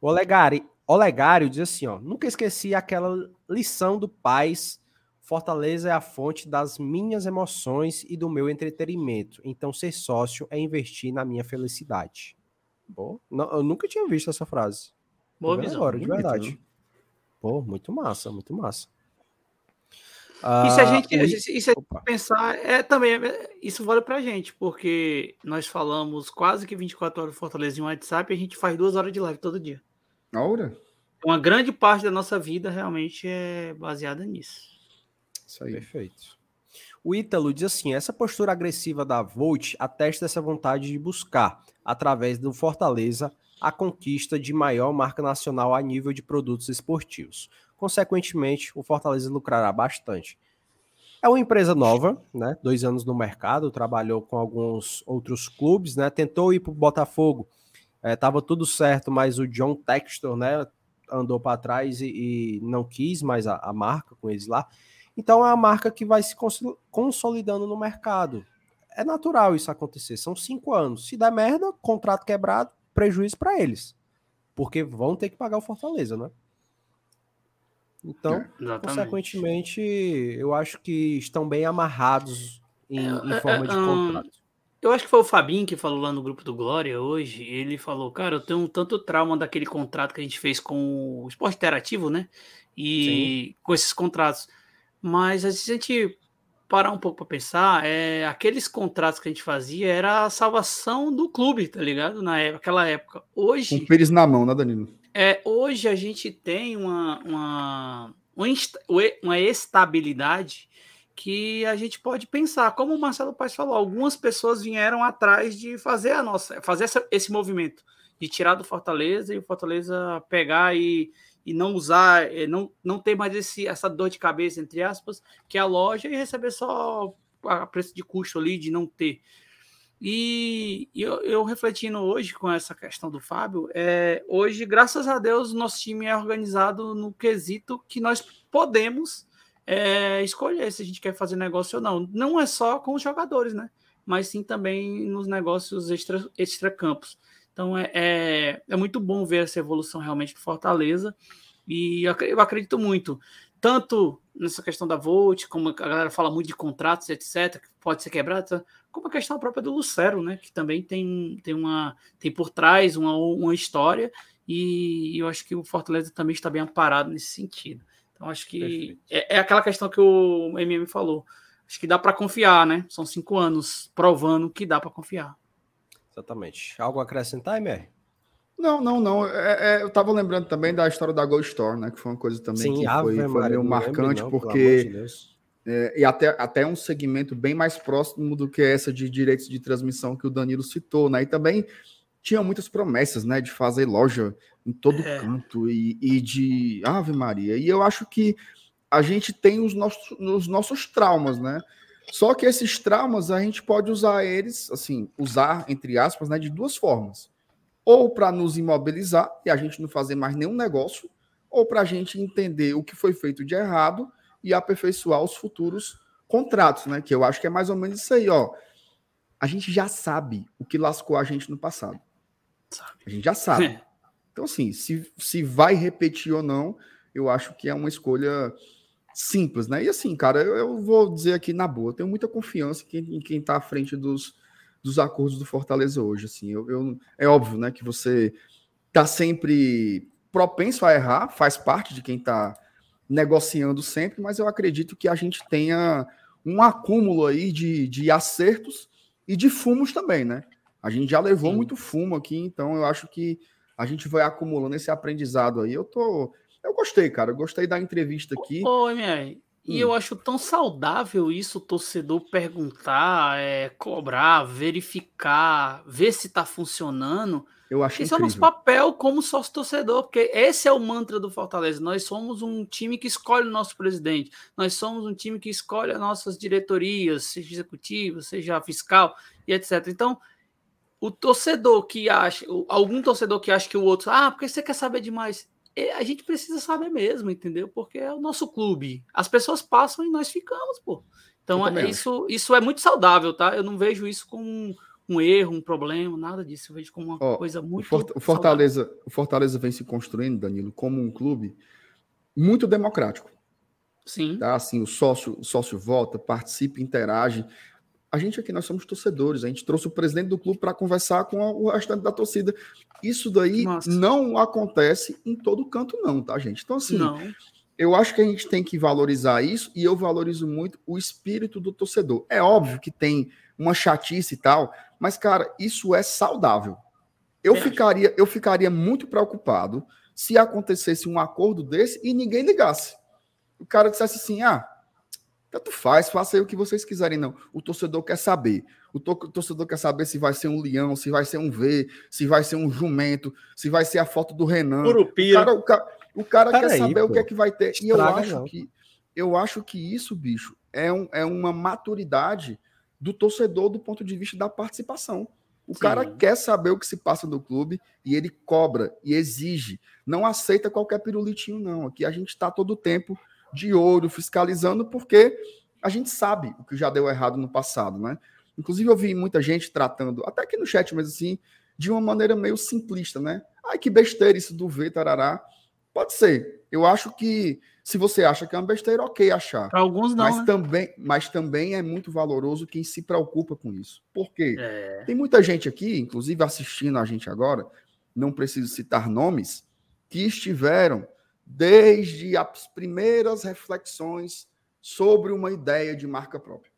o Olegário, Olegário diz assim, ó. Nunca esqueci aquela lição do Paz Fortaleza é a fonte das minhas emoções e do meu entretenimento. Então, ser sócio é investir na minha felicidade. Bom, não, eu nunca tinha visto essa frase. Boa visão. Agora, de verdade. Né? Pô, muito massa, muito massa. e se a ah, gente, e se a gente pensar, é também é, isso vale pra gente, porque nós falamos quase que 24 horas de Fortaleza em WhatsApp e a gente faz duas horas de live todo dia. hora? Uma grande parte da nossa vida realmente é baseada nisso. Isso aí. Perfeito. O Ítalo diz assim: essa postura agressiva da Volt atesta essa vontade de buscar, através do Fortaleza, a conquista de maior marca nacional a nível de produtos esportivos. Consequentemente, o Fortaleza lucrará bastante. É uma empresa nova, né? Dois anos no mercado, trabalhou com alguns outros clubes, né? Tentou ir para o Botafogo É, tudo certo, mas o John Textor, né, andou para trás e, e, não quis mais a, a, marca com eles lá. Então é a marca que vai se consolidando no mercado. É natural isso acontecer. São cinco anos. Se der merda, contrato quebrado, prejuízo para eles. Porque vão ter que pagar o Fortaleza, né? Então, é, consequentemente, eu acho que estão bem amarrados em, é, em forma de é, contrato. Eu acho que foi o Fabinho que falou lá no grupo do Glória hoje. Ele falou, cara, eu tenho um tanto trauma daquele contrato que a gente fez com o esporte interativo, né? E Sim. com esses contratos. Mas a gente parar um pouco para pensar, é, aqueles contratos que a gente fazia era a salvação do clube, tá ligado? Na época, aquela época. Hoje. Com Pires na mão, né, Danilo? É, hoje a gente tem uma, uma, uma estabilidade que a gente pode pensar, como o Marcelo Paes falou, algumas pessoas vieram atrás de fazer a nossa, fazer essa, esse movimento, de tirar do Fortaleza e o Fortaleza pegar e, e não usar, eh, não, não ter mais esse, essa dor de cabeça, entre aspas, que é a loja e receber só a preço de custo ali de não ter. E eu, eu refletindo hoje com essa questão do Fábio, é, hoje, graças a Deus, nosso time é organizado no quesito que nós podemos é, escolher se a gente quer fazer negócio ou não. Não é só com os jogadores, né? Mas sim também nos negócios extra, extra campos. Então é, é, é, muito bom ver essa evolução realmente do Fortaleza. E eu, acredito muito, tanto nessa questão da Volt, como a galera fala muito de contratos, etc., que pode ser quebrado, como a questão própria do Lucero, né? Que também tem, tem, uma, tem por trás uma, uma história. E eu acho que o Fortaleza também está bem amparado nesse sentido. Então, acho que é, é, aquela questão que o MM falou. Acho que dá para confiar, né? São cinco anos provando que dá para confiar. Exatamente. Algo a acrescentar, MR? Não, não, não. É, é, eu estava lembrando também da história da Gold Store, né? Que foi uma coisa também Sim, que foi, foi meio marcante, não, porque. De é, e até, até um segmento bem mais próximo do que essa de direitos de transmissão que o Danilo citou, né? E também tinha muitas promessas, né, de fazer loja em todo é. canto e, e, de Ave Maria. E eu acho que a gente tem os nossos, os nossos traumas, né? Só que esses traumas a gente pode usar eles, assim, usar entre aspas, né, de duas formas. Ou para nos imobilizar e a gente não fazer mais nenhum negócio, ou para a gente entender o que foi feito de errado e aperfeiçoar os futuros contratos, né? Que eu acho que é mais ou menos isso aí, ó. A gente já sabe o que lascou a gente no passado. A gente já sabe. É. Então, assim, se, se vai repetir ou não, eu acho que é uma escolha simples, né? E assim, cara, eu, eu vou dizer aqui na boa, tenho muita confiança em quem está à frente dos, dos acordos do Fortaleza hoje. Assim, eu, eu, é óbvio, né, que você tá sempre propenso a errar, faz parte de quem está negociando sempre, mas eu acredito que a gente tenha um acúmulo aí de, de acertos e de fumos também, né? A gente já levou Sim. muito fumo aqui, então eu acho que a gente vai acumulando esse aprendizado aí. Eu tô. Eu gostei, cara. Eu gostei da entrevista aqui. Ô, MR, e hum. eu acho tão saudável isso, o torcedor perguntar, é, cobrar, verificar, ver se tá funcionando. Eu acho Isso é nosso papel como sócio torcedor, porque esse é o mantra do Fortaleza. Nós somos um time que escolhe o nosso presidente, nós somos um time que escolhe as nossas diretorias, seja executivo, seja fiscal e etc. Então, o torcedor que acha, algum torcedor que acha que o outro, ah, porque você quer saber demais? É, a gente precisa saber mesmo, entendeu? Porque é o nosso clube. As pessoas passam e nós ficamos, pô. Então é, isso, isso é muito saudável, tá? Eu não vejo isso como um, um erro, um problema, nada disso. Eu vejo como uma oh, coisa muito. O Fortaleza, o Fortaleza vem se construindo, Danilo, como um clube muito democrático. Sim. Tá? Assim, o sócio, o sócio vota, participa, interage a gente aqui nós somos torcedores, a gente trouxe o presidente do clube para conversar com o restante da torcida. Isso daí Nossa. não acontece em todo canto, não, tá, gente? Então, assim, não. eu acho que a gente tem que valorizar isso e eu valorizo muito o espírito do torcedor. É óbvio que tem uma chatice e tal, mas, cara, isso é saudável. Eu, é. ficaria, eu ficaria muito preocupado se acontecesse um acordo desse e ninguém ligasse. O cara dissesse assim: ah, tanto faz, faça aí o que vocês quiserem, não. O torcedor quer saber. O, to o torcedor quer saber se vai ser um leão, se vai ser um V, se vai ser um jumento, se vai ser a foto do Renan. Urupira. O cara, o cara, o cara quer aí, saber pô. o que é que vai ter. E eu acho que eu acho que isso, bicho, é, um, é uma maturidade do torcedor do ponto de vista da participação. O Sim. cara quer saber o que se passa no clube e ele cobra e exige. Não aceita qualquer pirulitinho, não. Aqui a gente está todo o tempo de ouro fiscalizando, porque a gente sabe o que já deu errado no passado, né? Inclusive, eu vi muita gente tratando, até aqui no chat, mas assim, de uma maneira meio simplista, né? Ai, que besteira isso do V, tarará. Pode ser. Eu acho que se você acha que é uma besteira, ok achar. Para alguns não. Mas, né? também, mas também é muito valoroso quem se preocupa com isso. Por quê? É. Tem muita gente aqui, inclusive assistindo a gente agora, não preciso citar nomes, que estiveram desde as primeiras reflexões sobre uma ideia de marca própria.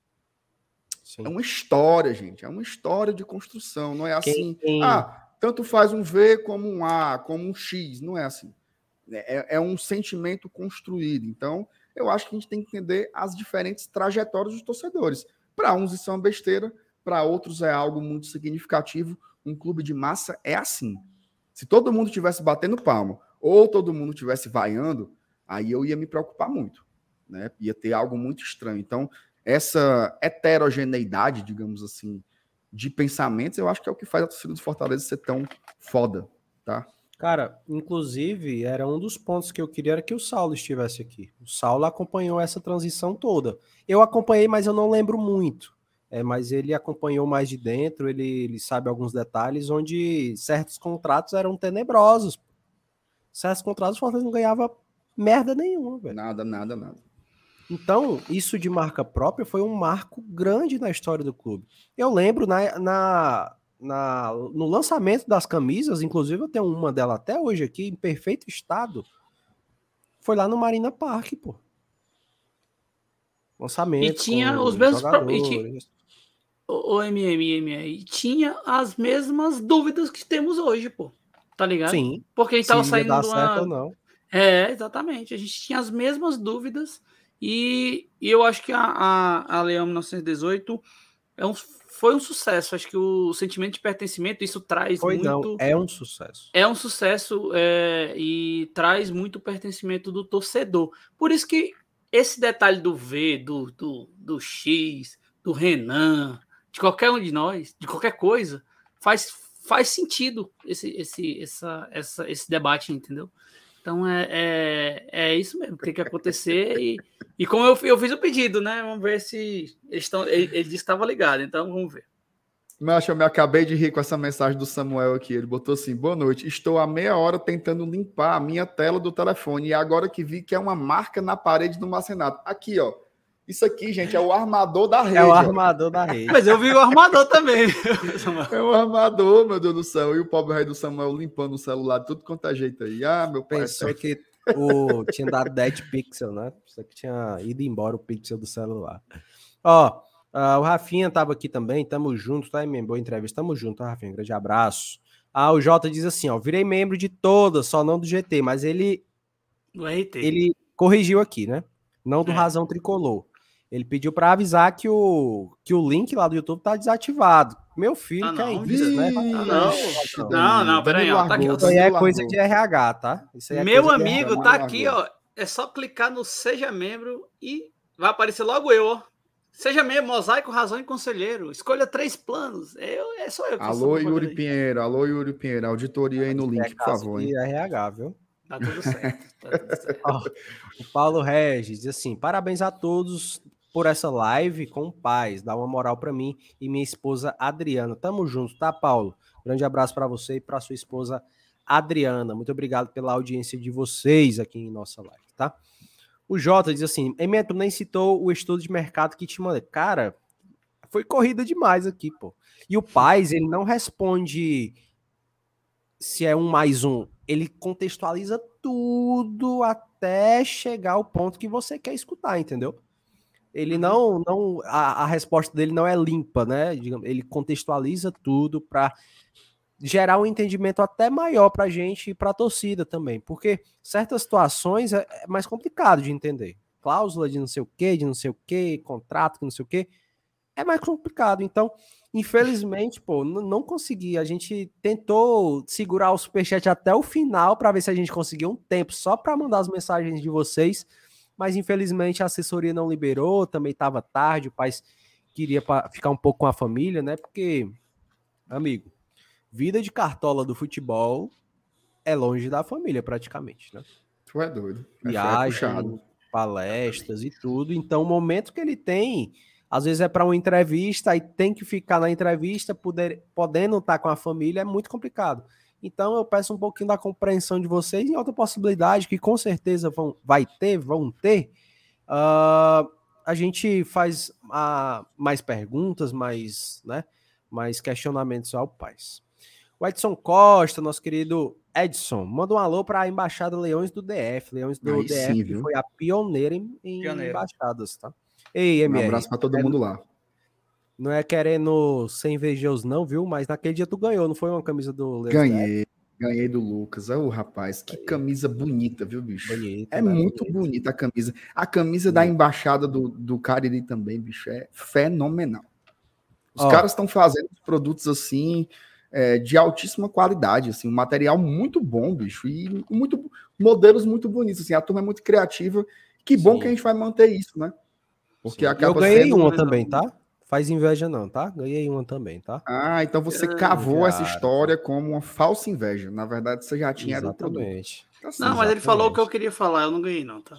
Sim. É uma história, gente. É uma história de construção. Não é assim. Quem... Ah, tanto faz um V como um A, como um X. Não é assim. É, é um sentimento construído. Então, eu acho que a gente tem que entender as diferentes trajetórias dos torcedores. Para uns isso é uma besteira, para outros é algo muito significativo. Um clube de massa é assim. Se todo mundo tivesse batendo palma ou todo mundo tivesse vaiando, aí eu ia me preocupar muito. Né? Ia ter algo muito estranho. Então, essa heterogeneidade, digamos assim, de pensamentos, eu acho que é o que faz a torcida do Fortaleza ser tão foda, tá? Cara, inclusive, era um dos pontos que eu queria era que o Saulo estivesse aqui. O Saulo acompanhou essa transição toda. Eu acompanhei, mas eu não lembro muito. É, mas ele acompanhou mais de dentro, ele, ele sabe alguns detalhes onde certos contratos eram tenebrosos. Certos contratos o Fortaleza não ganhava merda nenhuma, velho. Nada, nada, nada. Então, isso de marca própria foi um marco grande na história do clube. Eu lembro na, na, na, no lançamento das camisas, inclusive eu tenho uma dela até hoje aqui, em perfeito estado. Foi lá no Marina Park, pô. Lançamento. E tinha os mesmos. O, o MMM tinha as mesmas dúvidas que temos hoje, pô. Tá ligado? Sim. Porque a gente tava saindo. Dar uma... certo ou não. É, exatamente. A gente tinha as mesmas dúvidas e, e eu acho que a, a, a Leão 1918 é um, foi um sucesso. Acho que o sentimento de pertencimento, isso traz foi muito. Não, é um sucesso. É um sucesso é, e traz muito pertencimento do torcedor. Por isso que esse detalhe do V, do, do, do X, do Renan, de qualquer um de nós, de qualquer coisa, faz, faz sentido esse, esse, essa, essa, esse debate, entendeu? Então é, é, é isso mesmo, tem que acontecer. E, e como eu, eu fiz o pedido, né? Vamos ver se eles estão. Ele, ele disse estava ligado, então vamos ver. Mas eu me acabei de rir com essa mensagem do Samuel aqui. Ele botou assim: boa noite. Estou há meia hora tentando limpar a minha tela do telefone. E agora que vi que é uma marca na parede do Marcenato. Aqui, ó. Isso aqui, gente, é o armador da rede. É o armador ó. da rede. Mas eu vi o armador também. é o armador, meu Deus do céu. E o pobre rei do Samuel limpando o celular, tudo quanto é jeito aí. Ah, meu pai. Pensou que o... tinha dado 10 pixel, né? Só que tinha ido embora o pixel do celular. Ó, uh, o Rafinha tava aqui também. Tamo junto, tá, membro? Boa entrevista. Tamo junto, tá, Rafinha? Grande abraço. Ah, o Jota diz assim, ó. Virei membro de todas, só não do GT, mas ele. Do RT. Ele corrigiu aqui, né? Não do é. Razão Tricolor. Ele pediu para avisar que o, que o link lá do YouTube tá desativado. Meu filho, ah, que é isso, né? não, não, não, peraí, ó, tá aqui. Isso aí é coisa de RH, tá? É Meu amigo, tá aqui, ó. É só clicar no Seja Membro e vai aparecer logo eu, ó. Seja membro, mosaico, razão e conselheiro. Escolha três planos. Eu, é só eu. alô, Yuri Pinheiro. Alô, Yuri Pinheiro. Auditoria aí no link, por favor. Hein? RH, viu? Tá tudo certo. Tá tudo certo. ó, o Paulo Regis diz assim: parabéns a todos por essa live com paz. Dá uma moral para mim e minha esposa Adriana. Tamo junto, tá, Paulo? Grande abraço para você e para sua esposa Adriana. Muito obrigado pela audiência de vocês aqui em nossa live, tá? O Jota diz assim: Emento nem citou o estudo de mercado que te mandei. Cara, foi corrida demais aqui, pô. E o Paz, ele não responde se é um mais um. Ele contextualiza tudo até chegar ao ponto que você quer escutar, entendeu? Ele não, não a, a, resposta dele não é limpa, né? Ele contextualiza tudo para gerar um entendimento até maior para a gente e para a torcida também, porque certas situações é, é mais complicado de entender. Cláusula de não sei o que, de não sei o que, contrato que não sei o que, é mais complicado. Então, infelizmente, pô, não consegui. A gente tentou segurar o superchat até o final para ver se a gente conseguia um tempo só para mandar as mensagens de vocês mas infelizmente a assessoria não liberou, também estava tarde, o pai queria ficar um pouco com a família, né? Porque amigo, vida de cartola do futebol é longe da família, praticamente, né? Tu é doido. É Viagem, palestras e tudo. Então, o momento que ele tem, às vezes é para uma entrevista e tem que ficar na entrevista, poder, podendo estar com a família, é muito complicado. Então, eu peço um pouquinho da compreensão de vocês em outra possibilidade que com certeza vão, vai ter, vão ter. Uh, a gente faz uh, mais perguntas, mais, né, mais questionamentos ao pais. O Edson Costa, nosso querido Edson, manda um alô para a Embaixada Leões do DF. Leões do Aí DF sim, foi a pioneira em, em Pioneira. embaixadas, tá? Ei, Um MR, abraço pra todo é- mundo lá. Não é querendo ser invejoso não, viu? Mas naquele dia tu ganhou, não foi uma camisa do DF? Ganhei. Ganhei do Lucas. Ô, rapaz, que camisa bonita, viu, bicho? Bonito, É né? muito bonita a camisa. A camisa da embaixada do, do Cariri também, bicho, é fenomenal. Os Ó. caras estão fazendo produtos assim é, de altíssima qualidade, assim, um material muito bom, bicho, e muito modelos muito bonitos. Assim, a turma é muito criativa. Que bom Sim. que a gente vai manter isso, né? Porque Sim. acaba Eu ganhei sendo- uma também, tá? Faz inveja não, tá? Ganhei uma também, tá? Ah, então você Ah, cavou essa cara. história como uma falsa inveja. Na verdade, você já tinha era o produto. Exatamente. Tá certo. Não, mas ele Exatamente. falou o que eu queria falar, eu não ganhei, não, tá?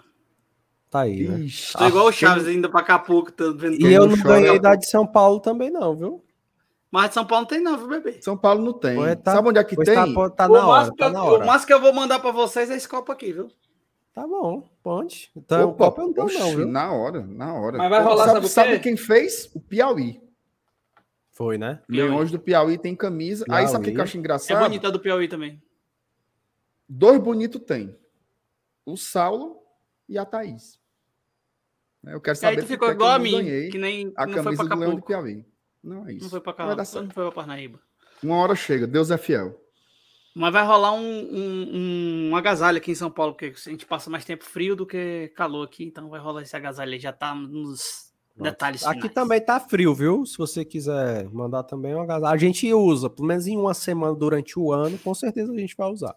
Tá aí, né? Ixi, Tô igual o quem- Chaves indo pra tô vendo E eu não ganhei da de São Paulo também não, viu? Mas de São Paulo não tem, não, viu, bebê? São Paulo não tem. Tá- Sabe onde é que Pois tem? tá, tá o, na hora, tá o máximo que eu vou mandar pra vocês é esse copo aqui, viu? Tá bom, pode. Então, o Opa, copo eu não tenho não, viu? na hora, na hora. Mas vai rolar, sabe sabe, o sabe quem fez? O Piauí. Foi, né? Piauí. Leões do Piauí tem camisa. Aí sabe o que eu acho É engraçado? bonita do Piauí também. Dois bonitos tem. O Saulo e a Thaís. Eu quero E aí saber tu ficou igual a mim, que nem a não foi camisa pra do Leão Acapulco. Piauí. Não é isso. Não foi pra Parnaíba. Uma hora chega, Deus é fiel. Mas vai rolar um, um, um agasalho aqui em São Paulo, porque a gente passa mais tempo frio do que calor aqui, então vai rolar esse agasalho aí, já tá nos detalhes Aqui finais. também tá frio, viu? Se você quiser mandar também um agasalho. A gente usa, pelo menos em uma semana durante o ano, com certeza a gente vai usar.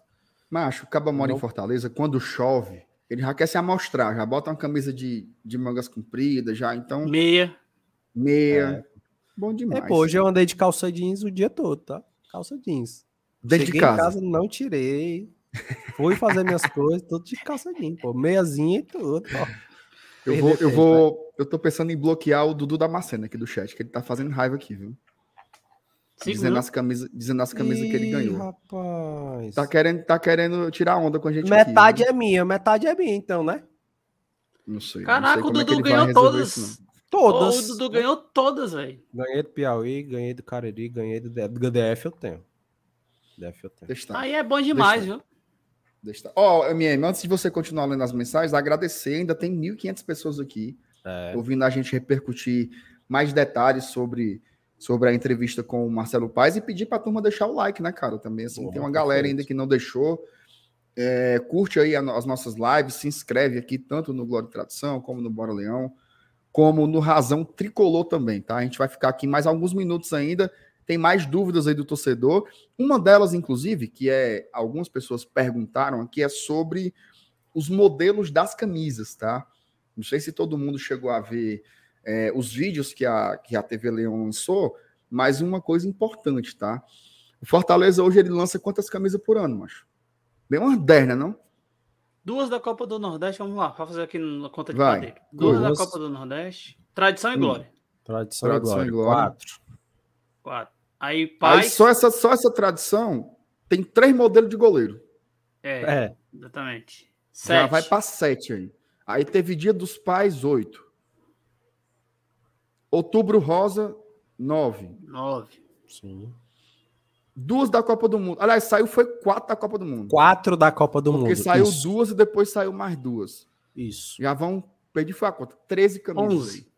Macho, o Caba mora Não. em Fortaleza, quando chove, ele já quer se amostrar, já bota uma camisa de, de mangas compridas, já, então, Meia. meia. Bom demais. É, pô, hoje eu andei de calça jeans o dia todo, tá? Calça jeans. Dentro Cheguei de em casa. casa, não tirei. Fui fazer minhas coisas, tudo de calça jeans, pô. Meiazinha e tudo, ó. Eu Perder vou, eu vou, eu tô pensando em bloquear o Dudu Damasceno aqui do chat, que ele tá fazendo raiva aqui, viu? Cinco Dizendo as camisas, dizendo as camisas que ele Ih, ganhou. rapaz. Tá querendo, tá querendo tirar onda com a gente Metade aqui. é minha, metade é minha, então, né? Não sei. Caraca, não sei o é Dudu vai ganhou resolver isso, todas. Todas. O Dudu ganhou todas, velho. Ganhei do Piauí, ganhei do Cariri, ganhei do DF. Do DF eu tenho. Eu tenho. Estar. Aí é bom demais, viu? Deixa estar. Ó, MM, antes de você continuar lendo as mensagens, agradecer, ainda tem 1.500 pessoas aqui É. ouvindo a gente repercutir mais detalhes sobre, sobre a entrevista com o Marcelo Paes e pedir pra turma deixar o like, né, cara? Também, assim, Boa, tem uma galera perfeito. ainda que não deixou. É, curte aí a as nossas lives, se inscreve aqui, tanto no Glória e Tradição, como no Bora Leão, como no Razão Tricolor também, tá? A gente vai ficar aqui mais alguns minutos ainda. Tem mais dúvidas aí do torcedor. Uma delas, inclusive, que é algumas pessoas perguntaram aqui, é sobre os modelos das camisas, tá? Não sei se todo mundo chegou a ver é, os vídeos que a, que a TV Leão lançou, mas uma coisa importante, tá? O Fortaleza hoje ele lança quantas camisas por ano, macho? Bem umas 10, né, não? Duas da Copa do Nordeste, vamos lá, pra fazer aqui na conta de Vai. padeiro. Duas, Duas. da Copa do Nordeste. Tradição e Hum. glória. Tradição, Tradição e e glória. glória. Quatro. Quatro. Aí, pai Aí só, essa, só essa tradição tem três modelos de goleiro. É, é. exatamente. Sete. Já vai para sete aí. Aí teve Dia dos Pais, oito. Outubro Rosa, nove. Nove. Sim. Duas da Copa do Mundo. Aliás, saiu foi quatro da Copa do Mundo. Quatro da Copa do Porque Mundo. Porque saiu Isso. duas e depois saiu mais duas. Isso. Já vão perdi foi a conta. 13 camisas. 11.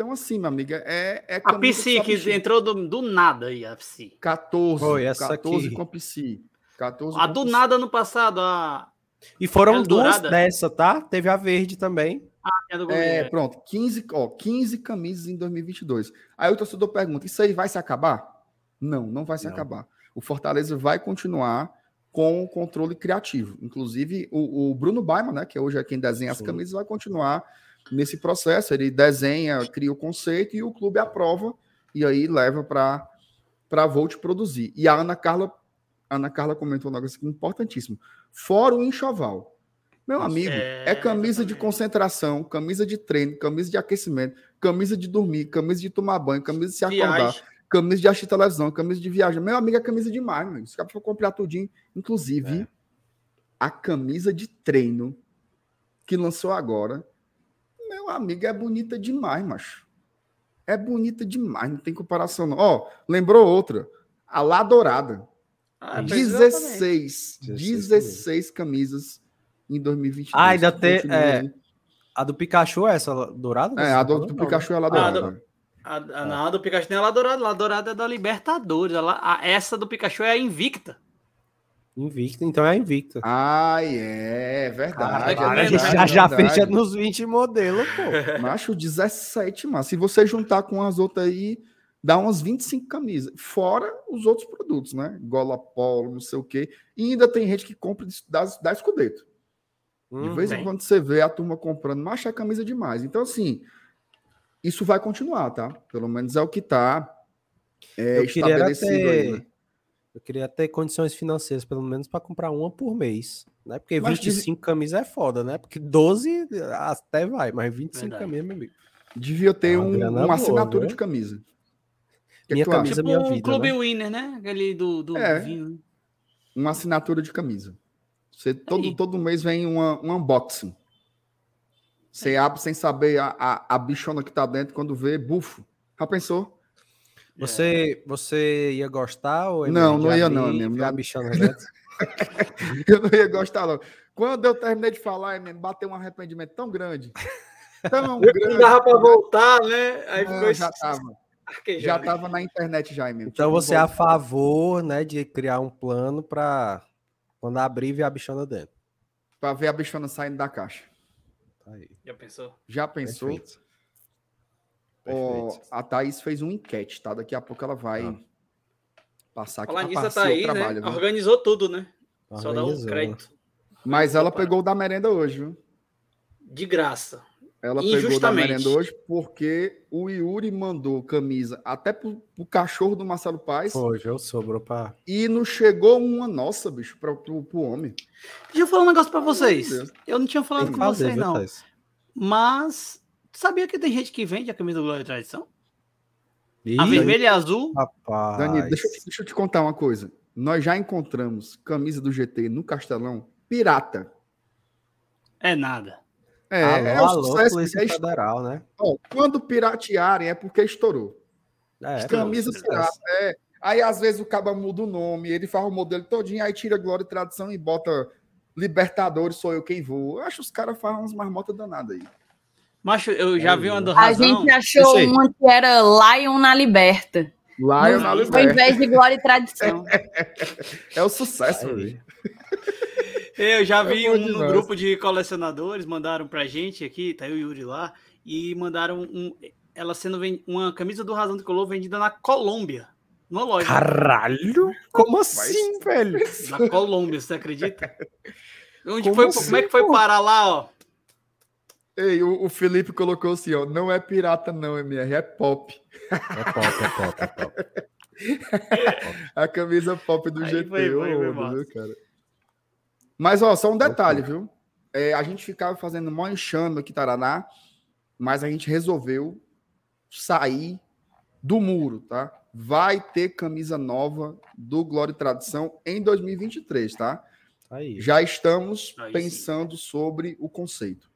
Então, assim, minha amiga, é, é A só que bichinho. entrou do, do nada aí, a Psi. 14. Foi, essa 14 aqui. com Psi. 14 A com do Psi. nada ano passado, a. E foram Eldorado? duas dessa, tá? Teve a verde também. a do É, pronto, 15, ó, 15 camisas em 2022. Aí o torcedor pergunta: isso aí vai se acabar? Não, não vai se Não. acabar. O Fortaleza vai continuar com o controle criativo. Inclusive, o, o Bruno Baima, né, que hoje é quem desenha as Sim. camisas, vai continuar nesse processo. Ele desenha, cria o conceito e o clube aprova e aí leva para para a Volt produzir. E a Ana Carla, Ana Carla comentou um negócio importantíssimo. Fora o enxoval. Meu amigo, é, é camisa de concentração, camisa de treino, camisa de aquecimento, camisa de dormir, camisa de tomar banho, camisa de se acordar, Viagem. camisa de assistir televisão, camisa de viagem. Meu amigo, é camisa demais, mano. Se for comprar tudinho, inclusive é. a camisa de treino que lançou agora, meu amigo, é bonita demais, macho. É bonita demais, não tem comparação não. Ó, lembrou outra, a lá dourada. Ah, 16, 16, 16 camisas em 2022. Ah, ainda tem. É, a do Pikachu é essa dourada? É, a do, do Pikachu é a lá dourada. A, a, não, a do Pikachu tem a lá dourada. A dourada é da Libertadores. A, a, essa do Pikachu é a invicta. Invicta, então é a invicta. Ah, é, é verdade. Cara, é a gente já, já fecha nos 20 modelos, pô. Macho, 17, mas se você juntar com as outras aí, dá umas 25 camisas. Fora os outros produtos, né? Gola Polo, não sei o quê. E ainda tem gente que compra da, da Escudeto. De hum, vez em quando você vê a turma comprando, mas é camisa demais. Então, assim, isso vai continuar, tá? Pelo menos é o que tá é, estabelecido ter... aí, né? Eu queria ter condições financeiras, pelo menos, para comprar uma por mês. Né? Porque mas 25 div... camisas é foda, né? Porque 12 até vai, mas 25 Verdade. camisas, meu amigo. Devia ter é uma, um, uma boa, assinatura né? de camisa. Que minha camisa, tipo minha um vida. Clube né? Winner, né? Aquele do, do é, vinho. Uma assinatura de camisa. Você, todo, todo mês vem uma, um unboxing. Você abre sem saber a, a, a, bichona que tá dentro, quando vê, bufo. Já pensou? Você, você ia gostar? Ou não, não ia não, mesmo. A bichona dentro? eu não ia gostar, não. Quando eu terminei de falar, mesmo, bateu um arrependimento tão grande. Tão grande. Não dava para voltar, né? Aí não, ficou... já tava. Já estava na internet já, mesmo. Então você é a favor, né, de criar um plano para quando abrir, ver a bichona dentro. Para ver a bichona saindo da caixa. Tá aí. Já pensou? Já pensou? Perfeito. Oh, a Thaís fez uma enquete, tá? Daqui a pouco ela vai ah. passar aqui. Falar nisso, a Thaís trabalho, né? organizou tudo, né? Organizou. Só dá um crédito. Mas ela pegou da merenda hoje, viu? De graça. Ela pegou da merenda hoje porque o Yuri mandou camisa até pro, pro cachorro do Marcelo Paz. Hoje eu sobrou pra. E não chegou uma nossa, bicho, pra, pro, pro homem. Deixa eu falar um negócio pra vocês. Eu não tinha falado com fazer, vocês, não. Mas sabia que tem gente que vende a camisa do Glória e Tradição? Ih, a vermelha e azul? Rapaz. Dani, deixa, deixa eu te contar uma coisa. Nós já encontramos camisa do GT no Castelão pirata. É nada. É, alô, é o alô, sucesso Polícia é Federal, né? Ó, quando piratearem é porque estourou. É, Camisa pirata, é. Aí às vezes o cara muda o nome, ele faz o modelo todinho, aí tira glória e tradição e bota Libertadores, sou eu quem vou. Eu acho que os caras fazem umas marmotas danadas aí. Macho, eu já é, vi uma do Razão. A gente achou uma que era Lion na Liberta. Lion no, na Liberta. Ao invés de glória e tradição. é o sucesso, aí. Eu já vi um no grupo de colecionadores, mandaram pra gente aqui, tá eu e o Yuri lá, e mandaram um, ela sendo uma camisa do Razão Tricolor vendida na Colômbia. Numa loja. Caralho! Como assim, Mas... velho? Na Colômbia, você acredita? Onde como, foi, assim, como é que foi parar lá, ó? Ei, o, o, Felipe colocou assim, ó. Não é pirata, não, MR, é pop. É pop, é pop, é pop. A camisa pop do Aí GT, foi, foi, foi, viu, cara? Mas, ó, só um detalhe, viu? É, a gente ficava fazendo mó enxame aqui, Taraná, mas a gente resolveu sair do muro, tá? Vai ter camisa nova do Glória e Tradição em 2023, tá? Aí. Já estamos Aí pensando sim. sobre o conceito.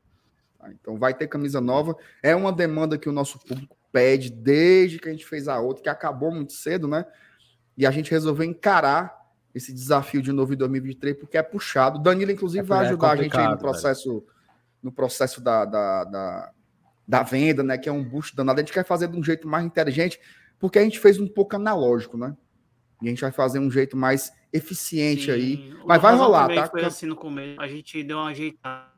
Tá? Então, vai ter camisa nova. É uma demanda que o nosso público pede desde que a gente fez a outra, que acabou muito cedo, né? E a gente resolveu encarar esse desafio de novo em 2023, porque é puxado. Danilo, inclusive, é, vai é ajudar é a gente aí no processo, no processo da, da, da, da, venda, né? Que é um busto danado. A gente quer fazer de um jeito mais inteligente, porque a gente fez um pouco analógico, né? E a gente vai fazer um jeito mais eficiente Sim. aí. Mas vai rolar, tá? Foi assim no começo. A gente deu uma ajeitada.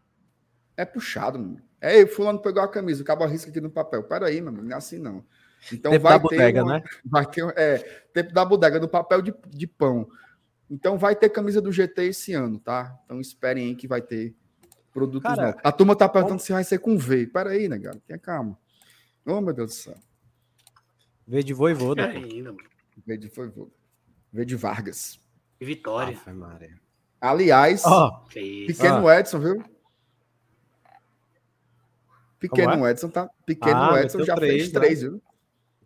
É puxado, mano. É, o fulano pegou a camisa, o cabo risca aqui no papel. Peraí, mano, não é assim não. Então tempo vai da ter bodega, uma, né? Vai ter, é, tempo da bodega, do papel de, de pão. Então vai ter camisa do GT esse ano, tá? Então esperem aí que vai ter produtos Cara, novos. A turma tá perguntando se vai ser com V. Pera aí, né, cara? Tenha calma. Oh, meu Deus do céu. V de voivoda. Ainda, V de, foi, v de Vargas. Vitória. Aliás, isso. pequeno Edson, viu? Pequeno Como Edson tá. Pequeno Ah, Edson meteu já três, fez né? três, viu?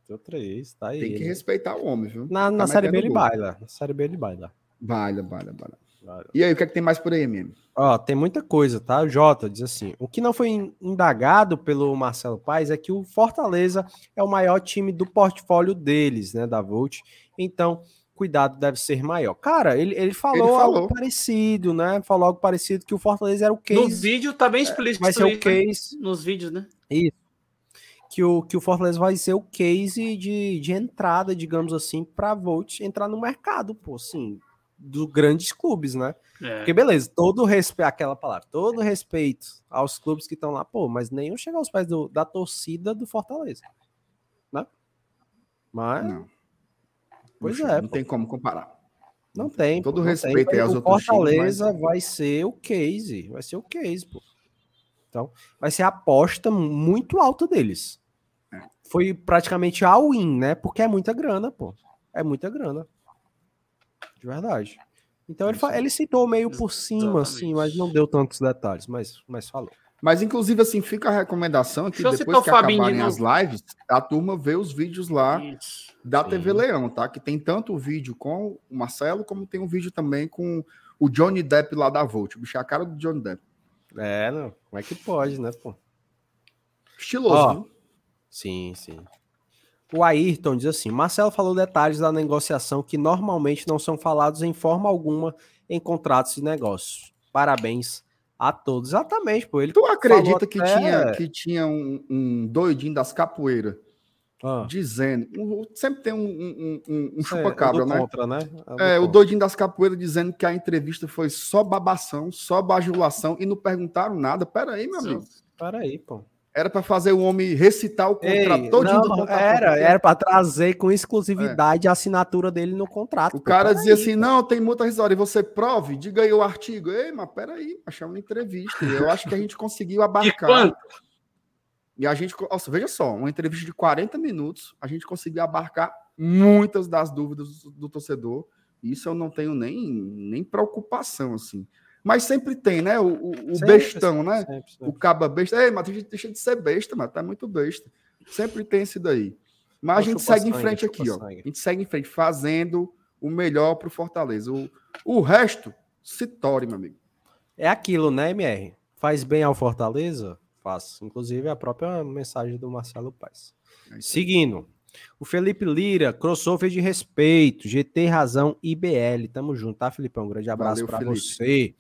Deu três, tá aí. Tem que respeitar o homem, viu? Na, na Tá Série B ele gol. baila. Na Série B ele baila. Baila, baila, baila. Baila. E aí, o que é que tem mais por aí, mesmo? Ó, tem muita coisa, tá? O Jota diz assim: o que não foi in- indagado pelo Marcelo Paes é que o Fortaleza é o maior time do portfólio deles, né? Da Volt. Então, cuidado deve ser maior. Cara, ele, ele falou, Ele falou. algo parecido, né? Falou algo parecido que o Fortaleza era o No case. vídeo tá bem explícito vai ser o né? case. Nos vídeos, né? Isso. Que o, que o Fortaleza vai ser o case de, de entrada, digamos assim, pra Volt entrar no mercado, pô, assim, dos grandes clubes, né? É. Porque beleza, todo respeito, aquela palavra, todo respeito aos clubes que estão lá, pô, mas nenhum chega aos pés do- da torcida do Fortaleza, né? Mas Não. Pois Não, é, Não pô. tem como comparar. não tem. Todo não respeito tem. aí aos o outros times, Fortaleza vai ser o case, vai ser o case, pô. Então, vai ser a aposta muito alta deles. É. Foi praticamente all-in, né? Porque é muita grana, pô. É muita grana. De verdade. Então ele, ele citou meio por cima, assim, mas não deu tantos detalhes, mas, mas falou. Mas, inclusive, assim, fica a recomendação que depois que acabarem de as lives, a turma vê os vídeos lá Isso. da Sim. TV Leão, tá? Que tem tanto o vídeo com o Marcelo, como tem um vídeo também com o Johnny Depp lá da Volt. O bicho é a cara do Johnny Depp. É, não. Como é que pode, né, pô? Estiloso, viu? Sim, sim. O Ayrton diz assim: Marcelo falou detalhes da negociação que normalmente não são falados em forma alguma em contratos de negócios. Parabéns a todos. Exatamente, pô. Ele Tu acredita que, até- tinha, que tinha um, um doidinho das capoeiras Ah, dizendo. sempre tem um, um, um- um é, chupa-cabra, do né? Contra, né? do É, o doidinho das capoeiras dizendo que a entrevista foi só babação, só bajulação e não perguntaram nada. Pera aí, meu amigo. Peraí, pô. Era para fazer o homem recitar o contrato Ei, todinho do não, contrato. era, era para trazer com exclusividade a assinatura dele no contrato. O cara dizia assim: pô. não, tem multa rescisória. E você prove, diga aí o artigo. Ei, mas peraí, achar uma entrevista. Eu acho que a gente conseguiu abarcar. E a gente, nossa, veja só, uma entrevista de 40 minutos, a gente conseguiu abarcar muitas das dúvidas do, do torcedor. Isso eu não tenho nem, nem preocupação, assim. Mas sempre tem, né? O, o- o Sempre, bestão, né? sempre, sempre. O caba besta. Ei, mas deixa- deixa de ser besta, mas tá muito besta. Sempre tem esse daí. Mas a É o gente segue em sangue, frente chupa aqui, ó. sangue. A gente segue em frente, fazendo o melhor pro Fortaleza. O, o resto, se tore, meu amigo. É aquilo, né, MR? Faz bem ao Fortaleza? Faz. Inclusive a própria mensagem do Marcelo Paes. É. Seguindo. O Felipe Lira, crossover de respeito, GT Razão IBL. Tamo junto, tá, Felipão? Um grande abraço Felipe. você.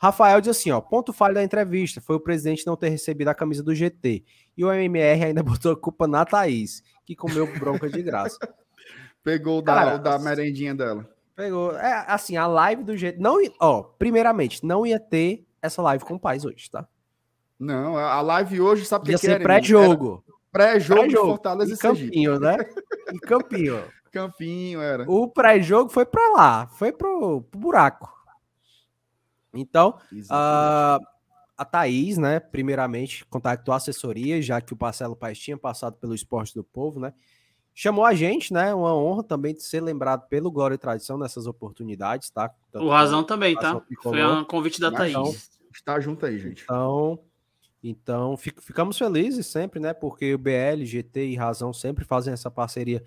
Rafael diz assim, ó, ponto falho da entrevista foi o presidente não ter recebido a camisa do GT. E o MMR ainda botou a culpa na Thaís, que comeu bronca de graça. Pegou da, Cara, da merendinha dela. Pegou. É, assim, a live do GT. Não, ó, primeiramente, não ia ter essa live com o Paz hoje, tá? Não, a live hoje, sabe o que Ia que ser era, pré-jogo. Pré-jogo de Pré-jogo. Fortaleza e. Campinho, né? Em Campinho. Campinho, era. O pré-jogo foi pra lá, foi pro, pro buraco. Então, a, a Thaís, né, primeiramente, contactou a assessoria, já que o Marcelo Paes tinha passado pelo Esporte do Povo, né? Chamou a gente, né? Uma honra também de ser lembrado pelo Glória e Tradição nessas oportunidades, tá? Tanto O Razão também, tá? Foi um convite da Mas Thaís. Está junto aí, gente. Então, então fic- ficamos felizes sempre, né? Porque o BL, GT e Razão sempre fazem essa parceria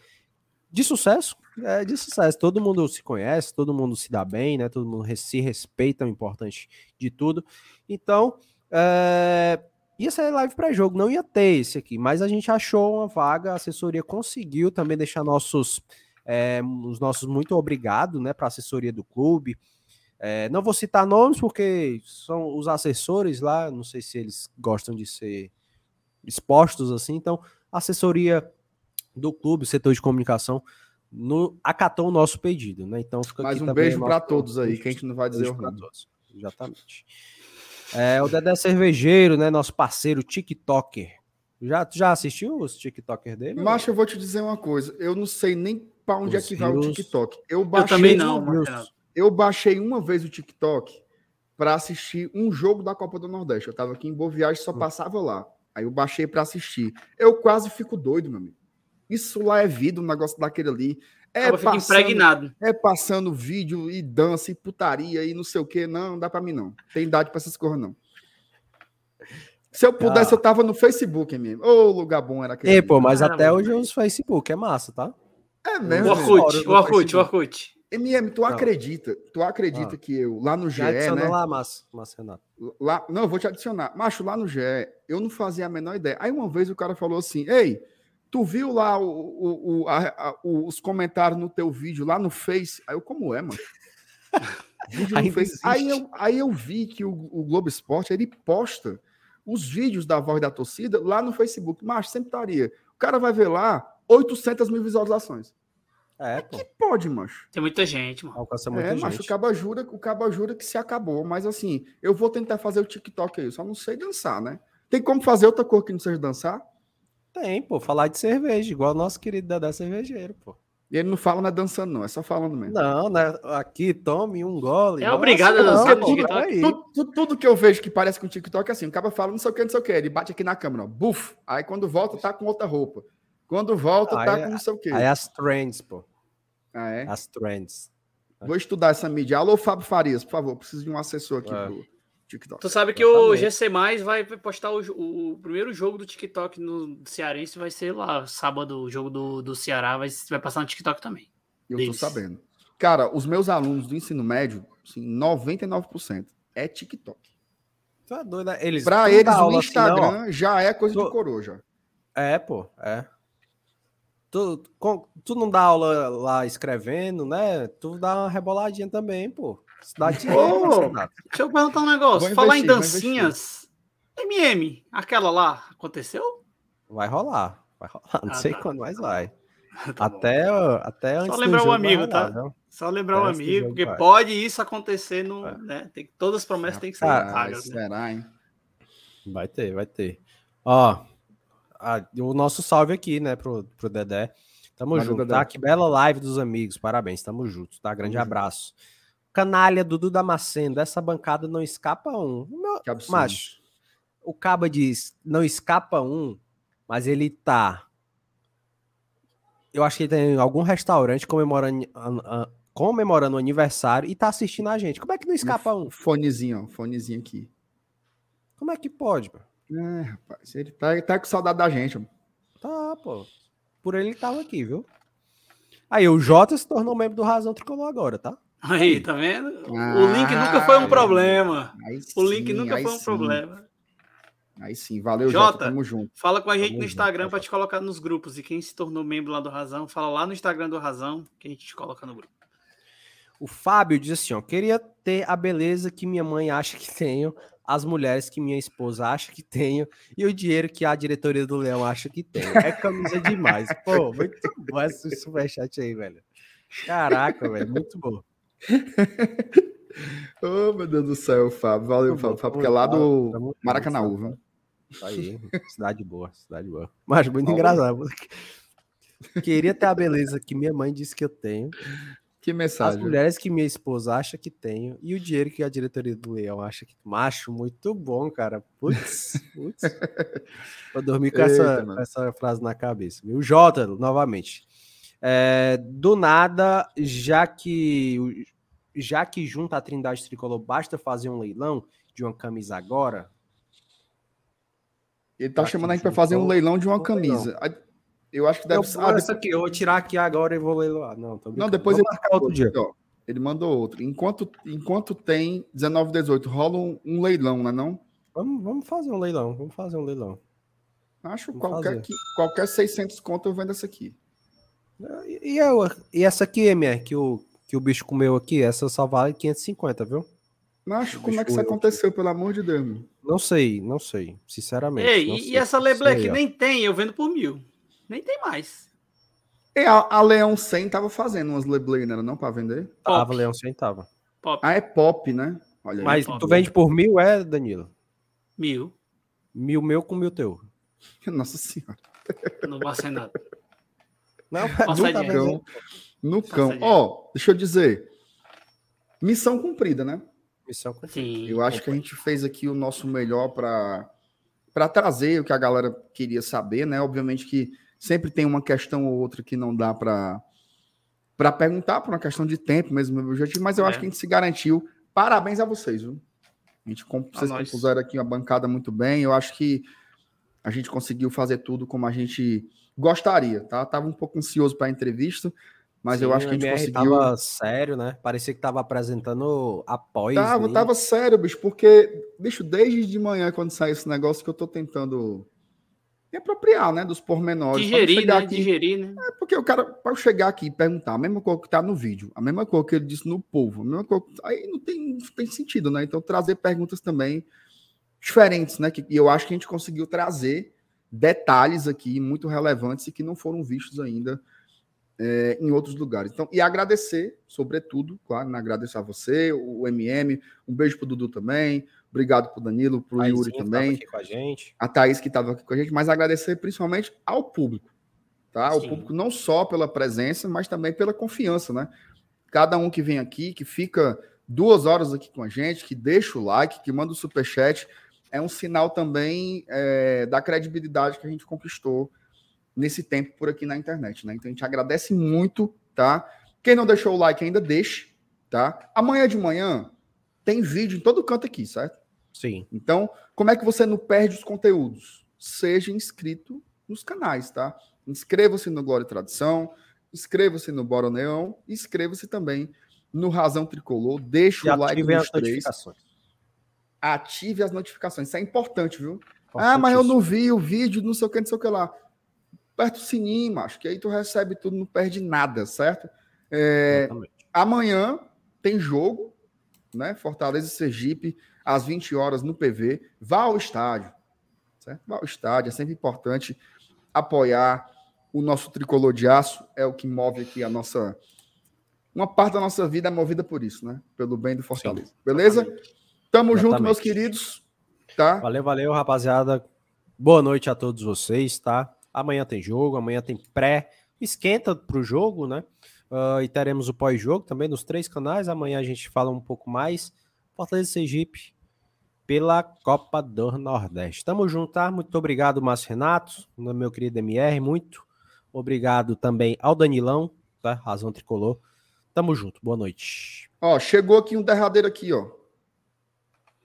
de sucesso, é de sucesso. Todo mundo se conhece, todo mundo se dá bem, né? Todo mundo se respeita, é o importante de tudo. Então, é, ia ser live pré-jogo, não ia ter esse aqui, mas a gente achou uma vaga, a assessoria conseguiu também deixar nossos, é, os nossos muito obrigado, né, para a assessoria do clube. É, não vou citar nomes porque são os assessores lá, não sei se eles gostam de ser expostos assim. Então, assessoria do clube, o setor de comunicação, no, acatou o nosso pedido, né? Então, fica Mais aqui um também beijo o para todos aí, que a gente não vai dizer beijo o para todos. Exatamente. É, o Dedé Cervejeiro, né? Nosso parceiro TikToker. Já, já assistiu os TikToker dele? Macho, eu vou te dizer uma coisa. Eu não sei nem para onde é Os que vai o rios. TikTok. Eu Eu baixei, também não. Marcelo. eu baixei uma vez o TikTok para assistir um jogo da Copa do Nordeste. Eu tava aqui em Boa Viagem, Hum. só passava lá. Aí eu baixei para assistir. Eu quase fico doido, meu amigo. Isso lá é vida, um negócio daquele ali. É Acaba passando, impregnado. é passando vídeo e dança e putaria e não sei o que. Não, não dá pra mim não. Tem idade pra essas coisas não. Se eu pudesse, Ah. eu tava no Facebook mesmo. Ô, lugar bom era aquele. Ei, pô, mas Caramba. até hoje eu uso Facebook, é massa, tá? É O mesmo. Velho. Orkut, o Orkut, o Orkut. MM, tu Não. acredita? Tu acredita Ah. que eu, lá no GE, Já adicionou né? lá, massa, massa, Renato. Lá, não, eu vou te adicionar. Macho, lá no GE, eu não fazia a menor ideia. Aí uma vez o cara falou assim: Ei, tu viu lá o, o- o- a- a- os comentários no teu vídeo lá no Face? Aí eu, como é, mano? Vídeo no Ainda Face. Aí, existe. eu, aí eu vi que o, o Globo Esporte ele posta os vídeos da voz da torcida lá no Facebook. Macho, sempre estaria. O cara vai ver lá 800 mil visualizações. É, pô. Que pode, macho? Tem muita gente, mano. Alcança muita É, gente. macho, o caba, jura, o caba jura que se acabou, mas assim, eu vou tentar fazer o TikTok aí, só não sei dançar, né? Tem como fazer outra coisa que não seja dançar? Tem, pô, falar de cerveja, igual o nosso querido Dedé cervejeiro, pô. E ele não fala, não é dançando, não, é só falando mesmo. Não, né? Aqui, tome um gole. É obrigado a dançar não, no TikTok? Tudo, tudo- tudo que eu vejo que parece com o TikTok é assim, o cara fala não sei o que, não sei o que, ele bate aqui na câmera, ó, buf, aí quando volta tá com outra roupa. Quando volta Aí tá é- com não sei o que. Aí as trends, pô. Ah, é? As trends. Vou estudar essa mídia. Alô, Fábio Farias, por favor, preciso de um assessor aqui É. pro TikTok. Tu sabe que o Exatamente. GC Mais vai postar o, o primeiro jogo do TikTok no Cearense, vai ser lá, sábado, o jogo do, do Ceará, vai, vai passar no TikTok também. Eu tô deles. sabendo. Cara, os meus alunos do ensino médio, assim, 99% é TikTok. É doido, né? Eles. Pra eles, o aula assim, não. Instagram já é coisa de Tô- coroa, já. É, pô, é. Tu, com- tu não dá aula lá escrevendo, né? Tu dá uma reboladinha também, pô. Dá dinheiro, Ô! Renato. Deixa eu perguntar um negócio. Vou Falar em investir, vou dancinhas. MM, aquela lá, aconteceu? Vai rolar. Vai rolar. Não Ah, sei tá. quando mais vai. Tá até, até antes do lembrar o amigo, rolar, tá? viu? Só lembrar o amigo, porque vai. pode isso acontecer no. É. Né? Tem, todas as promessas têm que ser Ah, pagas. Né? será, hein? Vai ter, vai ter. Ó, a- o nosso salve aqui, né, pro, pro Dedé. Tamo Valeu, junto, Dedé. tá? Que bela live dos amigos. Parabéns, tamo junto, tá? Grande Tamo junto. Canalha Dudu Damasceno, dessa bancada não escapa um. Meu, Que absurdo. macho, o Caba diz, não escapa um, mas ele tá. Eu acho que ele tem algum restaurante comemorando, an- an- comemorando o aniversário e tá assistindo a gente. Como é que não escapa um? Fonezinho, ó, fonezinho aqui. Como é que pode, mano? É, rapaz, ele tá, ele tá com saudade da gente. Tá, pô. Por ele ele tava aqui, viu? Aí, o Jota se tornou membro do Razão Tricolor agora, tá? Aí, tá vendo? o link nunca foi um Ah, problema. Aí O link sim, nunca foi um sim. problema. Aí sim, valeu, Jota, Jota. tamo junto. Fala com a gente Tamo no Instagram pra te colocar nos grupos. E quem se tornou membro lá do Razão, fala lá no Instagram do Razão que a gente te coloca no grupo. O Fábio diz assim, ó, queria ter a beleza que minha mãe acha que tenho, as mulheres que minha esposa acha que tenho e o dinheiro que a diretoria do Leão acha que tenho. É camisa demais. Pô, muito bom esse superchat aí, velho. Caraca, velho, muito bom. Ô, meu Deus do céu, Fábio. Valeu, Fábio. Fábio, que é lá do tamo junto, Maracanãú, Fábio. viu? Isso aí, cidade boa, cidade boa. Mas muito engraçado. Queria ter a beleza que minha mãe disse que eu tenho, Que as mensagem. mulheres que minha esposa acha que tenho e o dinheiro que a diretoria do Leão acha que macho, muito bom, cara. Putz, putz. Vou dormir com, Eita, essa, com essa frase na cabeça. O Jota, novamente. É, do nada, já que já que junta a Trindade Tricolor, basta fazer um leilão de uma camisa agora. Ele tá Aqui chamando a gente juntou fazer um leilão de uma um leilão. camisa. Ah, Eu acho que deve ser. vou Ah, depois- aqui, eu vou tirar aqui agora e vou leiloar. Não, Não, depois Vamos ele marcar outro dia. Ó, ele mandou outro. Enquanto, enquanto tem 19, 18, rola um, um leilão, né? Não? Vamos, vamos fazer um leilão. Vamos fazer um leilão. Acho Vamos qualquer, que, qualquer 600 conto eu vendo essa aqui. E, e eu, e essa aqui, MR, que o, que o bicho comeu aqui, essa só vale 550, viu? Acho como é que isso eu- aconteceu, pelo amor de Deus. Não sei, não sei. Sinceramente. Ei, não e, sei. e essa Leblé aí, que ó. nem tem, eu vendo por mil. Nem tem mais. E a, a Leão 100 tava fazendo umas Leblay, não era não, pra vender? Tava, Pop. Leão, sem tava. Pop. Ah, é pop, né? Olha aí. Mas pop. tu vende por mil, é, Danilo? Mil. Mil meu com mil teu. Nossa senhora. Não vai ser nada. Não, Diego. vendendo. No cão. Ó, deixa eu dizer. Missão cumprida, né? Missão com- Sim. Eu acho que a gente fez aqui o nosso melhor para para trazer o que a galera queria saber, né? Obviamente que sempre tem uma questão ou outra que não dá para para perguntar por uma questão de tempo mesmo, meu objetivo, mas eu É. acho que a gente se garantiu. Parabéns a vocês, viu? A gente, comp- A vocês nós. compuseram aqui uma bancada muito bem. Eu acho que a gente conseguiu fazer tudo como a gente gostaria, tá? Tava um pouco ansioso para a entrevista, mas eu Sim, acho que a gente MR conseguiu. Tava sério, né? Parecia que tava apresentando após. Tava, nele. tava sério, bicho, porque, bicho, desde de manhã, quando sai esse negócio, que eu tô tentando me apropriar, né, dos pormenores. Digerir, né? aqui- Digerir, né? É porque o cara, para eu chegar aqui e perguntar a mesma coisa que tá no vídeo, a mesma coisa que ele disse no povo, a mesma coisa, aí não tem, não tem sentido, né? Então, trazer perguntas também diferentes, né? Que, e eu acho que a gente conseguiu trazer detalhes aqui muito relevantes e que não foram vistos ainda é, em outros lugares. Então, e agradecer, sobretudo, claro, né, agradecer a você, o MM, um beijo pro Dudu também, obrigado pro Danilo, pro Taizinho Yuri também, com a gente. a Thaís que estava aqui com a gente, mas agradecer principalmente ao público, tá? O Sim. público não só pela presença, mas também pela confiança, né? Cada um que vem aqui, que fica duas horas aqui com a gente, que deixa o like, que manda o superchat, é um sinal também é, da credibilidade que a gente conquistou nesse tempo por aqui na internet, né? Então a gente agradece muito, tá? Quem não deixou o like ainda, deixe, tá? Amanhã de manhã tem vídeo em todo canto aqui, certo? Sim. Então, como é que você não perde os conteúdos? Seja inscrito nos canais, tá? Inscreva-se no Glória e Tradição, inscreva-se no Bora Neon, inscreva-se também no Razão Tricolor, deixa E o like nos as três, notificações. Ative as notificações, isso é importante, viu? Ah, mas eu não vi o vídeo, não sei o que, não sei o que lá. Aperta o sininho, macho, que aí tu recebe tudo, não perde nada, certo? É, Exatamente. Amanhã tem jogo, né? Fortaleza e Sergipe, às 20 horas no PV. Vá ao estádio, certo? Vá ao estádio, é sempre importante apoiar o nosso tricolor de aço, é o que move aqui a nossa. Uma parte da nossa vida é movida por isso, né? Pelo bem do Fortaleza. Beleza? Tamo junto, Exatamente. meus queridos. Tá? Valeu, valeu, rapaziada. Boa noite a todos vocês, tá? Amanhã tem jogo, amanhã tem pré. Esquenta pro jogo, né? Ah, e teremos o pós-jogo também nos três canais. Amanhã a gente fala um pouco mais. Fortaleza e Sergipe pela Copa do Nordeste. Tamo junto, tá? Muito obrigado, Márcio Renato, meu querido MR. Muito obrigado também ao Danilão, tá? Razão Tricolor. Tamo junto. Boa noite. Ó, chegou aqui um derradeiro aqui, ó.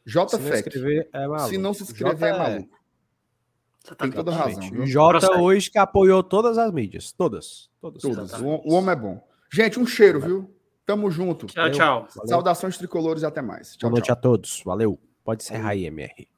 Se não JFEC. inscrever, é. Se não se inscrever, J é maluco. Você tá Tem toda razão. viu? Jota hoje que apoiou todas as mídias. Todas. Todas. Todas. o homem é bom. Gente, um cheiro, viu? Tamo junto. Tchau, tchau. Valeu. Saudações tricolores e até mais. Tchau, Boa noite tchau. a todos. Valeu. Pode encerrar aí, MR.